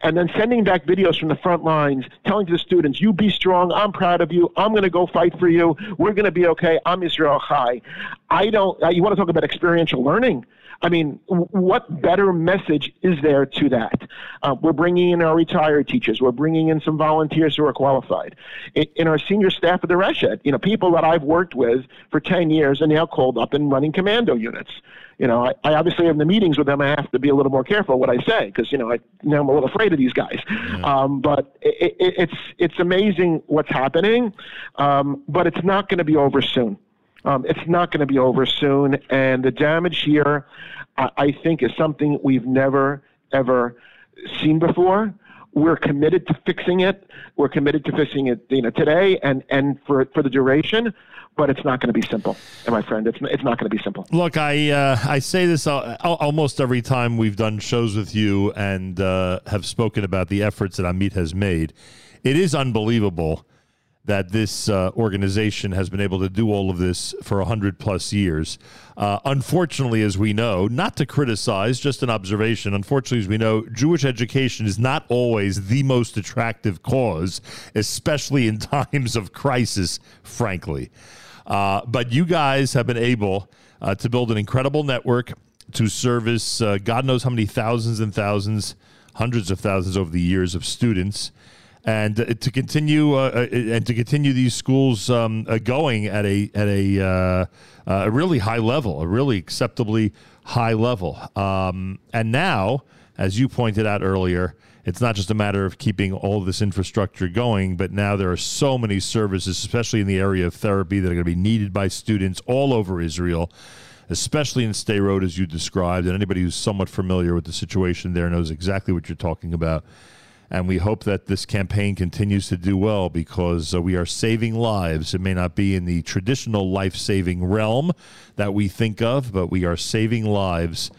and then sending back videos from the front lines telling the students, you be strong, I'm proud of you, I'm going to go fight for you, we're going to be okay, I'm Israel Chai. I don't, you want to talk about experiential learning? I mean, what better message is there to that? Uh, we're bringing in our retired teachers. We're bringing in some volunteers who are qualified. In, in our senior staff of the Reshet, you know, people that I've worked with for 10 years are now called up and running commando units. You know, I, I obviously have the meetings with them. I have to be a little more careful what I say because you know I now I'm a little afraid of these guys. Um, but it, it, it's it's amazing what's happening, um, but it's not going to be over soon. Um, it's not going to be over soon, and the damage here, I, I think, is something we've never ever seen before. we're committed to fixing it. We're committed to fixing it, you know, today and and for for the duration. But it's not going to be simple, and my friend, it's it's not going to be simple. Look, I uh, I say this al- al- almost every time we've done shows with you and uh, have spoken about the efforts that Amit has made. It is unbelievable that this uh, organization has been able to do all of this for 100 plus years. Uh, unfortunately, as we know, not to criticize, just an observation, unfortunately, as we know, Jewish education is not always the most attractive cause, especially in times of crisis, frankly. Uh, but you guys have been able uh, to build an incredible network to service uh, God knows how many thousands and thousands, hundreds of thousands over the years of students and uh, to continue uh, uh, and to continue these schools um, going at a at a a really high level, a really acceptably high level. Um, and now, as you pointed out earlier, it's not just a matter of keeping all this infrastructure going, but now there are so many services, especially in the area of therapy, that are going to be needed by students all over Israel. Especially in Road, as you described, and anybody who's somewhat familiar with the situation there knows exactly what you're talking about and we hope that this campaign continues to do well because uh, we are saving lives. It may not be in the traditional life saving realm that we think of, but we are saving lives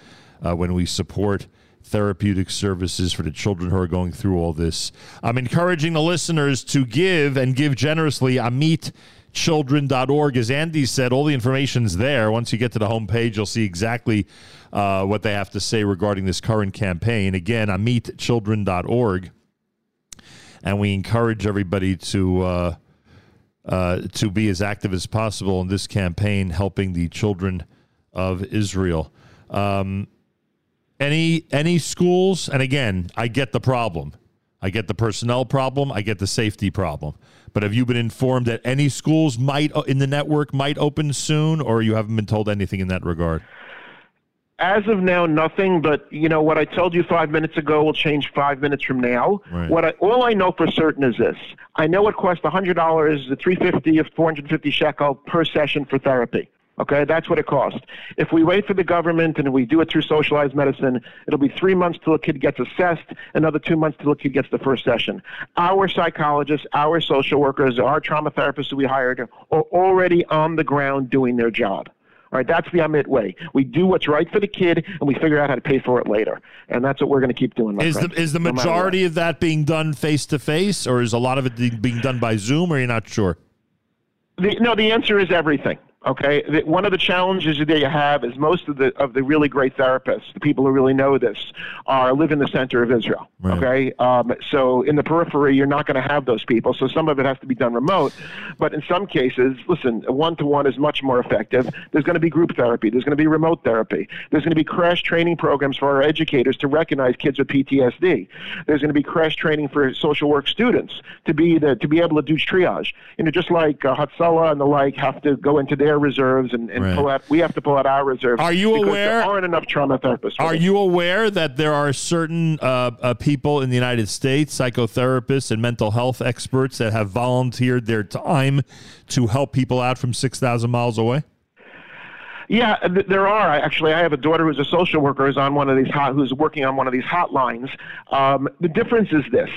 uh, when we support therapeutic services for the children who are going through all this. I'm encouraging the listeners to give and give generously. AmitChildren.org. As Andy said, all the information's there. Once you get to the homepage, you'll see exactly uh, what they have to say regarding this current campaign. Again, AmitChildren.org and we encourage everybody to uh, uh, to be as active as possible in this campaign, helping the children of Israel. Um, any any schools, and again, I get the problem. I get the personnel problem. I get the safety problem. But have you been informed that any schools might uh, in the network might open soon, or you haven't been told anything in that regard? As of now, nothing. But you know what I told you five minutes ago will change five minutes from now. Right. What I, all I know for certain is this: I know it costs hundred dollars, the three fifty of four hundred fifty shekel per session for therapy. Okay, that's what it costs. If we wait for the government and we do it through socialized medicine, it'll be three months till a kid gets assessed, another two months till a kid gets the first session. Our psychologists, our social workers, our trauma therapists that we hired are already on the ground doing their job. All right, that's the Amit way. We do what's right for the kid, and we figure out how to pay for it later. And that's what we're going to keep doing. Is friend, the is the no majority of that being done face to face, or is a lot of it being done by Zoom, or you're not sure? The, no, the answer is everything. Okay, the, one of the challenges that you have is most of the of the really great therapists, the people who really know this, are live in the center of Israel. Okay, um, so in the periphery, you're not going to have those people. So some of it has to be done remote. But in some cases, listen, one to one is much more effective. There's going to be group therapy. There's going to be remote therapy. There's going to be crash training programs for our educators to recognize kids with PTSD. There's going to be crash training for social work students to be the to be able to do triage. You know, just like uh, Hatzalah and the like have to go into their reserves and, and Right. pull out. We have to pull out our reserves. Are you aware- There aren't enough trauma therapists. Are this. you aware that there are certain uh, uh, people in the United States, psychotherapists and mental health experts, that have volunteered their time to help people out from 6,000 miles away? Yeah, th- there are. Actually, I have a daughter who's a social worker who's on one of these hot, who's working on one of these hotlines. Um, the difference is this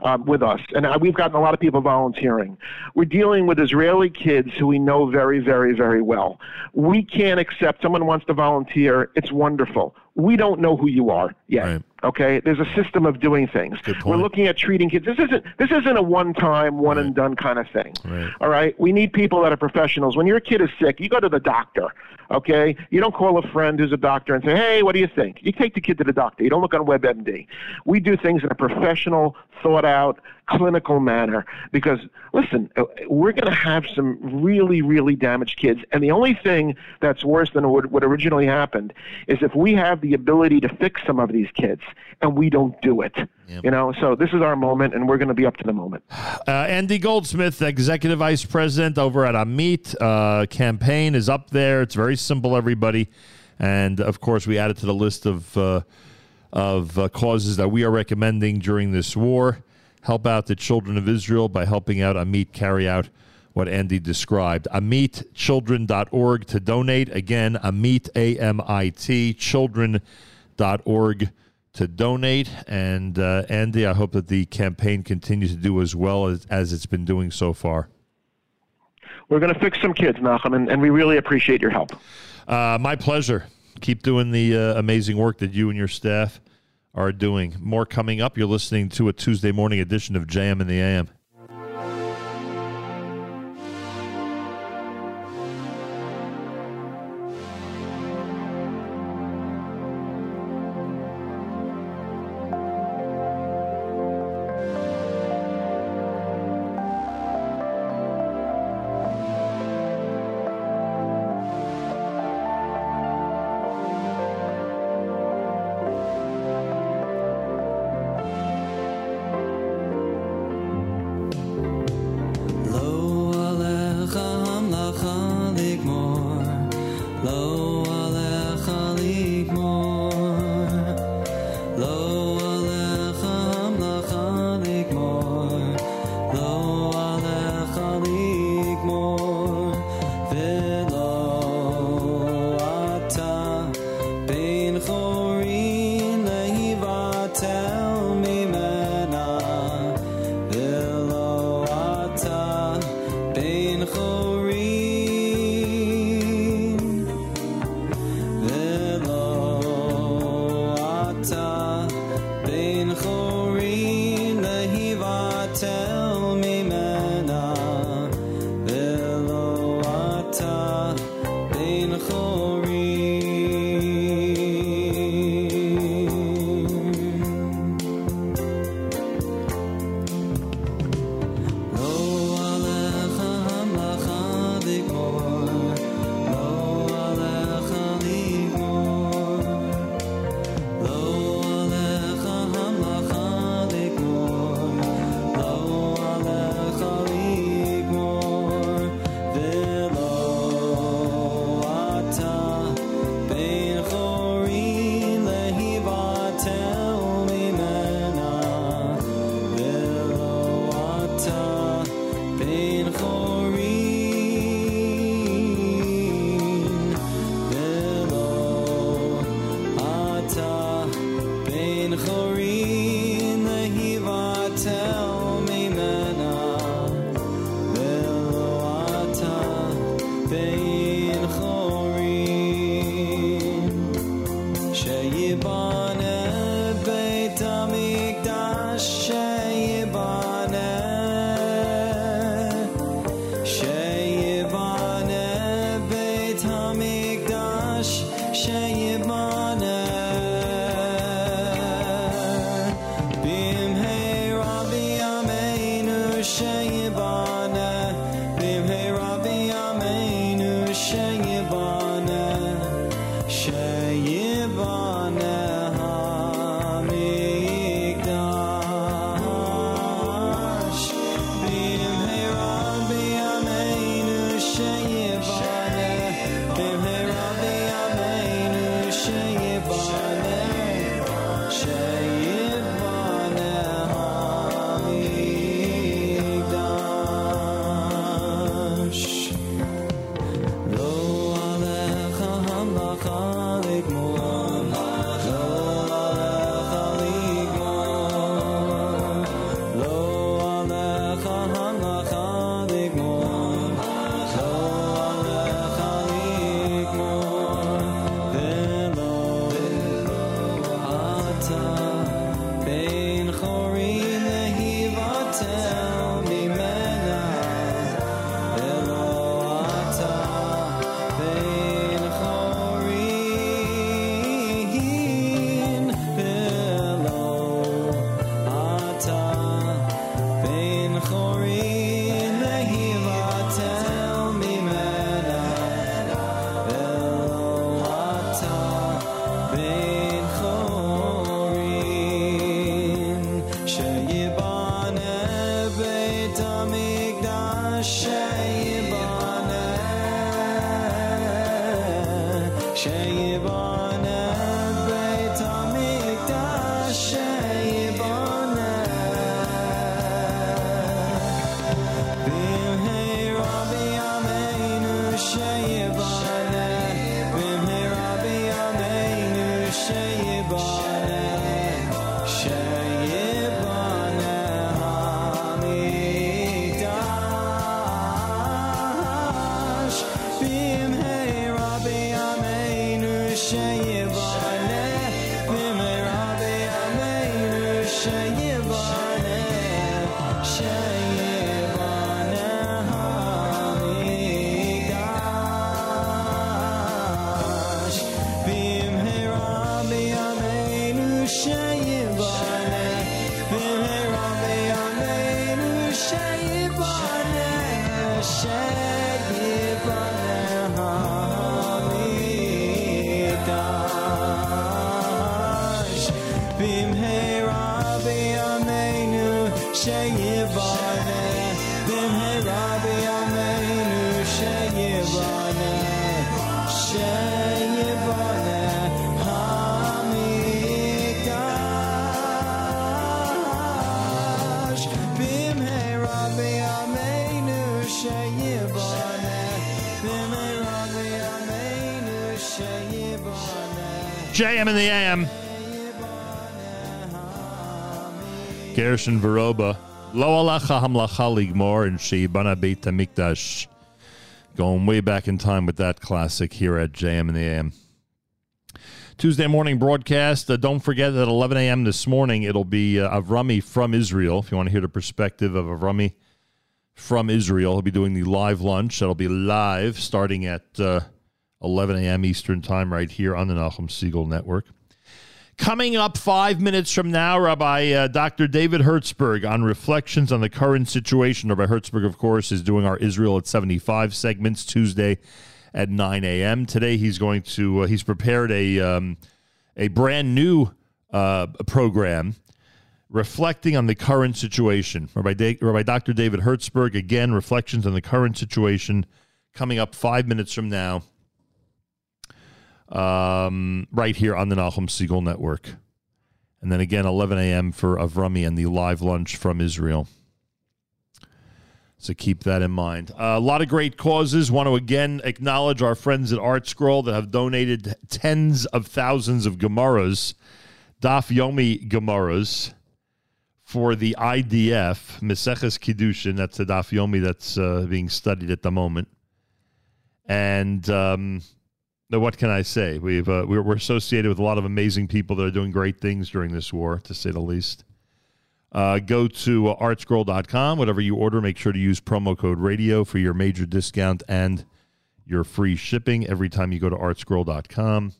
um, with us, and uh, we've gotten a lot of people volunteering. We're dealing with Israeli kids who we know very, very, very well. We can't accept someone wants to volunteer. It's wonderful. We don't know who you are yet. Okay, there's a system of doing things. We're looking at treating kids. This isn't this isn't a one-time, one and done kind of thing. All right, we need people that are professionals. When your kid is sick, you go to the doctor. Okay, you don't call a friend who's a doctor and say, "Hey, what do you think?" You take the kid to the doctor. You don't look on WebMD. We do things in a professional, thought-out, clinical manner because listen, uh, we're going to have some really, really damaged kids, and the only thing that's worse than what, what originally happened is if we have the ability to fix some of these kids and we don't do it. You know, so this is our moment, and we're going to be up to the moment. Uh, Andy Goldsmith, Executive Vice President over at Amit. Uh, campaign is up there. It's very simple, everybody. And of course, we added to the list of, uh, of uh, causes that we are recommending during this war. Help out the children of Israel by helping out Amit carry out what Andy described. AmitChildren.org to donate. Again, Amit, A M I T, children.org to donate. And uh, Andy, I hope that the campaign continues to do as well as, as it's been doing so far. We're going to fix some kids, Malcolm, and, and we really appreciate your help. Uh, my pleasure keep doing the uh, amazing work that you and your staff are doing. More coming up. You're listening to a Tuesday morning edition of Jam in the AM. JM in the AM. Gershon Veroba. Lo alacha hamlacha ligmor and sheibana beit hamikdash. Going way back in time with that classic here at JM in the AM. Tuesday morning broadcast. Uh, don't forget that at 11 a.m. this morning, it'll be uh, Avrami from Israel. If you want to hear the perspective of Avrami from Israel, he'll be doing the live lunch. That'll be live starting at uh, 11 a.m. Eastern Time right here on the Nachum Segal Network. Coming up five minutes from now, Rabbi uh, Dr. David Hertzberg on reflections on the current situation. Rabbi Hertzberg, of course, is doing our Israel at 75 segments Tuesday at 9 a.m. Today, he's going to, uh, he's prepared a, um, a brand new uh, program reflecting on the current situation. Rabbi, da- Rabbi Dr. David Hertzberg, again, reflections on the current situation coming up five minutes from now um, right here on the Nachum Segal Network. And then again, 11 a.m. for Avrami and the live lunch from Israel. So keep that in mind. Uh, a lot of great causes. Want to again acknowledge our friends at ArtScroll that have donated tens of thousands of Gemaras, Daf Yomi Gemaras, for the IDF, Meseches Kiddushin. That's the Daf Yomi that's uh, being studied at the moment. And um, what can I say? We've uh, we're, we're associated with a lot of amazing people that are doing great things during this war, to say the least. Uh, go to uh, artscroll.com. Whatever you order, make sure to use promo code radio for your major discount and your free shipping every time you go to artscroll.com.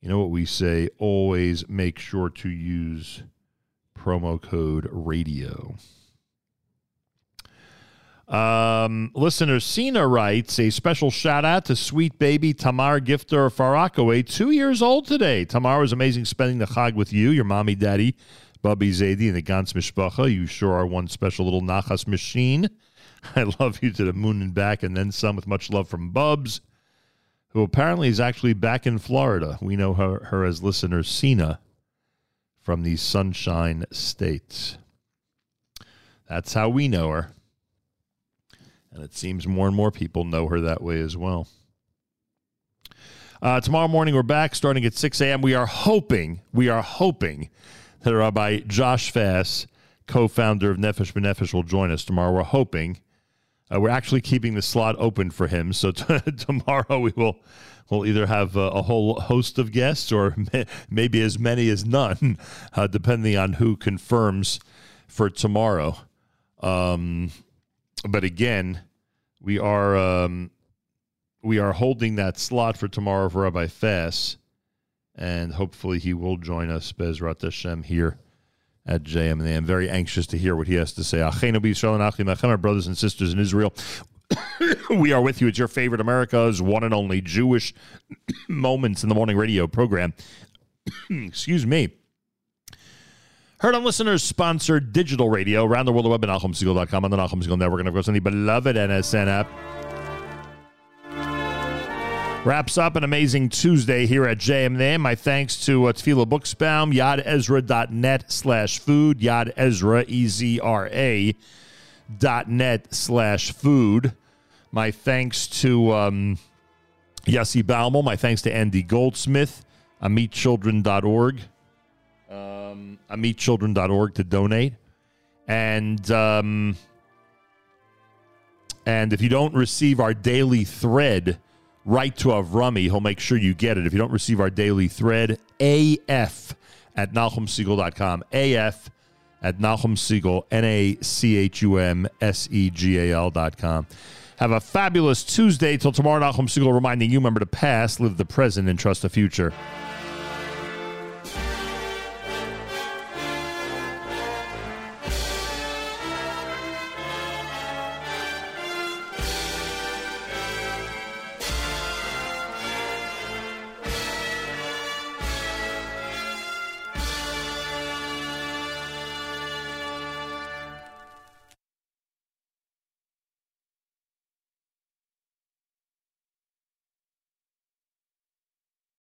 You know what we say? Always make sure to use promo code radio. Um, listener Cena writes a special shout out to sweet baby Tamar Gifter Far Rockaway, two years old today. Tamar was amazing spending the Chag with you, your mommy, daddy, Bubby Zaidi, and the Gans Mishpacha. You sure are one special little Nachas machine. I love you to the moon and back, and then some with much love from Bubs, who apparently is actually back in Florida. We know her, her as listener Cena from the Sunshine State. That's how we know her. And it seems more and more people know her that way as well. Uh, tomorrow morning, we're back starting at 6 a.m. We are hoping, we are hoping that Rabbi Josh Fass, co founder of Nefesh B'Nefesh, will join us tomorrow. We're hoping. Uh, we're actually keeping the slot open for him. So t- tomorrow we will we'll either have a, a whole host of guests or may, maybe as many as none, uh, depending on who confirms for tomorrow. Um, but again, we are um, we are holding that slot for tomorrow for Rabbi Fass, and hopefully he will join us, Bezrat Hashem, here at JM. And I'm very anxious to hear what he has to say. Our brothers and sisters in Israel. we are with you. It's your favorite America's one and only Jewish Moments in the Morning radio program. Excuse me. Heard on listeners sponsored digital radio around the world, web at NachumSegal.com on the Nachum Segal Network, and of course on the beloved NSN app. Wraps up an amazing Tuesday here at JMN. My thanks to uh, Tefilla Buxbaum, yadezra.net slash food, Yad Ezra, dot net slash food. My thanks to um, Yossi Baumol. My thanks to Andy Goldsmith, amitchildren.org, um, amitchildren.org to donate. And um, and if you don't receive our daily thread, write to Avrami. He'll make sure you get it. If you don't receive our daily thread, AF at NachumSegal.com. AF at Nachum Segal, N A C H U M S E G A L dot com. Have a fabulous Tuesday. Till tomorrow, Nachum Segal reminding you remember the past, live the present, and trust the future.